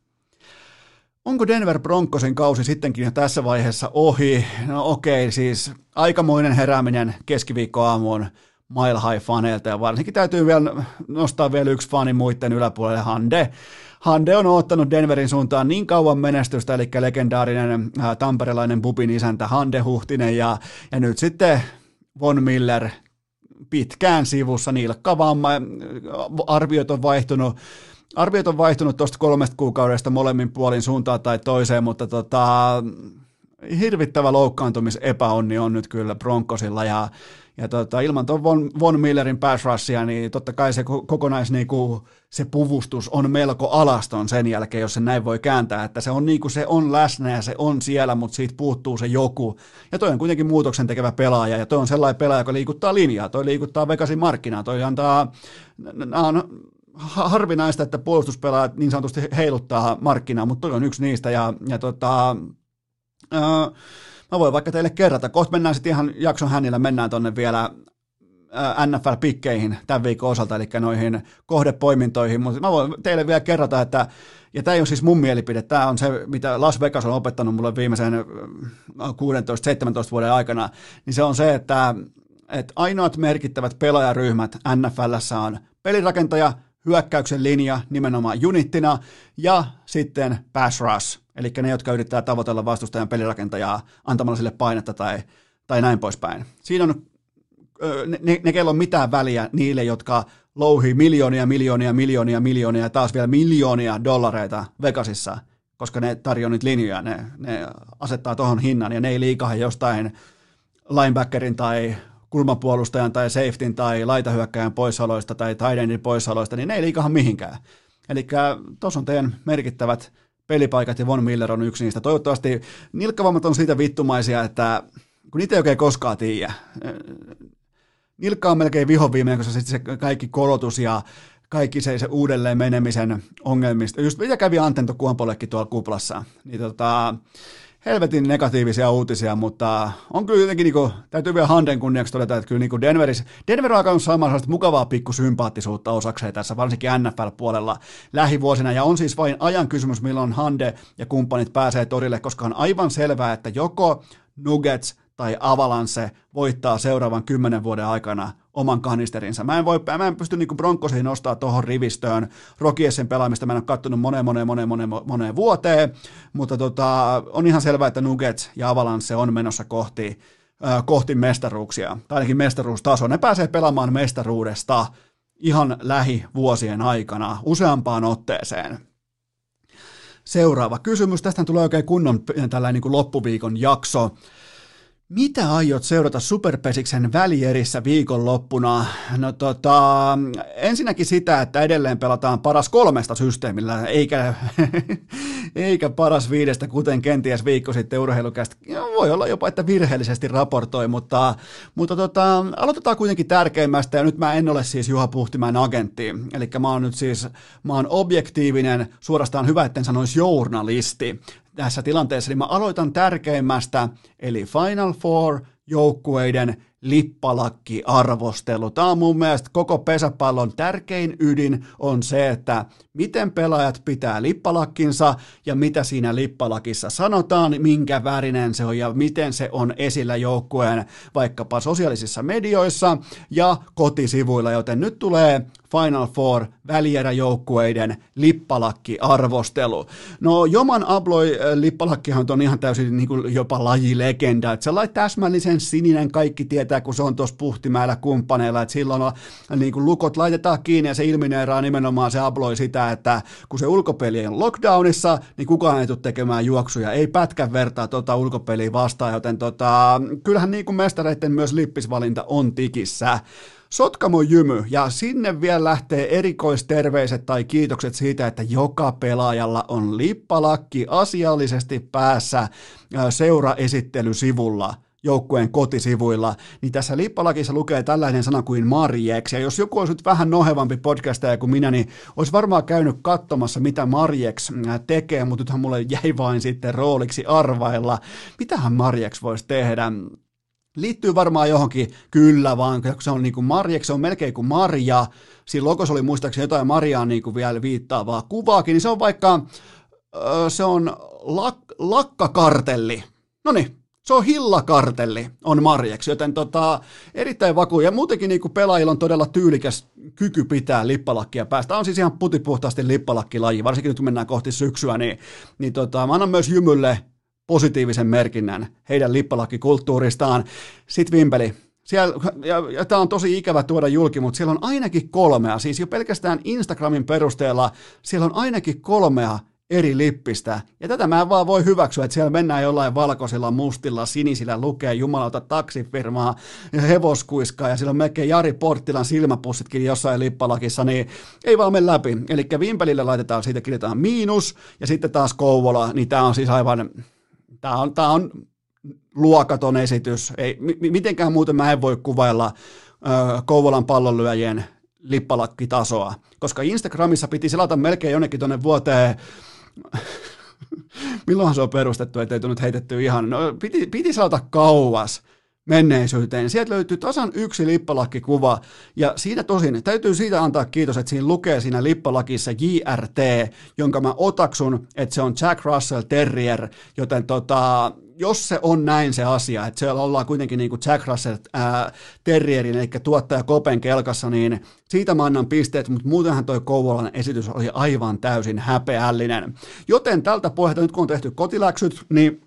Onko Denver Broncosin kausi sittenkin tässä vaiheessa ohi? No okei, siis aikamoinen herääminen keskiviikkoaamuun Mile High-faneilta ja varsinkin täytyy vielä nostaa vielä yksi fani muiden yläpuolelle, Hande. Hande on ottanut Denverin suuntaan niin kauan menestystä, eli legendaarinen ää, tamperelainen Bubin isäntä Hande Huhtinen ja, ja nyt sitten Von Miller pitkään sivussa, nilkkavamma, arviot on vaihtunut, arviot on vaihtunut tuosta kolmesta kuukaudesta molemmin puolin suuntaan tai toiseen, mutta tota, hirvittävä loukkaantumisepäonni on nyt kyllä Broncosilla. Ja ja tota, ilman tuon Von, Von Millerin pass rushia, niin totta kai se kokonais niinku, se puvustus on melko alaston sen jälkeen, jos se näin voi kääntää, että se on niinku, se on läsnä ja se on siellä, mutta siitä puuttuu se joku. Ja toi on kuitenkin muutoksen tekevä pelaaja, ja toi on sellainen pelaaja, joka liikuttaa linjaa, toi liikuttaa Vegasin markkinaa, toi antaa, nämä on harvinaista, että puolustuspelaajat niin sanotusti heiluttaa markkinaa, mutta toi on yksi niistä, ja, ja tota, ää, Mä voin vaikka teille kerrata. Kohta mennään sitten ihan jakson hänillä, mennään tonne vielä NFL-pikkeihin tämän viikon osalta, eli noihin kohdepoimintoihin, mutta mä voin teille vielä kerrata, että, ja tämä ei ole siis mun mielipide, tämä on se, mitä Las Vegas on opettanut mulle viimeisen 16-17 vuoden aikana, niin se on se, että, että ainoat merkittävät pelaajaryhmät NFLssä on pelirakentaja, hyökkäyksen linja nimenomaan unittina ja sitten pass rush, eli ne, jotka yrittää tavoitella vastustajan pelirakentajaa antamalla sille painetta tai, tai näin poispäin. Siinä on, ne, ne kello on mitään väliä niille, jotka louhii miljoonia, miljoonia, miljoonia, miljoonia ja taas vielä miljoonia dollareita Vegasissa, koska ne tarjoaa niitä linjoja, ne, ne asettaa tuohon hinnan ja ne ei liikaha jostain linebackerin tai kulmapuolustajan tai safetyn tai laitahyökkäjän poissaoloista tai taidendin poissaoloista, niin ne ei liikahan mihinkään. Eli tuossa on teidän merkittävät pelipaikat ja Von Miller on yksi niistä. Toivottavasti nilkkavammat on siitä vittumaisia, että kun niitä ei oikein koskaan tiedä. Nilkka on melkein vihoviimeinen, koska sitten se kaikki kolotus ja kaikki se, se uudelleen menemisen ongelmista. Just mitä kävi Antento Kuompollekin tuolla kuplassa. Niin tota, helvetin negatiivisia uutisia, mutta on kyllä jotenkin, niin kuin, täytyy vielä Handen kunniaksi todeta, että kyllä niin Denveris, Denver on alkanut saamaan sellaista mukavaa pikkusympaattisuutta osakseen tässä, varsinkin NFL-puolella lähivuosina, ja on siis vain ajan kysymys, milloin Hande ja kumppanit pääsee torille, koska on aivan selvää, että joko Nuggets tai Avalanche voittaa seuraavan kymmenen vuoden aikana oman kanisterinsa. Mä en, voi, mä en pysty niin Broncosiin nostaa tuohon rivistöön. Rokiessen pelaamista mä en ole kattonut moneen, moneen, moneen, moneen, moneen vuoteen, mutta tota, on ihan selvää, että Nuggets ja Avalanche on menossa kohti, äh, kohti mestaruuksia, tai ainakin mestaruustasoa. Ne pääsee pelaamaan mestaruudesta ihan lähivuosien aikana useampaan otteeseen. Seuraava kysymys. Tästä tulee oikein kunnon tällainen niin kuin loppuviikon jakso. Mitä aiot seurata Superpesiksen välierissä viikonloppuna? No tota, ensinnäkin sitä, että edelleen pelataan paras kolmesta systeemillä, eikä, eikä paras viidestä, kuten kenties viikko sitten urheilukästä. Voi olla jopa, että virheellisesti raportoi, mutta, mutta tota, aloitetaan kuitenkin tärkeimmästä, ja nyt mä en ole siis Juha Puhtimäen agentti, eli mä oon nyt siis, mä oon objektiivinen, suorastaan hyvä, etten sanoisi journalisti tässä tilanteessa, niin mä aloitan tärkeimmästä, eli Final Four joukkueiden lippalakki-arvostelu. Tämä on mun mielestä koko pesäpallon tärkein ydin on se, että miten pelaajat pitää lippalakkinsa ja mitä siinä lippalakissa sanotaan, minkä värinen se on ja miten se on esillä joukkueen vaikkapa sosiaalisissa medioissa ja kotisivuilla, joten nyt tulee Final Four välieräjoukkueiden lippalakki-arvostelu. No Joman Abloi äh, lippalakkihan on ihan täysin niin kuin jopa lajilegenda, että sellainen täsmällisen sininen kaikki tietää, kun se on tuossa Puhtimäellä kumppaneilla, että silloin on, niin kuin lukot laitetaan kiinni ja se ilmineeraa nimenomaan se Abloi sitä, että kun se ulkopeli on lockdownissa, niin kukaan ei tule tekemään juoksuja, ei pätkän vertaa tuota ulkopeliä vastaan, joten tota, kyllähän niin kuin mestareiden myös lippisvalinta on tikissä. Sotkamo jymy, ja sinne vielä lähtee erikoisterveiset tai kiitokset siitä, että joka pelaajalla on lippalakki asiallisesti päässä seuraesittelysivulla joukkueen kotisivuilla, niin tässä lippalakissa lukee tällainen sana kuin Marjeks, ja jos joku olisi nyt vähän nohevampi podcastaja kuin minä, niin olisi varmaan käynyt katsomassa, mitä Marjeks tekee, mutta nythän mulle jäi vain sitten rooliksi arvailla, mitähän Marjeks voisi tehdä. Liittyy varmaan johonkin, kyllä vaan, kun se on niin kuin marjeksi, se on melkein kuin marja. Siinä logossa oli muistaakseni jotain marjaa niin kuin vielä viittaavaa kuvaakin, niin se on vaikka, se on lak, lakkakartelli. No niin, se on hillakartelli, on marjeksi, joten tota, erittäin vaku. Ja muutenkin niin kuin pelaajilla on todella tyylikäs kyky pitää lippalakkia päästä. On siis ihan putipuhtaasti lippalakkilaji, varsinkin nyt kun mennään kohti syksyä, niin, niin tota, mä annan myös Jymylle positiivisen merkinnän heidän lippalakkikulttuuristaan. Sitten Vimpeli, siellä, ja, ja tämä on tosi ikävä tuoda julki, mutta siellä on ainakin kolmea, siis jo pelkästään Instagramin perusteella, siellä on ainakin kolmea eri lippistä. Ja tätä mä en vaan voi hyväksyä, että siellä mennään jollain valkoisilla, mustilla, sinisillä, lukee jumalauta taksifirmaa ja hevoskuiskaa ja siellä on melkein Jari Porttilan silmäpussitkin jossain lippalakissa, niin ei vaan mene läpi. Eli Vimpelille laitetaan, siitä kirjataan miinus ja sitten taas Kouvola, niin tämä on siis aivan Tämä on, tämä on luokaton esitys. Ei, mitenkään muuten mä en voi kuvailla ö, Kouvolan pallonlyöjien lippalakkitasoa, koska Instagramissa piti selata melkein jonnekin tuonne vuoteen milloinhan se on perustettu, ettei tullut heitetty ihan, no piti, piti saada kauas menneisyyteen. Sieltä löytyy tasan yksi lippalakkikuva, ja siitä tosin, täytyy siitä antaa kiitos, että siinä lukee siinä lippalakissa JRT, jonka mä otaksun, että se on Jack Russell Terrier, joten tota, jos se on näin se asia, että siellä ollaan kuitenkin niin kuin Jack Russell ää, Terrierin, eli tuottaja Kopen kelkassa, niin siitä mä annan pisteet, mutta muutenhan toi Kouvolan esitys oli aivan täysin häpeällinen. Joten tältä pohjalta, nyt kun on tehty kotiläksyt, niin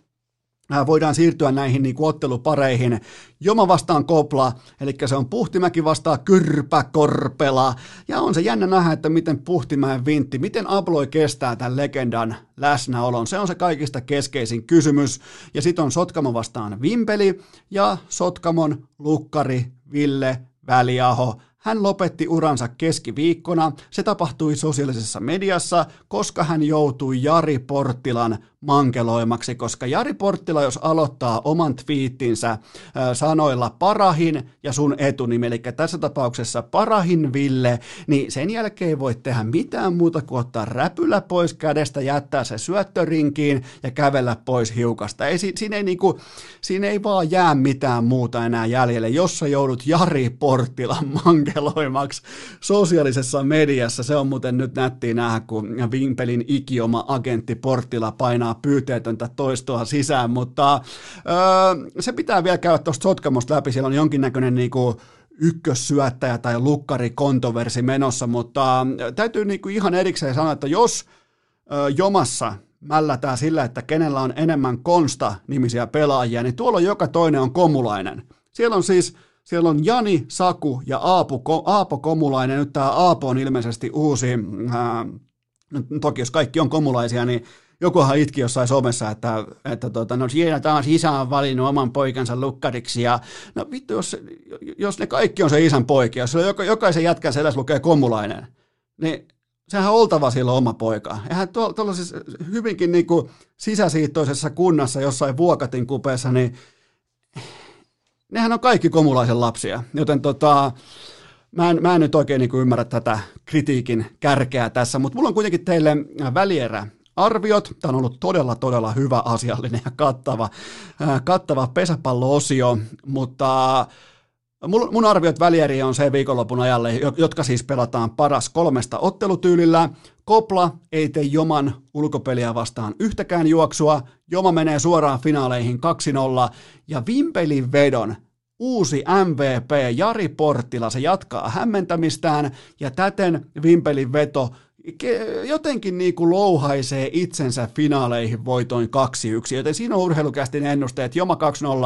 voidaan siirtyä näihin niin kuin ottelupareihin. Joma vastaan Kopla, eli se on Puhtimäki vastaan Kyrpä Korpela. Ja on se jännä nähdä, että miten Puhtimäen vintti, miten Abloi kestää tämän legendan läsnäolon. Se on se kaikista keskeisin kysymys. Ja sitten on Sotkamo vastaan Vimpeli ja Sotkamon lukkari Ville Väliaho. Hän lopetti uransa keskiviikkona. Se tapahtui sosiaalisessa mediassa, koska hän joutui Jari Porttilan mankeloimaksi, koska Jari Porttila, jos aloittaa oman twiittinsä sanoilla parahin ja sun etunimi, eli tässä tapauksessa parahin Ville, niin sen jälkeen ei voi tehdä mitään muuta kuin ottaa räpylä pois kädestä, jättää se syöttörinkiin ja kävellä pois hiukasta. Ei, siinä, ei niinku, siinä ei vaan jää mitään muuta enää jäljelle, jos sä joudut Jari Porttilan mankeloimaksi sosiaalisessa mediassa. Se on muuten nyt nättiä nähdä, kun Vimpelin ikioma agentti Portilla painaa pyyteetöntä toistoa sisään, mutta öö, se pitää vielä käydä tuosta Sotkamosta läpi. Siellä on jonkinnäköinen niinku, ykkössyöttäjä tai lukkari kontoversi menossa, mutta täytyy niinku ihan erikseen sanoa, että jos ö, jomassa mällätään sillä, että kenellä on enemmän konsta-nimisiä pelaajia, niin tuolla joka toinen on komulainen. Siellä on siis siellä on Jani, Saku ja Aapo, Aapo Komulainen. Nyt tämä Aapo on ilmeisesti uusi, ää, toki jos kaikki on komulaisia, niin jokuhan itki jossain somessa, että, että tota, no siinä taas isä on valinnut oman poikansa lukkariksi ja no vittu, jos, jos ne kaikki on se isän poikia, jos joka, jokaisen jätkän selässä lukee komulainen, niin sehän on oltava silloin oma poika. Eihän tuollaisessa hyvinkin niin kuin sisäsiittoisessa kunnassa jossain Vuokatin kupeessa, niin nehän on kaikki komulaisen lapsia, joten tota, mä en, mä en nyt oikein niin ymmärrä tätä kritiikin kärkeä tässä, mutta mulla on kuitenkin teille välierä arviot. Tämä on ollut todella, todella hyvä, asiallinen ja kattava, kattava pesäpallo-osio, mutta Mun, arviot välieri on se viikonlopun ajalle, jotka siis pelataan paras kolmesta ottelutyylillä. Kopla ei tee Joman ulkopeliä vastaan yhtäkään juoksua. Joma menee suoraan finaaleihin 2-0 ja Vimpelin vedon uusi MVP Jari Porttila, se jatkaa hämmentämistään ja täten Vimpelin veto jotenkin niin kuin louhaisee itsensä finaaleihin voitoin 2-1, joten siinä on urheilukästin ennusteet Joma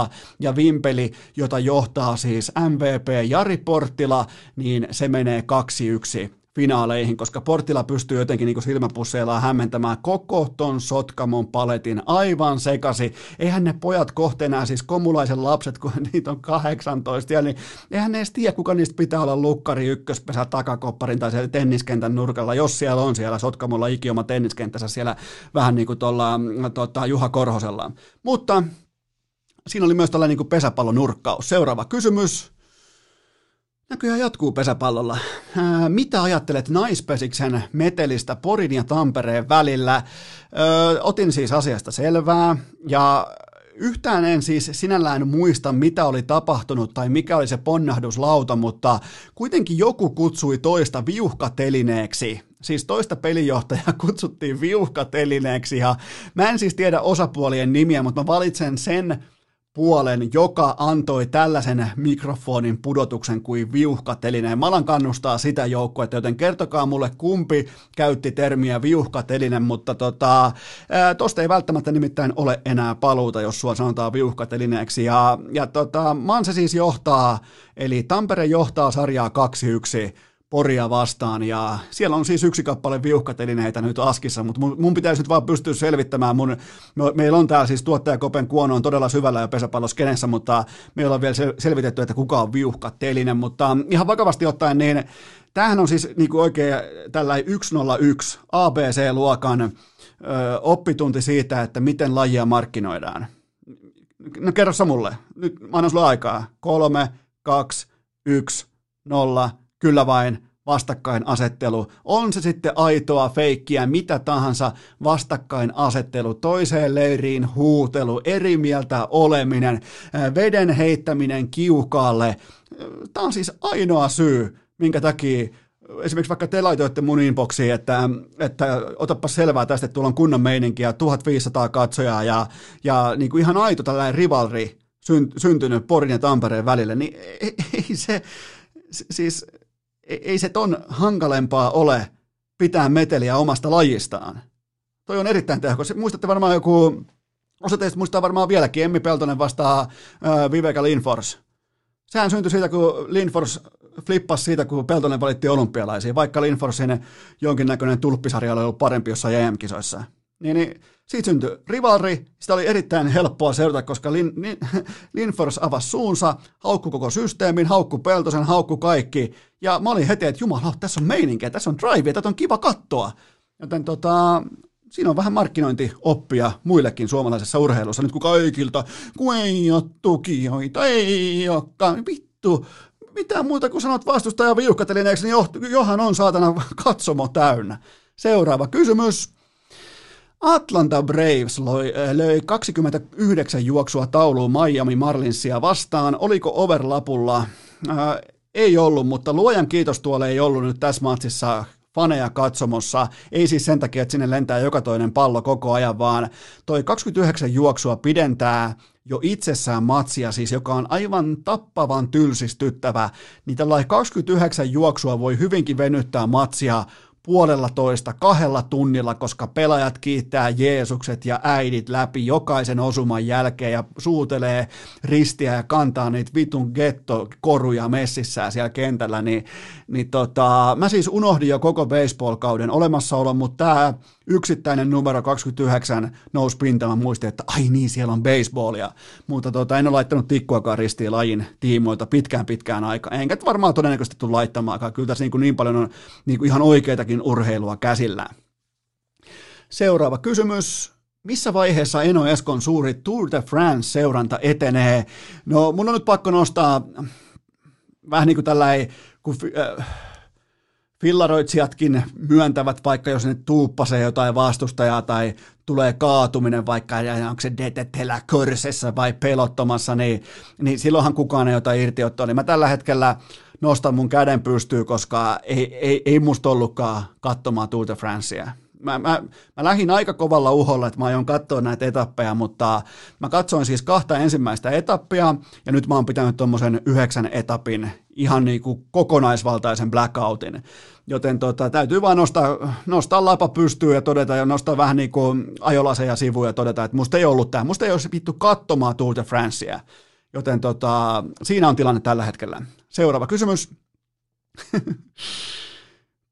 2-0 ja Vimpeli, jota johtaa siis MVP Jari Porttila, niin se menee 2-1 finaaleihin, koska Portilla pystyy jotenkin niin silmäpusseillaan hämmentämään koko ton Sotkamon paletin aivan sekasi. Eihän ne pojat kohteena, siis komulaisen lapset, kun niitä on 18, ja niin eihän ne edes tiedä, kuka niistä pitää olla lukkari, ykköspesä, takakopparin tai siellä tenniskentän nurkalla, jos siellä on siellä Sotkamolla ikioma tenniskentässä siellä vähän niin kuin tuolla tota, Juha Korhosella. Mutta siinä oli myös tällainen niin pesäpallonurkkaus. Seuraava kysymys. Näköjään jatkuu pesäpallolla. Ää, mitä ajattelet naispesiksen metelistä Porin ja Tampereen välillä? Otin siis asiasta selvää ja yhtään en siis sinällään muista, mitä oli tapahtunut tai mikä oli se ponnahduslauta, mutta kuitenkin joku kutsui toista viuhkatelineeksi. Siis toista pelijohtajaa kutsuttiin viuhkatelineeksi ja mä en siis tiedä osapuolien nimiä, mutta mä valitsen sen puolen, joka antoi tällaisen mikrofonin pudotuksen kuin viuhkatelinen. Mä alan kannustaa sitä joukkuetta, joten kertokaa mulle kumpi käytti termiä viuhkatelinen, mutta tota, tosta ei välttämättä nimittäin ole enää paluuta, jos sua sanotaan viuhkatelineeksi. Ja, ja tota, Manse siis johtaa, eli Tampere johtaa sarjaa 2-1 Poria vastaan ja siellä on siis yksi kappale viuhkatelineitä nyt askissa, mutta mun, pitäisi nyt vaan pystyä selvittämään mun, me, meillä on täällä siis tuottajakopen kuono on todella syvällä jo pesäpalloskenessä, mutta me ollaan vielä selvitetty, että kuka on viuhkatelinen, mutta ihan vakavasti ottaen niin tämähän on siis niin kuin oikein tällainen 101 ABC-luokan ö, oppitunti siitä, että miten lajia markkinoidaan. No kerro sä mulle, nyt mä annan sulle aikaa. Kolme, kaksi, yksi, nolla, kyllä vain vastakkainasettelu. On se sitten aitoa, feikkiä, mitä tahansa vastakkainasettelu, toiseen leiriin huutelu, eri mieltä oleminen, veden heittäminen kiukaalle. Tämä on siis ainoa syy, minkä takia esimerkiksi vaikka te laitoitte mun inboxiin, että, että otapa selvää tästä, että tuolla on kunnon ja 1500 katsojaa ja, ja niin kuin ihan aito tällainen rivalri syntynyt Porin ja Tampereen välille, niin ei, ei se, siis ei se ton hankalempaa ole pitää meteliä omasta lajistaan. Toi on erittäin tehokas. Muistatte varmaan joku, osa teistä muistaa varmaan vieläkin, Emmi Peltonen vastaa äh, Viveka Linfors. Sehän syntyi siitä, kun Linfors flippasi siitä, kun Peltonen valitti olympialaisiin, vaikka Linforsin jonkinnäköinen tulppisarja oli ollut parempi jossain EM-kisoissa. Niin, niin siitä syntyi rivalri, sitä oli erittäin helppoa seurata, koska Lin, Lin, Linfors avasi suunsa, haukku koko systeemin, haukku Peltosen, haukku kaikki, ja mä olin heti, että jumala, tässä on meininkiä, tässä on drive, tätä on kiva kattoa. Joten tota, siinä on vähän markkinointioppia muillekin suomalaisessa urheilussa, nyt kun kaikilta, kun ei ole tukijoita, ei olekaan, vittu, mitä muuta kuin sanot vastustaja viuhkatelineeksi, niin johan on saatana katsomo täynnä. Seuraava kysymys. Atlanta Braves löi, löi 29 juoksua tauluun Miami Marlinsia vastaan. Oliko overlapulla? Äh, ei ollut, mutta luojan kiitos tuolle ei ollut nyt tässä matsissa faneja katsomossa. Ei siis sen takia, että sinne lentää joka toinen pallo koko ajan, vaan toi 29 juoksua pidentää jo itsessään matsia, siis joka on aivan tappavan tylsistyttävä, niin tällainen 29 juoksua voi hyvinkin venyttää matsia puolella toista, kahdella tunnilla, koska pelaajat kiittää Jeesukset ja äidit läpi jokaisen osuman jälkeen ja suutelee ristiä ja kantaa niitä vitun getto-koruja messissään siellä kentällä, niin, niin tota, mä siis unohdin jo koko baseball-kauden olemassaolon, mutta tämä yksittäinen numero 29 nousi pintaan. Mä muistin, että ai niin, siellä on baseballia. Mutta tota, en ole laittanut tikkuakaan ristiin lajin tiimoilta pitkään pitkään aikaan. Enkä varmaan todennäköisesti tule laittamaankaan. Kyllä tässä niin, kuin niin paljon on niin kuin ihan oikeitakin urheilua käsillään. Seuraava kysymys. Missä vaiheessa Eno Eskon suuri Tour de France-seuranta etenee? No mun on nyt pakko nostaa vähän niin kuin tällainen, kun äh, fillaroitsijatkin myöntävät, vaikka jos ne tuuppasee jotain vastustajaa tai tulee kaatuminen vaikka, onko se detetellä körsessä vai pelottomassa, niin, niin silloinhan kukaan ei ota irtiottoa. Niin mä tällä hetkellä nostan mun käden pystyy, koska ei, ei, ei musta ollutkaan katsomaan Tour de Francea mä, mä, mä lähdin aika kovalla uholla, että mä aion katsoa näitä etappeja, mutta mä katsoin siis kahta ensimmäistä etappia, ja nyt mä oon pitänyt tuommoisen yhdeksän etapin ihan niin kuin kokonaisvaltaisen blackoutin. Joten tota, täytyy vaan nostaa, nostaa lapa pystyyn ja todeta, ja nostaa vähän niin kuin ajolaseja sivuja ja todeta, että musta ei ollut tämä, musta ei olisi vittu katsomaan Tour de Francea. Joten tota, siinä on tilanne tällä hetkellä. Seuraava kysymys.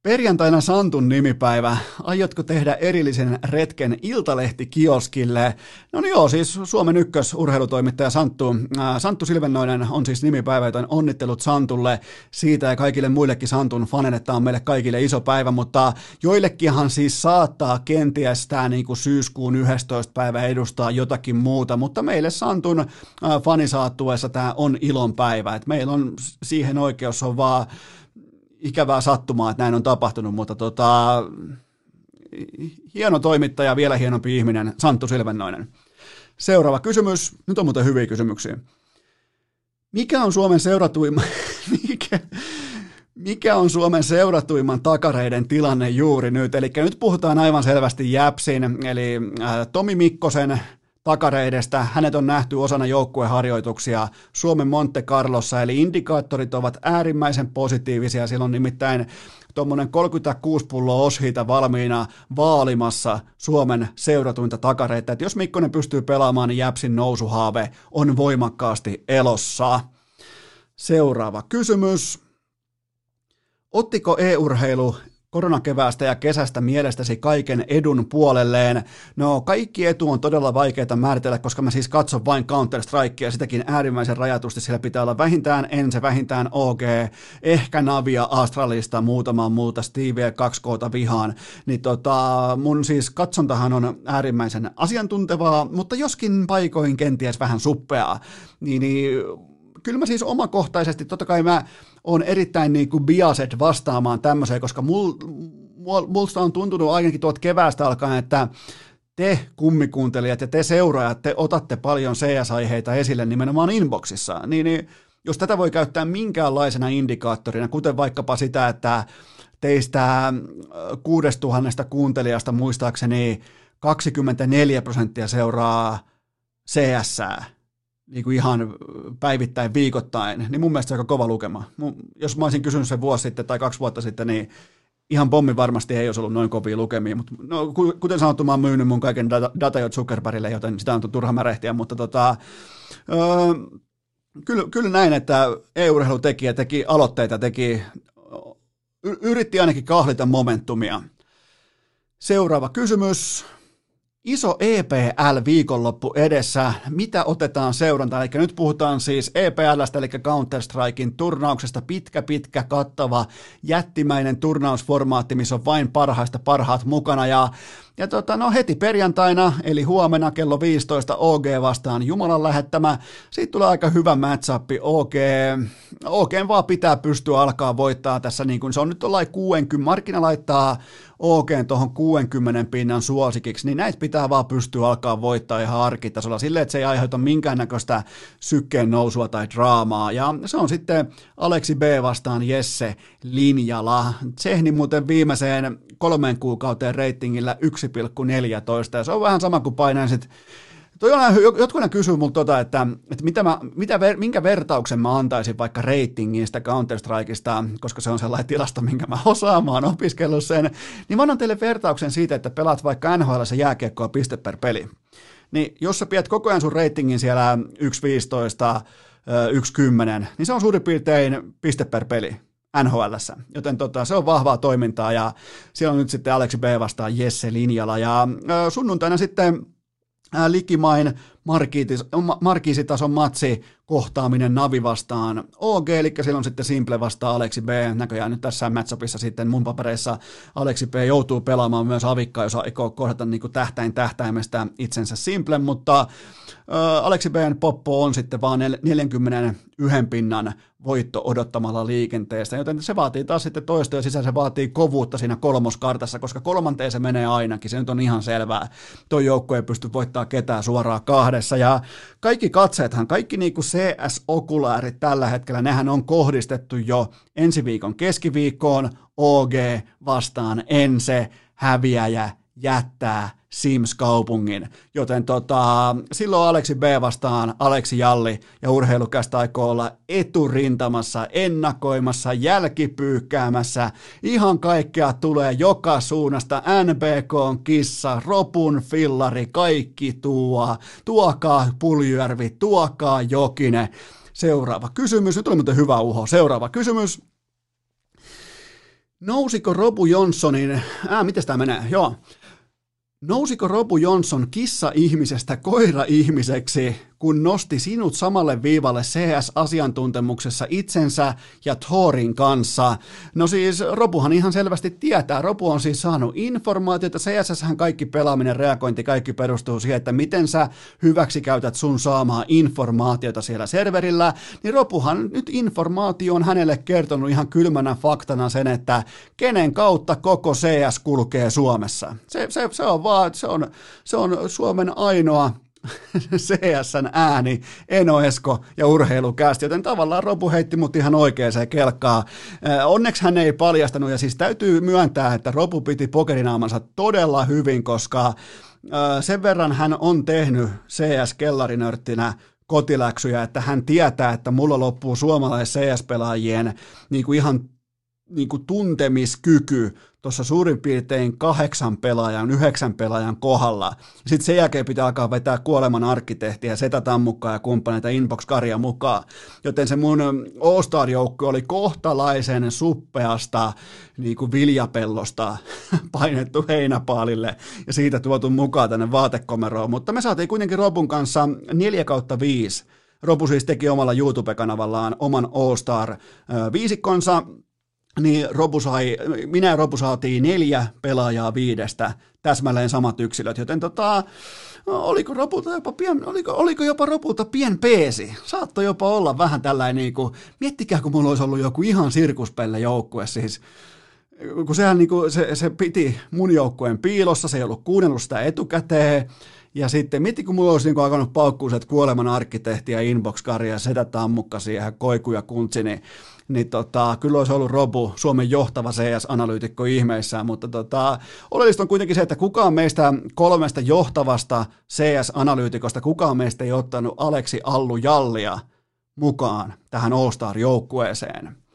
Perjantaina Santun nimipäivä. Aiotko tehdä erillisen retken Iltalehti-kioskille? No niin joo, siis Suomen ykkös urheilutoimittaja Santtu. Äh, Santtu Silvennoinen on siis nimipäivä, joten onnittelut Santulle siitä ja kaikille muillekin Santun faneille. Tämä on meille kaikille iso päivä, mutta joillekinhan siis saattaa kenties tämä niin kuin syyskuun 11. päivä edustaa jotakin muuta, mutta meille Santun äh, fanisaattuessa tämä on ilon päivä. Et meillä on siihen oikeus on vaan ikävää sattumaa, että näin on tapahtunut, mutta tota, hieno toimittaja, vielä hienompi ihminen, Santtu Silvennoinen. Seuraava kysymys. Nyt on muuten hyviä kysymyksiä. Mikä on Suomen seuratuimman, mikä, mikä on Suomen seuratuimman takareiden tilanne juuri nyt? Eli nyt puhutaan aivan selvästi Jäpsin, eli äh, Tomi Mikkosen takareidestä. Hänet on nähty osana joukkueharjoituksia Suomen Monte Carlossa, eli indikaattorit ovat äärimmäisen positiivisia. Silloin nimittäin tuommoinen 36 pulloa oshiita valmiina vaalimassa Suomen seuratuinta takareita. Että jos Mikkonen pystyy pelaamaan, niin Jäpsin nousuhaave on voimakkaasti elossa. Seuraava kysymys. Ottiko e-urheilu koronakeväästä ja kesästä mielestäsi kaiken edun puolelleen? No kaikki etu on todella vaikeaa määritellä, koska mä siis katson vain Counter-Strikea, sitäkin äärimmäisen rajatusti, siellä pitää olla vähintään Ense, vähintään OG, ehkä Navia, Astralista, muutama muuta, Stevie 2 k vihaan, niin tota, mun siis katsontahan on äärimmäisen asiantuntevaa, mutta joskin paikoin kenties vähän suppeaa, niin, niin kyllä mä siis omakohtaisesti, totta kai mä oon erittäin niin kuin biaset vastaamaan tämmöiseen, koska mul, mul, on tuntunut ainakin tuolta keväästä alkaen, että te kummikuuntelijat ja te seuraajat, te otatte paljon CS-aiheita esille nimenomaan inboxissa, niin, niin jos tätä voi käyttää minkäänlaisena indikaattorina, kuten vaikkapa sitä, että teistä 6000 kuuntelijasta muistaakseni 24 prosenttia seuraa CS, niin kuin ihan päivittäin, viikoittain, niin mun mielestä se on aika kova lukema. Jos mä olisin kysynyt sen vuosi sitten tai kaksi vuotta sitten, niin ihan pommi varmasti ei olisi ollut noin kovia lukemia, mutta no, kuten sanottu, mä oon myynyt mun kaiken data, data jo Zuckerbergille, joten sitä on turha märehtiä, mutta tota, öö, kyllä, kyllä näin, että EU-urheilutekijä teki aloitteita, teki, yritti ainakin kahlita momentumia. Seuraava kysymys. Iso EPL-viikonloppu edessä. Mitä otetaan seuranta? Eli nyt puhutaan siis EPLstä, eli Counter-Strikein turnauksesta. Pitkä, pitkä, kattava, jättimäinen turnausformaatti, missä on vain parhaista parhaat mukana. Ja, ja tota, no heti perjantaina, eli huomenna kello 15 OG vastaan Jumalan lähettämä. Siitä tulee aika hyvä matchup. OG, oikein vaan pitää pystyä alkaa voittaa tässä, niin kuin se on nyt ollaan 60, markkina laittaa oikein tuohon 60 pinnan suosikiksi, niin näitä pitää vaan pystyä alkaa voittaa ihan arkitasolla silleen, että se ei aiheuta minkäännäköistä sykkeen nousua tai draamaa. Ja se on sitten Aleksi B vastaan Jesse Linjala. Tsehni muuten viimeiseen kolmeen kuukauteen reitingillä 1,14 ja se on vähän sama kuin painaisit Toi on, jotkut kysyy multa tota, että, että mitä mä, mitä minkä vertauksen mä antaisin vaikka reitingistä Counter-Strikeista, koska se on sellainen tilasto, minkä mä osaan, mä oon opiskellut sen, niin mä annan teille vertauksen siitä, että pelaat vaikka NHL jääkiekkoa piste per peli. Niin jos sä pidät koko ajan sun reitingin siellä 1.15, 1.10, niin se on suurin piirtein piste per peli. Nhl Joten tota, se on vahvaa toimintaa ja siellä on nyt sitten Aleksi B vastaan Jesse Linjala. Ja sunnuntaina sitten likimain markiisitason matsi kohtaaminen Navi vastaan OG, eli siellä on sitten Simple vastaan Aleksi B. Näköjään nyt tässä matchupissa sitten mun papereissa Aleksi B joutuu pelaamaan myös avikkaa, jos aikoo kohdata niin kuin tähtäin tähtäimestä itsensä Simple, mutta Aleksi Bn poppo on sitten vaan 41 pinnan voitto odottamalla liikenteestä, joten se vaatii taas sitten toistoja sisään, se vaatii kovuutta siinä kolmoskartassa, koska kolmanteen se menee ainakin, se nyt on ihan selvää. Tuo joukko ei pysty voittaa ketään suoraan kahdessa, ja kaikki katseethan, kaikki niin kuin CS-okulaarit tällä hetkellä, nehän on kohdistettu jo ensi viikon keskiviikkoon, OG vastaan Ense, häviäjä jättää Sims-kaupungin. Joten tota, silloin Aleksi B vastaan Aleksi Jalli ja urheilukästä aikoo olla eturintamassa, ennakoimassa, jälkipyykkäämässä. Ihan kaikkea tulee joka suunnasta. NBK on kissa, Ropun fillari, kaikki tuo. Tuokaa Puljärvi, tuokaa Jokinen. Seuraava kysymys. Nyt oli muuten hyvä uho. Seuraava kysymys. Nousiko Robu Jonssonin, ää, miten tämä menee? Joo. Nousiko Robu Johnson kissa-ihmisestä koira-ihmiseksi kun nosti sinut samalle viivalle CS-asiantuntemuksessa itsensä ja Thorin kanssa. No siis Ropuhan ihan selvästi tietää. Ropu on siis saanut informaatiota. CSS kaikki pelaaminen, reagointi, kaikki perustuu siihen, että miten sä hyväksi käytät sun saamaa informaatiota siellä serverillä. Niin Ropuhan nyt informaatio on hänelle kertonut ihan kylmänä faktana sen, että kenen kautta koko CS kulkee Suomessa. Se, se, se on vaan, se on, se on Suomen ainoa CSN ääni, Eno Esko ja urheilukästi, joten tavallaan Robu heitti mut ihan oikeaan kelkaa. Onneksi hän ei paljastanut, ja siis täytyy myöntää, että Robu piti pokerinaamansa todella hyvin, koska sen verran hän on tehnyt CS-kellarinörttinä kotiläksyjä, että hän tietää, että mulla loppuu suomalais CS-pelaajien niin kuin ihan niin kuin tuntemiskyky tuossa suurin piirtein kahdeksan pelaajan, yhdeksän pelaajan kohdalla. Sitten sen jälkeen pitää alkaa vetää kuoleman arkkitehtiä, Setä mukaan ja kumppaneita Inbox-karja mukaan. Joten se mun All-Star-joukko oli kohtalaisen suppeasta niin kuin viljapellosta painettu heinäpaalille ja siitä tuotu mukaan tänne vaatekomeroon. Mutta me saatiin kuitenkin Robun kanssa 4 kautta 5 Robu siis teki omalla YouTube-kanavallaan oman All-Star viisikkonsa, niin Robu sai, minä ja Robu saatiin neljä pelaajaa viidestä, täsmälleen samat yksilöt, joten tota, oliko, Robulta jopa pien, oliko, oliko jopa Robulta pien peesi? Saattoi jopa olla vähän tällainen, niin kuin, miettikää kun mulla olisi ollut joku ihan sirkuspelle joukkue, siis kun sehän niin kuin, se, se piti mun joukkueen piilossa, se ei ollut kuunnellut sitä etukäteen, ja sitten mieti, kun mulla olisi niin alkanut paukkuuset kuoleman arkkitehti ja inbox-karja ja setä tammukka siihen, koiku ja kuntsi, niin niin tota, kyllä olisi ollut Robu, Suomen johtava CS-analyytikko ihmeissään, mutta tota, oleellista on kuitenkin se, että kukaan meistä kolmesta johtavasta CS-analyytikosta, kukaan meistä ei ottanut Aleksi Allu Jallia mukaan tähän All-Star-joukkueeseen.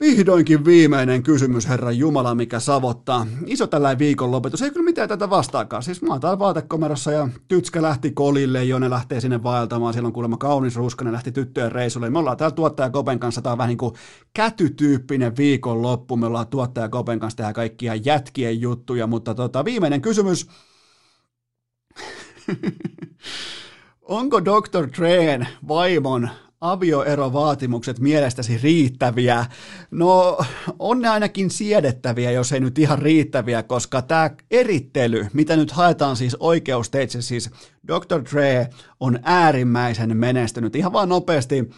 Vihdoinkin viimeinen kysymys, herra Jumala, mikä savottaa. Iso tällainen viikonlopetus, ei kyllä mitään tätä vastaakaan. Siis mä oon vaatekomerossa ja tytskä lähti kolille, Jone lähtee sinne vaeltamaan. Siellä on kuulemma kaunis ruskanen, lähti tyttöjen reisulle. Me ollaan täällä tuottaja Kopen kanssa, tää on vähän niin kuin kätytyyppinen viikonloppu. Me ollaan tuottaja Kopen kanssa tehdä kaikkia jätkien juttuja, mutta tota, viimeinen kysymys. Onko Dr. Treen vaimon avioerovaatimukset mielestäsi riittäviä? No, on ne ainakin siedettäviä, jos ei nyt ihan riittäviä, koska tämä erittely, mitä nyt haetaan siis oikeusteitse, siis Dr. Dre on äärimmäisen menestynyt. Ihan vaan nopeasti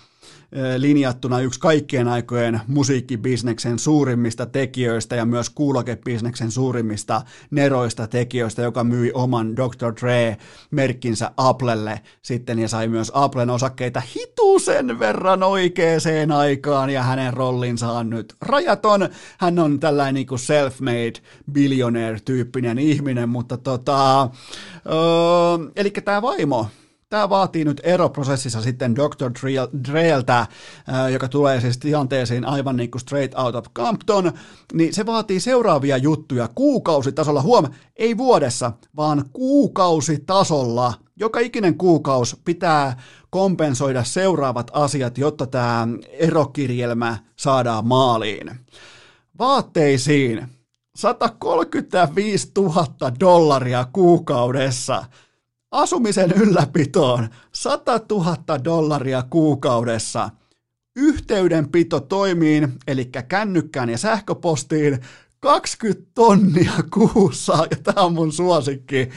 linjattuna yksi kaikkien aikojen musiikkibisneksen suurimmista tekijöistä ja myös kuulokebisneksen suurimmista neroista tekijöistä, joka myi oman Dr. Dre-merkkinsä Applelle sitten ja sai myös Applen osakkeita hitusen verran oikeaan aikaan ja hänen rollinsa on nyt rajaton. Hän on tällainen niin kuin self-made billionaire-tyyppinen ihminen, mutta tota, öö, eli tämä vaimo, Tämä vaatii nyt eroprosessissa sitten Dr. Dreeltä, joka tulee siis tilanteeseen aivan niin kuin straight out of Compton, niin se vaatii seuraavia juttuja kuukausitasolla. Huom, ei vuodessa, vaan kuukausitasolla. Joka ikinen kuukaus pitää kompensoida seuraavat asiat, jotta tämä erokirjelmä saadaan maaliin. Vaatteisiin 135 000 dollaria kuukaudessa – Asumisen ylläpitoon 100 000 dollaria kuukaudessa. Yhteydenpito toimiin, eli kännykkään ja sähköpostiin 20 tonnia kuussa, ja tämä on mun suosikki.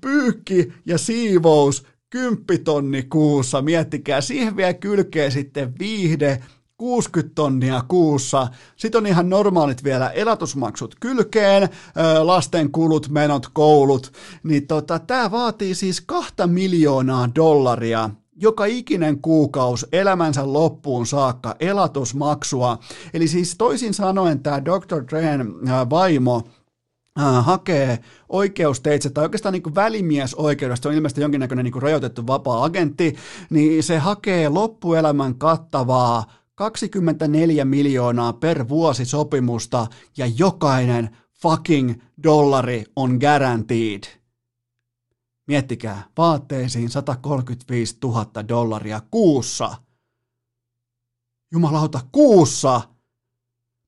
Pyykki ja siivous 10 tonni kuussa, miettikää, siihen vielä kylkee sitten viihde, 60 tonnia kuussa. Sitten on ihan normaalit vielä elatusmaksut kylkeen, lasten kulut, menot, koulut. Niin tota, tämä vaatii siis kahta miljoonaa dollaria joka ikinen kuukaus elämänsä loppuun saakka elatusmaksua. Eli siis toisin sanoen tämä Dr. Dren vaimo hakee oikeusteitse tai oikeastaan niin välimiesoikeudesta, on ilmeisesti jonkinnäköinen niin rajoitettu vapaa-agentti, niin se hakee loppuelämän kattavaa 24 miljoonaa per vuosi sopimusta ja jokainen fucking dollari on guaranteed. Miettikää, vaatteisiin 135 000 dollaria kuussa. Jumalauta, kuussa!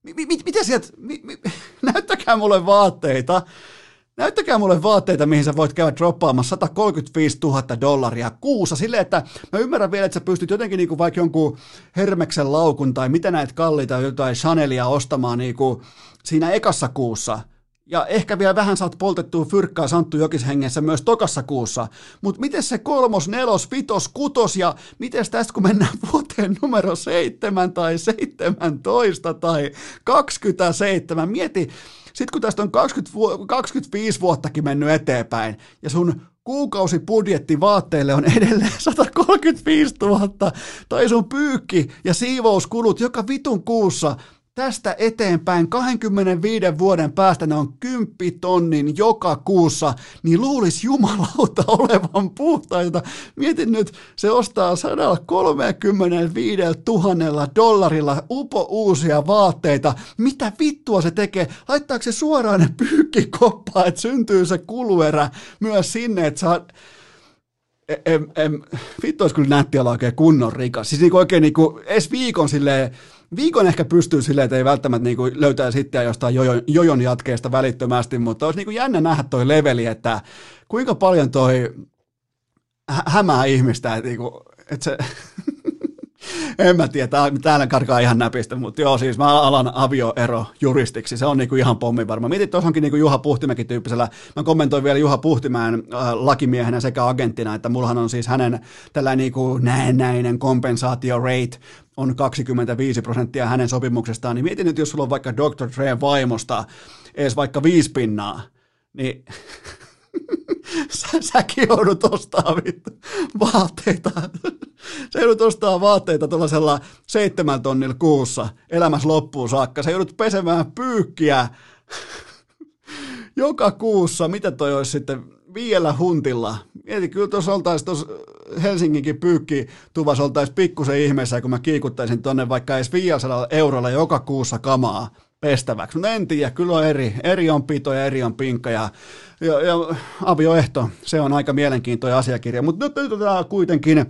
M- mitä sieltä, m- m- näyttäkää mulle vaatteita näyttäkää mulle vaatteita, mihin sä voit käydä droppaamassa 135 000 dollaria kuussa. Silleen, että mä ymmärrän vielä, että sä pystyt jotenkin niinku vaikka jonkun Hermeksen laukun tai mitä näitä kalliita jotain Chanelia ostamaan niinku siinä ekassa kuussa. Ja ehkä vielä vähän saat poltettua fyrkkaa Santtu Jokishengessä myös tokassa kuussa. Mutta miten se kolmos, nelos, vitos, kutos ja miten tästä kun mennään vuoteen numero seitsemän tai 17 tai 27, mieti, sitten kun tästä on 20, 25 vuottakin mennyt eteenpäin ja sun kuukausibudjetti vaatteille on edelleen 135 000 tai sun pyykki ja siivouskulut joka vitun kuussa tästä eteenpäin 25 vuoden päästä ne on 10 tonnin joka kuussa, niin luulisi jumalauta olevan puhtaita. Mietin nyt, se ostaa 135 000 dollarilla upo uusia vaatteita. Mitä vittua se tekee? Laittaako se suoraan ne pyykkikoppaan, että syntyy se kuluerä myös sinne, että saa em, vittu olisi kyllä nätti olla oikein kunnon rikas. Siis niinku oikein niinku, edes viikon silleen, viikon ehkä pystyy silleen, että ei välttämättä niinku löytää sitten jostain jojon, jojon jatkeesta välittömästi, mutta olisi niinku jännä nähdä toi leveli, että kuinka paljon toi hämää ihmistä, että, niinku, että se en mä tiedä, täällä karkaa ihan näpistä, mutta joo, siis mä alan avioero juristiksi, se on niinku ihan pommi varma. Mietit tuossakin niinku Juha Puhtimäki tyyppisellä, mä kommentoin vielä Juha Puhtimäen äh, lakimiehenä sekä agenttina, että mullahan on siis hänen tällainen niinku näennäinen kompensaatio rate on 25 prosenttia hänen sopimuksestaan, niin mietin nyt, jos sulla on vaikka Dr. Dre vaimosta edes vaikka viisi pinnaa, niin sä, säkin joudut ostaa vittu vaatteita. Sä joudut ostaa vaatteita tuollaisella seitsemän tonnilla kuussa elämässä loppuun saakka. Sä joudut pesemään pyykkiä joka kuussa. Mitä toi olisi sitten vielä huntilla? Mieti, kyllä tuossa oltaisiin tuossa Helsinginkin pyykkituvassa oltaisiin pikkusen ihmeessä, kun mä kiikuttaisin tonne vaikka edes 500 eurolla joka kuussa kamaa pestäväksi. Mutta en tiedä, kyllä on eri. Eri on pito ja eri on pinkka ja, ja, ja avioehto, se on aika mielenkiintoinen asiakirja. Mutta nyt otetaan kuitenkin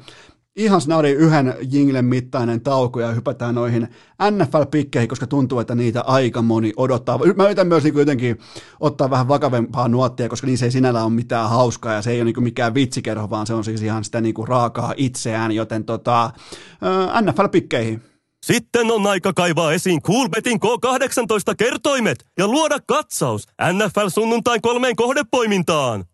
ihan snadi yhden jinglen mittainen tauko ja hypätään noihin NFL-pikkeihin, koska tuntuu, että niitä aika moni odottaa. Mä yritän myös niin jotenkin ottaa vähän vakavempaa nuottia, koska niin se ei sinällä ole mitään hauskaa ja se ei ole niin mikään vitsikerho, vaan se on siis ihan sitä niin raakaa itseään, joten tota, NFL-pikkeihin. Sitten on aika kaivaa esiin Coolbetin K18 kertoimet ja luoda katsaus NFL sunnuntain kolmeen kohdepoimintaan.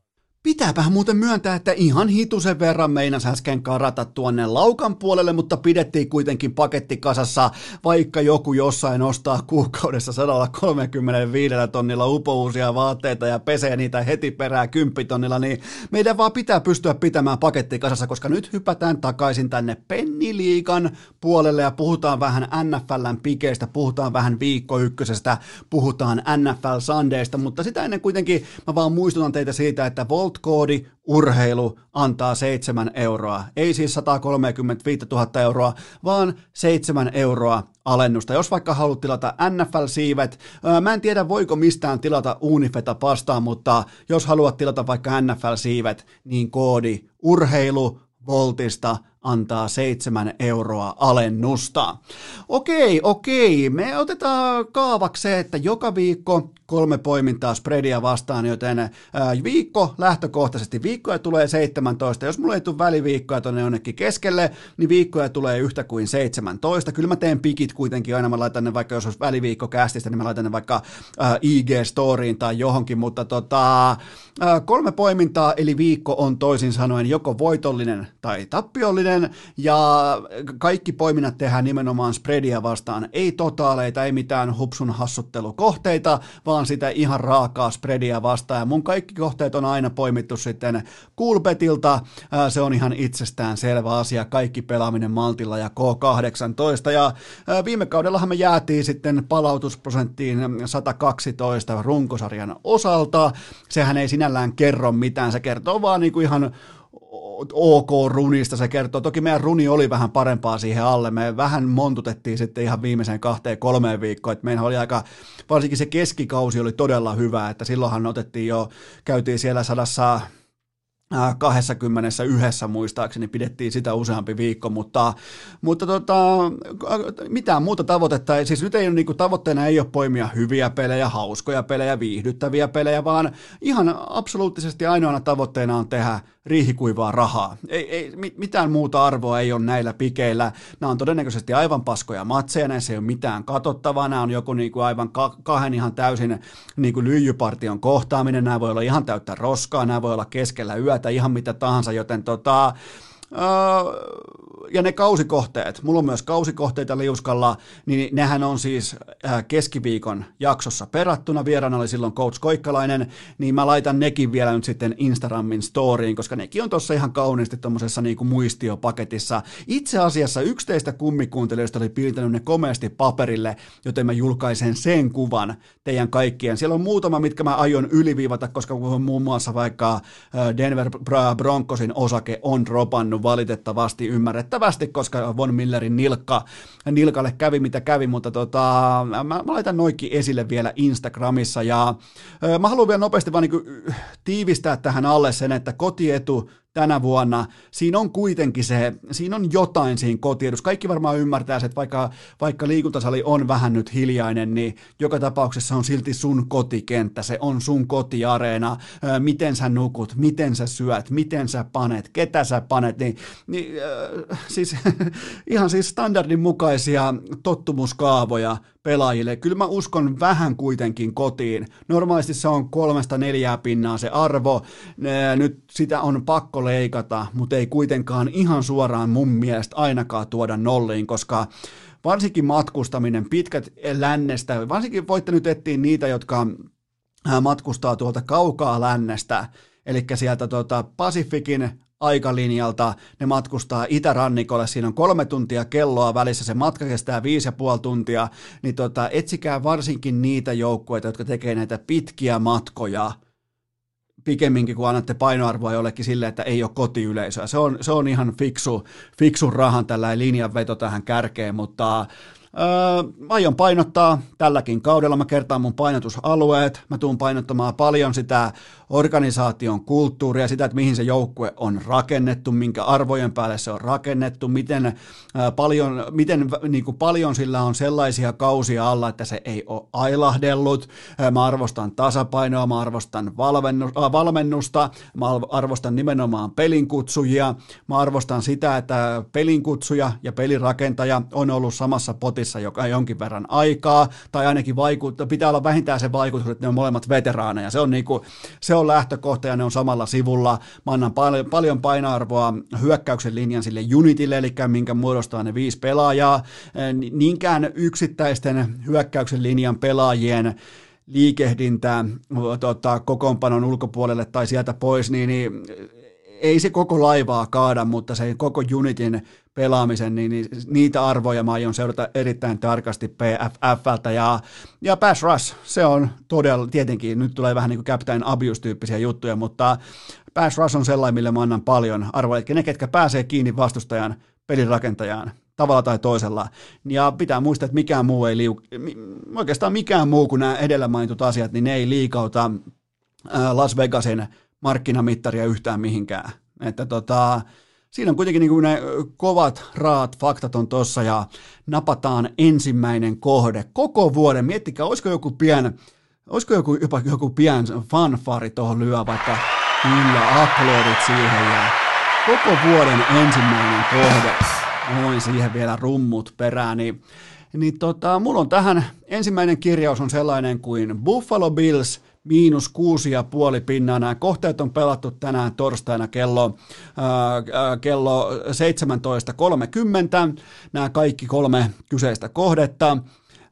Pitääpä muuten myöntää, että ihan hitusen verran meinas äsken karata tuonne laukan puolelle, mutta pidettiin kuitenkin paketti kasassa, vaikka joku jossain ostaa kuukaudessa 135 tonnilla upouusia vaatteita ja pesee niitä heti perää kymppitonnilla, niin meidän vaan pitää pystyä pitämään paketti kasassa, koska nyt hypätään takaisin tänne Penniliikan puolelle ja puhutaan vähän NFLn pikeistä, puhutaan vähän viikko ykkösestä, puhutaan NFL Sundaysta, mutta sitä ennen kuitenkin mä vaan muistutan teitä siitä, että Volt koodi urheilu antaa 7 euroa. Ei siis 135 000 euroa, vaan 7 euroa alennusta. Jos vaikka haluat tilata NFL-siivet, mä en tiedä voiko mistään tilata Unifeta pastaa, mutta jos haluat tilata vaikka NFL-siivet, niin koodi urheilu Voltista antaa 7 euroa alennusta. Okei, okei, me otetaan kaavaksi se, että joka viikko kolme poimintaa spreadia vastaan, joten viikko lähtökohtaisesti, viikkoja tulee 17, jos mulla ei tule väliviikkoja tuonne jonnekin keskelle, niin viikkoja tulee yhtä kuin 17, kyllä mä teen pikit kuitenkin aina, mä laitan ne vaikka, jos olisi väliviikko kästistä, niin mä laitan ne vaikka IG-storiin tai johonkin, mutta tota, kolme poimintaa, eli viikko on toisin sanoen joko voitollinen tai tappiollinen, ja kaikki poiminnat tehdään nimenomaan spreadia vastaan, ei totaaleita, ei mitään hupsun hassuttelukohteita, vaan vaan sitä ihan raakaa spreadia vastaan. Ja mun kaikki kohteet on aina poimittu sitten Coolbetilta. Se on ihan itsestään selvä asia. Kaikki pelaaminen Maltilla ja K18. Ja viime kaudellahan me jäätiin sitten palautusprosenttiin 112 runkosarjan osalta. Sehän ei sinällään kerro mitään. Se kertoo vaan niin kuin ihan ok runista se kertoo. Toki meidän runi oli vähän parempaa siihen alle. Me vähän montutettiin sitten ihan viimeiseen kahteen kolmeen viikkoon. Että meidän oli aika, varsinkin se keskikausi oli todella hyvä, että silloinhan otettiin jo, käytiin siellä sadassa 21 muistaakseni pidettiin sitä useampi viikko, mutta, mutta tota, mitään muuta tavoitetta, siis nyt ei ole niin tavoitteena ei ole poimia hyviä pelejä, hauskoja pelejä, viihdyttäviä pelejä, vaan ihan absoluuttisesti ainoana tavoitteena on tehdä riihikuivaa rahaa. Ei, ei, mitään muuta arvoa ei ole näillä pikeillä. Nämä on todennäköisesti aivan paskoja matseja, näissä ei ole mitään katsottavaa, nämä on joku niin kuin aivan kahden ihan täysin niin kuin lyijypartion kohtaaminen, nämä voi olla ihan täyttä roskaa, nämä voi olla keskellä yötä, ihan mitä tahansa, joten tota, ja ne kausikohteet, mulla on myös kausikohteita liuskalla, niin nehän on siis keskiviikon jaksossa perattuna. Vieraana oli silloin Coach Koikkalainen, niin mä laitan nekin vielä nyt sitten Instagramin storyin, koska nekin on tuossa ihan kauniisti tuommoisessa niinku muistiopaketissa. Itse asiassa yksi teistä kummikuuntelijoista oli piirtänyt ne komeasti paperille, joten mä julkaisen sen kuvan teidän kaikkien. Siellä on muutama, mitkä mä aion yliviivata, koska muun muassa vaikka Denver Broncosin osake on dropannut valitettavasti ymmärrettä valitettavasti, koska Von Millerin nilkka, nilkalle kävi mitä kävi, mutta tota, mä, mä laitan noikki esille vielä Instagramissa. Ja ö, mä haluan vielä nopeasti vaan niin tiivistää tähän alle sen, että kotietu tänä vuonna, siinä on kuitenkin se, siinä on jotain siinä kotiedussa. Kaikki varmaan ymmärtää, että vaikka, vaikka liikuntasali on vähän nyt hiljainen, niin joka tapauksessa on silti sun kotikenttä, se on sun kotiareena, miten sä nukut, miten sä syöt, miten sä panet, ketä sä panet, niin, niin äh, siis ihan siis standardin mukaisia tottumuskaavoja pelaajille. Kyllä mä uskon vähän kuitenkin kotiin. Normaalisti se on kolmesta neljää pinnaa se arvo. Nyt sitä on pakko leikata, mutta ei kuitenkaan ihan suoraan mun mielestä ainakaan tuoda nolliin, koska varsinkin matkustaminen pitkät lännestä, varsinkin voitte nyt etsiä niitä, jotka matkustaa tuolta kaukaa lännestä, eli sieltä tuota Pasifikin aikalinjalta, ne matkustaa itärannikolle, siinä on kolme tuntia kelloa välissä, se matka kestää viisi ja puoli tuntia, niin tota, etsikää varsinkin niitä joukkueita, jotka tekee näitä pitkiä matkoja, pikemminkin kuin annatte painoarvoa jollekin sille, että ei ole kotiyleisöä. Se on, se on ihan fiksu, fiksu rahan tällä linjanveto tähän kärkeen, mutta Öö, aion painottaa tälläkin kaudella, mä kertaan mun painotusalueet, mä tuun painottamaan paljon sitä organisaation kulttuuria, sitä, että mihin se joukkue on rakennettu, minkä arvojen päälle se on rakennettu, miten, paljon, miten niin kuin paljon sillä on sellaisia kausia alla, että se ei ole ailahdellut. Mä arvostan tasapainoa, mä arvostan äh, valmennusta, mä arvostan nimenomaan pelinkutsujia, mä arvostan sitä, että pelinkutsuja ja pelirakentaja on ollut samassa pot potissa joka jonkin verran aikaa, tai ainakin vaikuttaa, pitää olla vähintään se vaikutus, että ne on molemmat veteraaneja. Se on, niinku, se on lähtökohta ja ne on samalla sivulla. Mä annan paljon, paljon painoarvoa hyökkäyksen linjan sille unitille, eli minkä muodostaa ne viisi pelaajaa. Niinkään yksittäisten hyökkäyksen linjan pelaajien liikehdintää tota, kokoonpanon ulkopuolelle tai sieltä pois, niin, niin ei se koko laivaa kaada, mutta se koko unitin pelaamisen, niin, niin niitä arvoja mä aion seurata erittäin tarkasti PFFltä. Ja, ja Pass Rush, se on todella, tietenkin nyt tulee vähän niin kuin Captain Abuse-tyyppisiä juttuja, mutta Pass Rush on sellainen, millä mä annan paljon arvoa. Eli ne, ketkä pääsee kiinni vastustajan pelin rakentajaan tavalla tai toisella. Ja pitää muistaa, että mikään muu ei liu... oikeastaan mikään muu kuin nämä edellä mainitut asiat, niin ne ei liikauta Las Vegasin markkinamittaria yhtään mihinkään. Että tota, siinä on kuitenkin niin kuin ne kovat, raat faktat on tossa ja napataan ensimmäinen kohde koko vuoden. Miettikää, olisiko joku pien, olisiko joku, jopa joku pien fanfari tuohon lyö, vaikka kyllä aplodit siihen ja koko vuoden ensimmäinen kohde. Noin siihen vielä rummut perään, niin, niin tota, mulla on tähän ensimmäinen kirjaus on sellainen kuin Buffalo Bills – miinus kuusi ja puoli pinnaa. Nämä kohteet on pelattu tänään torstaina kello, ää, kello 17.30. Nämä kaikki kolme kyseistä kohdetta.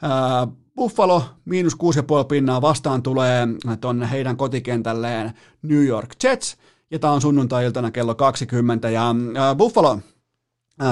Ää, Buffalo miinus kuusi ja puoli pinnaa vastaan tulee tuonne heidän kotikentälleen New York Jets. Ja tämä on sunnuntai-iltana kello 20. Ja ää, Buffalo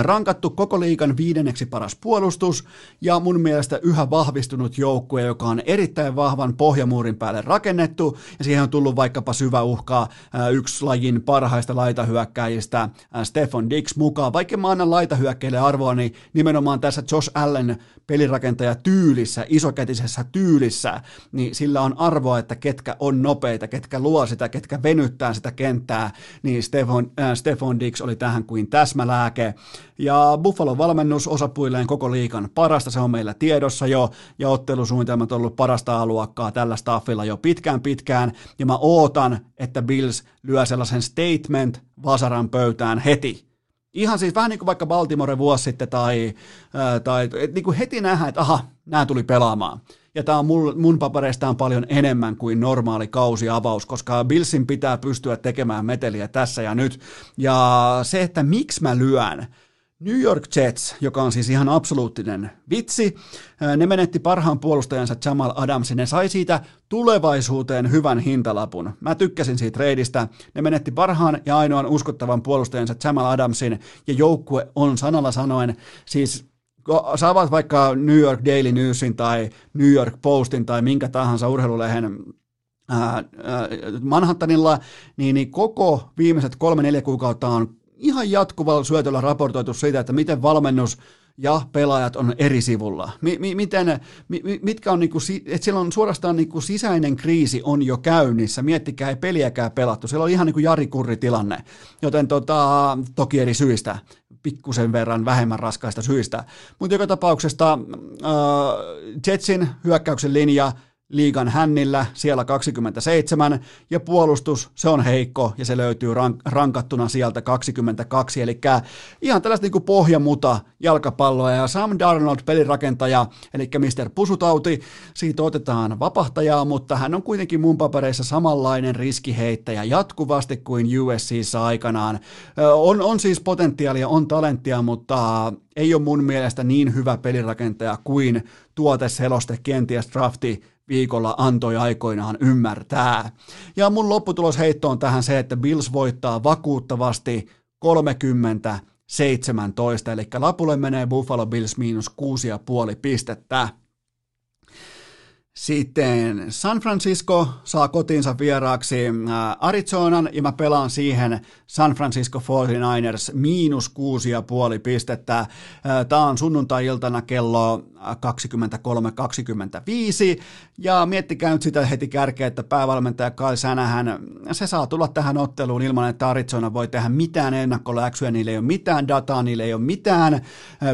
rankattu koko liikan viidenneksi paras puolustus ja mun mielestä yhä vahvistunut joukkue, joka on erittäin vahvan pohjamuurin päälle rakennettu ja siihen on tullut vaikkapa syvä uhka yksi lajin parhaista laitahyökkäjistä Stefan Dix mukaan. Vaikka mä annan laitahyökkäille arvoa, niin nimenomaan tässä Josh Allen pelirakentaja tyylissä, isokätisessä tyylissä, niin sillä on arvoa, että ketkä on nopeita, ketkä luo sitä, ketkä venyttää sitä kenttää, niin Stefan, äh, Stefan Dix oli tähän kuin täsmälääke. Ja Buffalo valmennus osapuilleen koko liikan parasta, se on meillä tiedossa jo, ja ottelusuunnitelmat on ollut parasta aluakkaa tällä staffilla jo pitkään pitkään, ja mä ootan, että Bills lyö sellaisen statement vasaran pöytään heti. Ihan siis vähän niin kuin vaikka Baltimore vuosi sitten tai, ää, tai et niin kuin heti nähdään, että aha, nämä tuli pelaamaan. Ja tämä on mun, mun papereistaan paljon enemmän kuin normaali kausiavaus, koska Billsin pitää pystyä tekemään meteliä tässä ja nyt. Ja se, että miksi mä lyön, New York Jets, joka on siis ihan absoluuttinen vitsi, ne menetti parhaan puolustajansa Jamal Adamsin, ne sai siitä tulevaisuuteen hyvän hintalapun. Mä tykkäsin siitä reidistä, ne menetti parhaan ja ainoan uskottavan puolustajansa Jamal Adamsin, ja joukkue on sanalla sanoen siis saavat vaikka New York Daily Newsin tai New York Postin tai minkä tahansa urheilulehen Manhattanilla, niin, niin koko viimeiset kolme-neljä kuukautta on ihan jatkuvalla syötöllä raportoitu siitä, että miten valmennus ja pelaajat on eri sivulla. M- miten, mi- mitkä on niinku, että siellä on suorastaan niinku sisäinen kriisi on jo käynnissä. Miettikää, ei peliäkään pelattu. Siellä on ihan niinku Jari Kurri tilanne, joten tota, toki eri syistä, pikkusen verran vähemmän raskaista syistä. Mutta joka tapauksesta äh, Jetsin hyökkäyksen linja liigan hännillä, siellä 27, ja puolustus, se on heikko, ja se löytyy rank- rankattuna sieltä 22, eli ihan tällaista niin pohjamuta jalkapalloa, ja Sam Darnold, pelirakentaja, eli Mr. Pusutauti, siitä otetaan vapahtajaa, mutta hän on kuitenkin mun papereissa samanlainen riskiheittäjä jatkuvasti kuin USCissa aikanaan. On, on siis potentiaalia, on talenttia, mutta ei ole mun mielestä niin hyvä pelirakentaja kuin tuoteseloste kenties drafti viikolla antoi aikoinaan ymmärtää. Ja mun lopputulosheitto on tähän se, että Bills voittaa vakuuttavasti 30 17, eli lapulle menee Buffalo Bills miinus 6,5 pistettä. Sitten San Francisco saa kotiinsa vieraaksi äh, Arizonan ja mä pelaan siihen San Francisco 49ers miinus kuusi ja puoli pistettä. Äh, Tämä on sunnuntai-iltana kello 23.25 ja miettikää nyt sitä heti kärkeä, että päävalmentaja Kyle Sänähän, se saa tulla tähän otteluun ilman, että Arizona voi tehdä mitään ennakkoläksyä, niillä ei ole mitään dataa, niillä ei ole mitään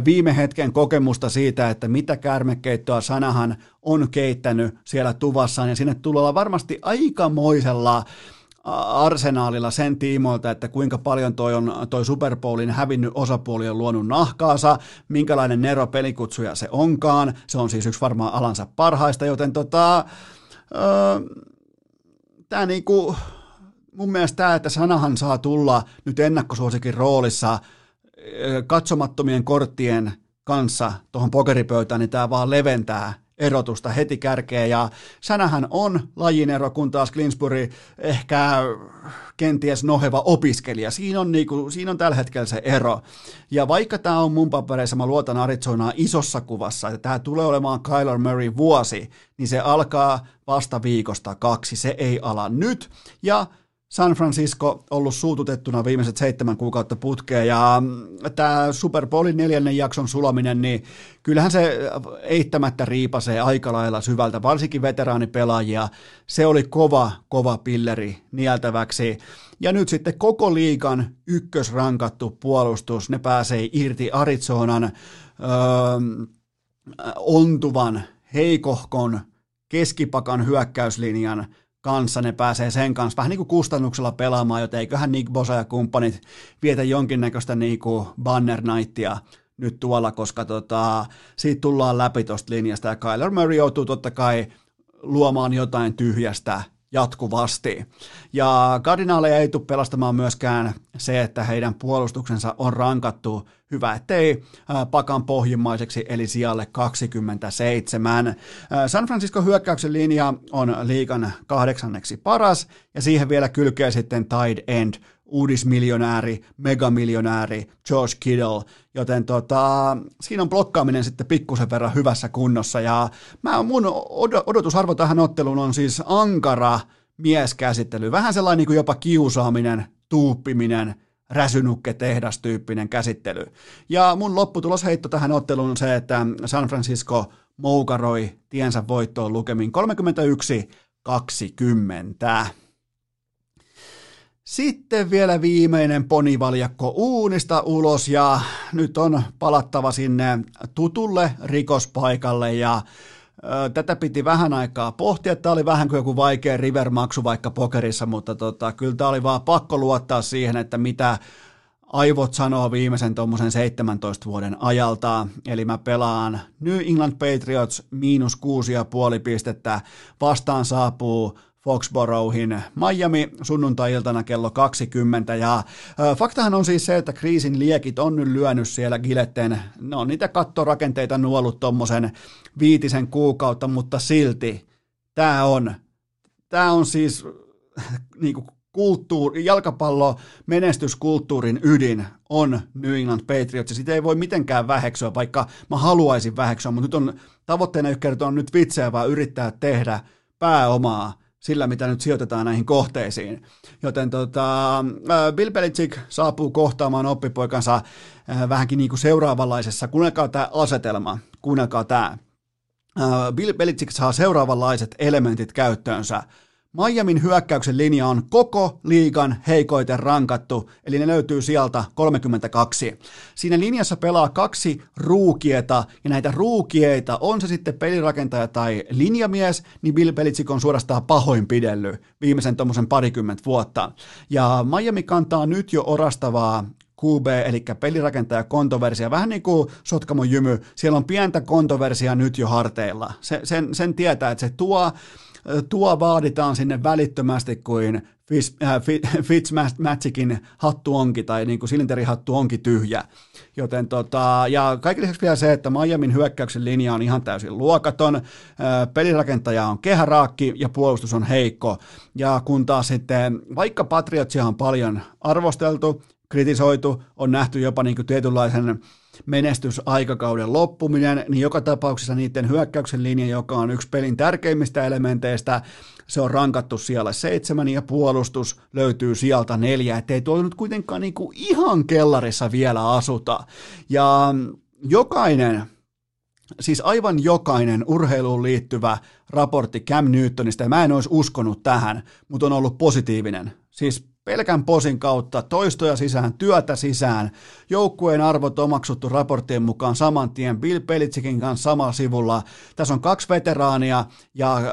viime hetken kokemusta siitä, että mitä kärmekeittoa Sanahan on keittänyt siellä tuvassaan ja sinne tulee varmasti aikamoisella arsenaalilla sen tiimoilta, että kuinka paljon toi, on, toi Super Bowlin hävinnyt osapuoli on luonut nahkaansa, minkälainen Nero pelikutsuja se onkaan. Se on siis yksi varmaan alansa parhaista, joten tota, öö, tämä niinku, mun mielestä tämä, että sanahan saa tulla nyt ennakkosuosikin roolissa katsomattomien korttien kanssa tuohon pokeripöytään, niin tämä vaan leventää erotusta heti kärkeen ja Sänähän on lajin ero, kun taas Klinsbury ehkä kenties noheva opiskelija. Siinä on, niinku, siinä on tällä hetkellä se ero. Ja vaikka tämä on mun papereissa, mä luotan Arizonaa isossa kuvassa, että tämä tulee olemaan Kyler Murray vuosi, niin se alkaa vasta viikosta kaksi. Se ei ala nyt. Ja San Francisco ollut suututettuna viimeiset seitsemän kuukautta putkeen ja mm, tämä Super Bowlin neljännen jakson sulaminen, niin kyllähän se eittämättä riipasee aika lailla syvältä, varsinkin veteraanipelaajia. Se oli kova, kova pilleri nieltäväksi. Ja nyt sitten koko liikan ykkösrankattu puolustus, ne pääsee irti Arizonan öö, ontuvan, heikohkon, keskipakan hyökkäyslinjan kanssa, ne pääsee sen kanssa vähän niin kuin kustannuksella pelaamaan, joten eiköhän Nick Bosa ja kumppanit vietä jonkinnäköistä niin kuin banner nightia nyt tuolla, koska tota, siitä tullaan läpi tuosta linjasta. Ja Kyler Murray joutuu totta kai luomaan jotain tyhjästä jatkuvasti. Ja Cardinaleja ei tule pelastamaan myöskään se, että heidän puolustuksensa on rankattu hyvä, ettei pakan pohjimmaiseksi, eli sijalle 27. San Francisco hyökkäyksen linja on liikan kahdeksanneksi paras, ja siihen vielä kylkee sitten tight end uudismiljonääri, megamiljonääri George Kittle, joten tota, siinä on blokkaaminen sitten pikkusen verran hyvässä kunnossa, ja mä, mun odotusarvo tähän otteluun on siis ankara mieskäsittely, vähän sellainen niin kuin jopa kiusaaminen, tuuppiminen, räsynukke tehdastyyppinen käsittely. Ja mun lopputulosheitto tähän otteluun on se, että San Francisco moukaroi tiensä voittoon lukemin 31-20. Sitten vielä viimeinen ponivaljakko uunista ulos ja nyt on palattava sinne tutulle rikospaikalle ja Tätä piti vähän aikaa pohtia, tämä oli vähän kuin joku vaikea rivermaksu vaikka pokerissa, mutta tota, kyllä tämä oli vaan pakko luottaa siihen, että mitä aivot sanoo viimeisen tuommoisen 17 vuoden ajalta. Eli mä pelaan New England Patriots miinus kuusi ja puoli pistettä. Vastaan saapuu Foxboroughin Miami sunnuntai-iltana kello 20. Ja faktahan on siis se, että kriisin liekit on nyt lyönyt siellä Giletten, ne on niitä kattorakenteita nuolut tuommoisen viitisen kuukautta, mutta silti tämä on, tämä on siis niin kuin kulttuuri, jalkapallo menestyskulttuurin ydin on New England Patriots, sitä ei voi mitenkään väheksyä, vaikka mä haluaisin väheksyä, mutta nyt on tavoitteena ei kertoa nyt vitsejä, vaan yrittää tehdä pääomaa sillä, mitä nyt sijoitetaan näihin kohteisiin. Joten tota, Bill Belichick saapuu kohtaamaan oppipoikansa vähänkin niin kuin seuraavanlaisessa, kuunnelkaa tämä asetelma, kuunnelkaa tämä. Bill Belichick saa seuraavanlaiset elementit käyttöönsä. Miamin hyökkäyksen linja on koko liigan heikoiten rankattu, eli ne löytyy sieltä 32. Siinä linjassa pelaa kaksi ruukieta, ja näitä ruukieita, on se sitten pelirakentaja tai linjamies, niin Bill Belichick on suorastaan pahoinpidellyt viimeisen tuommoisen parikymmentä vuotta. Ja Miami kantaa nyt jo orastavaa QB, eli pelirakentaja kontoversia, vähän niin kuin Sotkamon jymy, siellä on pientä kontoversia nyt jo harteilla. Se, sen, sen tietää, että se tuo tuo vaaditaan sinne välittömästi kuin äh, hattu onkin, tai niin kuin silinterihattu onkin tyhjä. Joten tota, ja kaiken lisäksi vielä se, että Miamin hyökkäyksen linja on ihan täysin luokaton, pelirakentaja on kehäraakki ja puolustus on heikko. Ja kun taas sitten, vaikka Patriotsia on paljon arvosteltu, kritisoitu, on nähty jopa niin kuin tietynlaisen menestysaikakauden loppuminen, niin joka tapauksessa niiden hyökkäyksen linja, joka on yksi pelin tärkeimmistä elementeistä, se on rankattu siellä seitsemän ja puolustus löytyy sieltä neljä, ettei tuo nyt kuitenkaan niin kuin ihan kellarissa vielä asuta. Ja jokainen, siis aivan jokainen urheiluun liittyvä raportti Cam Newtonista, ja mä en olisi uskonut tähän, mutta on ollut positiivinen. Siis pelkän posin kautta, toistoja sisään, työtä sisään, joukkueen arvot omaksuttu raporttien mukaan saman tien, Bill Belichickin kanssa samalla sivulla. Tässä on kaksi veteraania ja äh,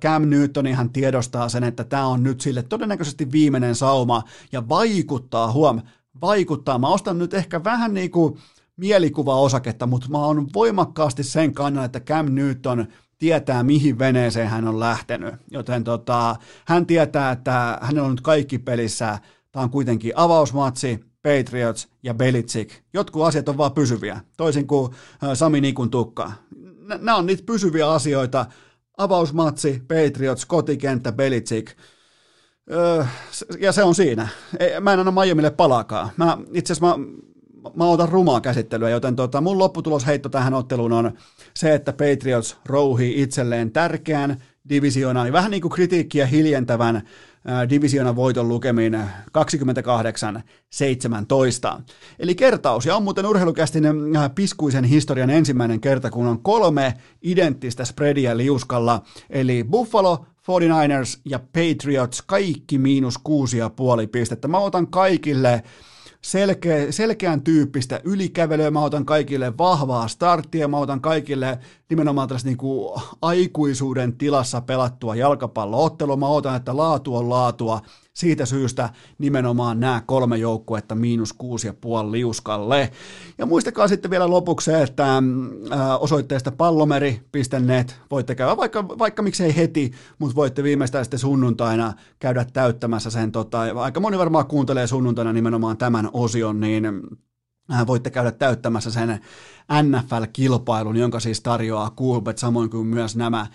Cam Newton ihan tiedostaa sen, että tämä on nyt sille todennäköisesti viimeinen sauma ja vaikuttaa, huom, vaikuttaa. Mä ostan nyt ehkä vähän niin kuin mielikuva-osaketta, mutta mä oon voimakkaasti sen kannalla, että Cam Newton tietää, mihin veneeseen hän on lähtenyt. Joten tota, hän tietää, että hänellä on nyt kaikki pelissä. Tämä on kuitenkin avausmatsi, Patriots ja Belichick. Jotkut asiat on vaan pysyviä, toisin kuin Sami Nikun tukka. Nämä on niitä pysyviä asioita. Avausmatsi, Patriots, kotikenttä, Belichick. Öö, ja se on siinä. Mä en anna Miamille palaakaan. Mä, itse asiassa mä mä otan rumaa käsittelyä, joten tota, mun lopputulosheitto tähän otteluun on se, että Patriots rouhii itselleen tärkeän divisioonan, vähän niin kuin kritiikkiä hiljentävän divisioonan voiton lukemin 28-17. Eli kertaus, ja on muuten urheilukästin piskuisen historian ensimmäinen kerta, kun on kolme identtistä spreadia liuskalla, eli Buffalo, 49ers ja Patriots, kaikki miinus kuusi ja puoli pistettä. Mä otan kaikille selkeä, selkeän tyyppistä ylikävelyä, mä otan kaikille vahvaa starttia, mä otan kaikille nimenomaan tällaista niin kuin aikuisuuden tilassa pelattua jalkapalloottelua, mä otan, että laatu on laatua, siitä syystä nimenomaan nämä kolme joukkuetta miinus kuusi ja puoli liuskalle. Ja muistakaa sitten vielä lopuksi se, että mm, osoitteesta pallomeri.net voitte käydä vaikka, vaikka miksei heti, mutta voitte viimeistään sitten sunnuntaina käydä täyttämässä sen. Tota, aika moni varmaan kuuntelee sunnuntaina nimenomaan tämän osion, niin voitte käydä täyttämässä sen NFL-kilpailun, jonka siis tarjoaa Coolbet, samoin kuin myös nämä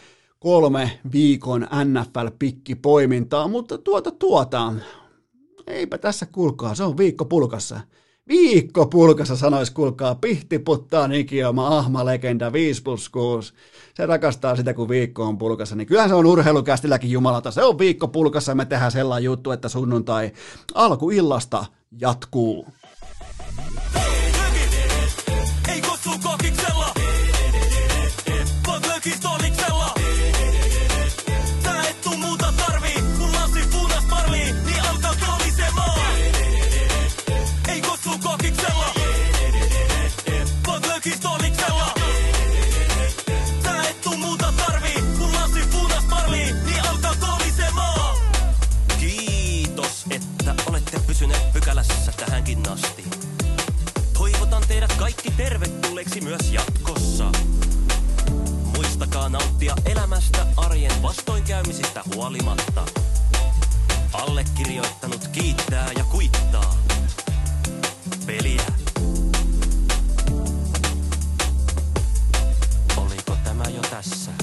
kolme viikon NFL-pikkipoimintaa, mutta tuota tuota, eipä tässä kulkaa, se on viikko pulkassa. Viikko pulkassa sanois kulkaa, pihtiputtaa Nikioma, ahma legenda 5 plus 6. Se rakastaa sitä, kun viikko on pulkassa, niin kyllähän se on urheilukästilläkin jumalata. Se on viikko pulkassa me tehdään sellainen juttu, että sunnuntai alkuillasta jatkuu. aikaa nauttia elämästä arjen vastoinkäymisistä huolimatta. Allekirjoittanut kiittää ja kuittaa. Peliä. Oliko tämä jo tässä?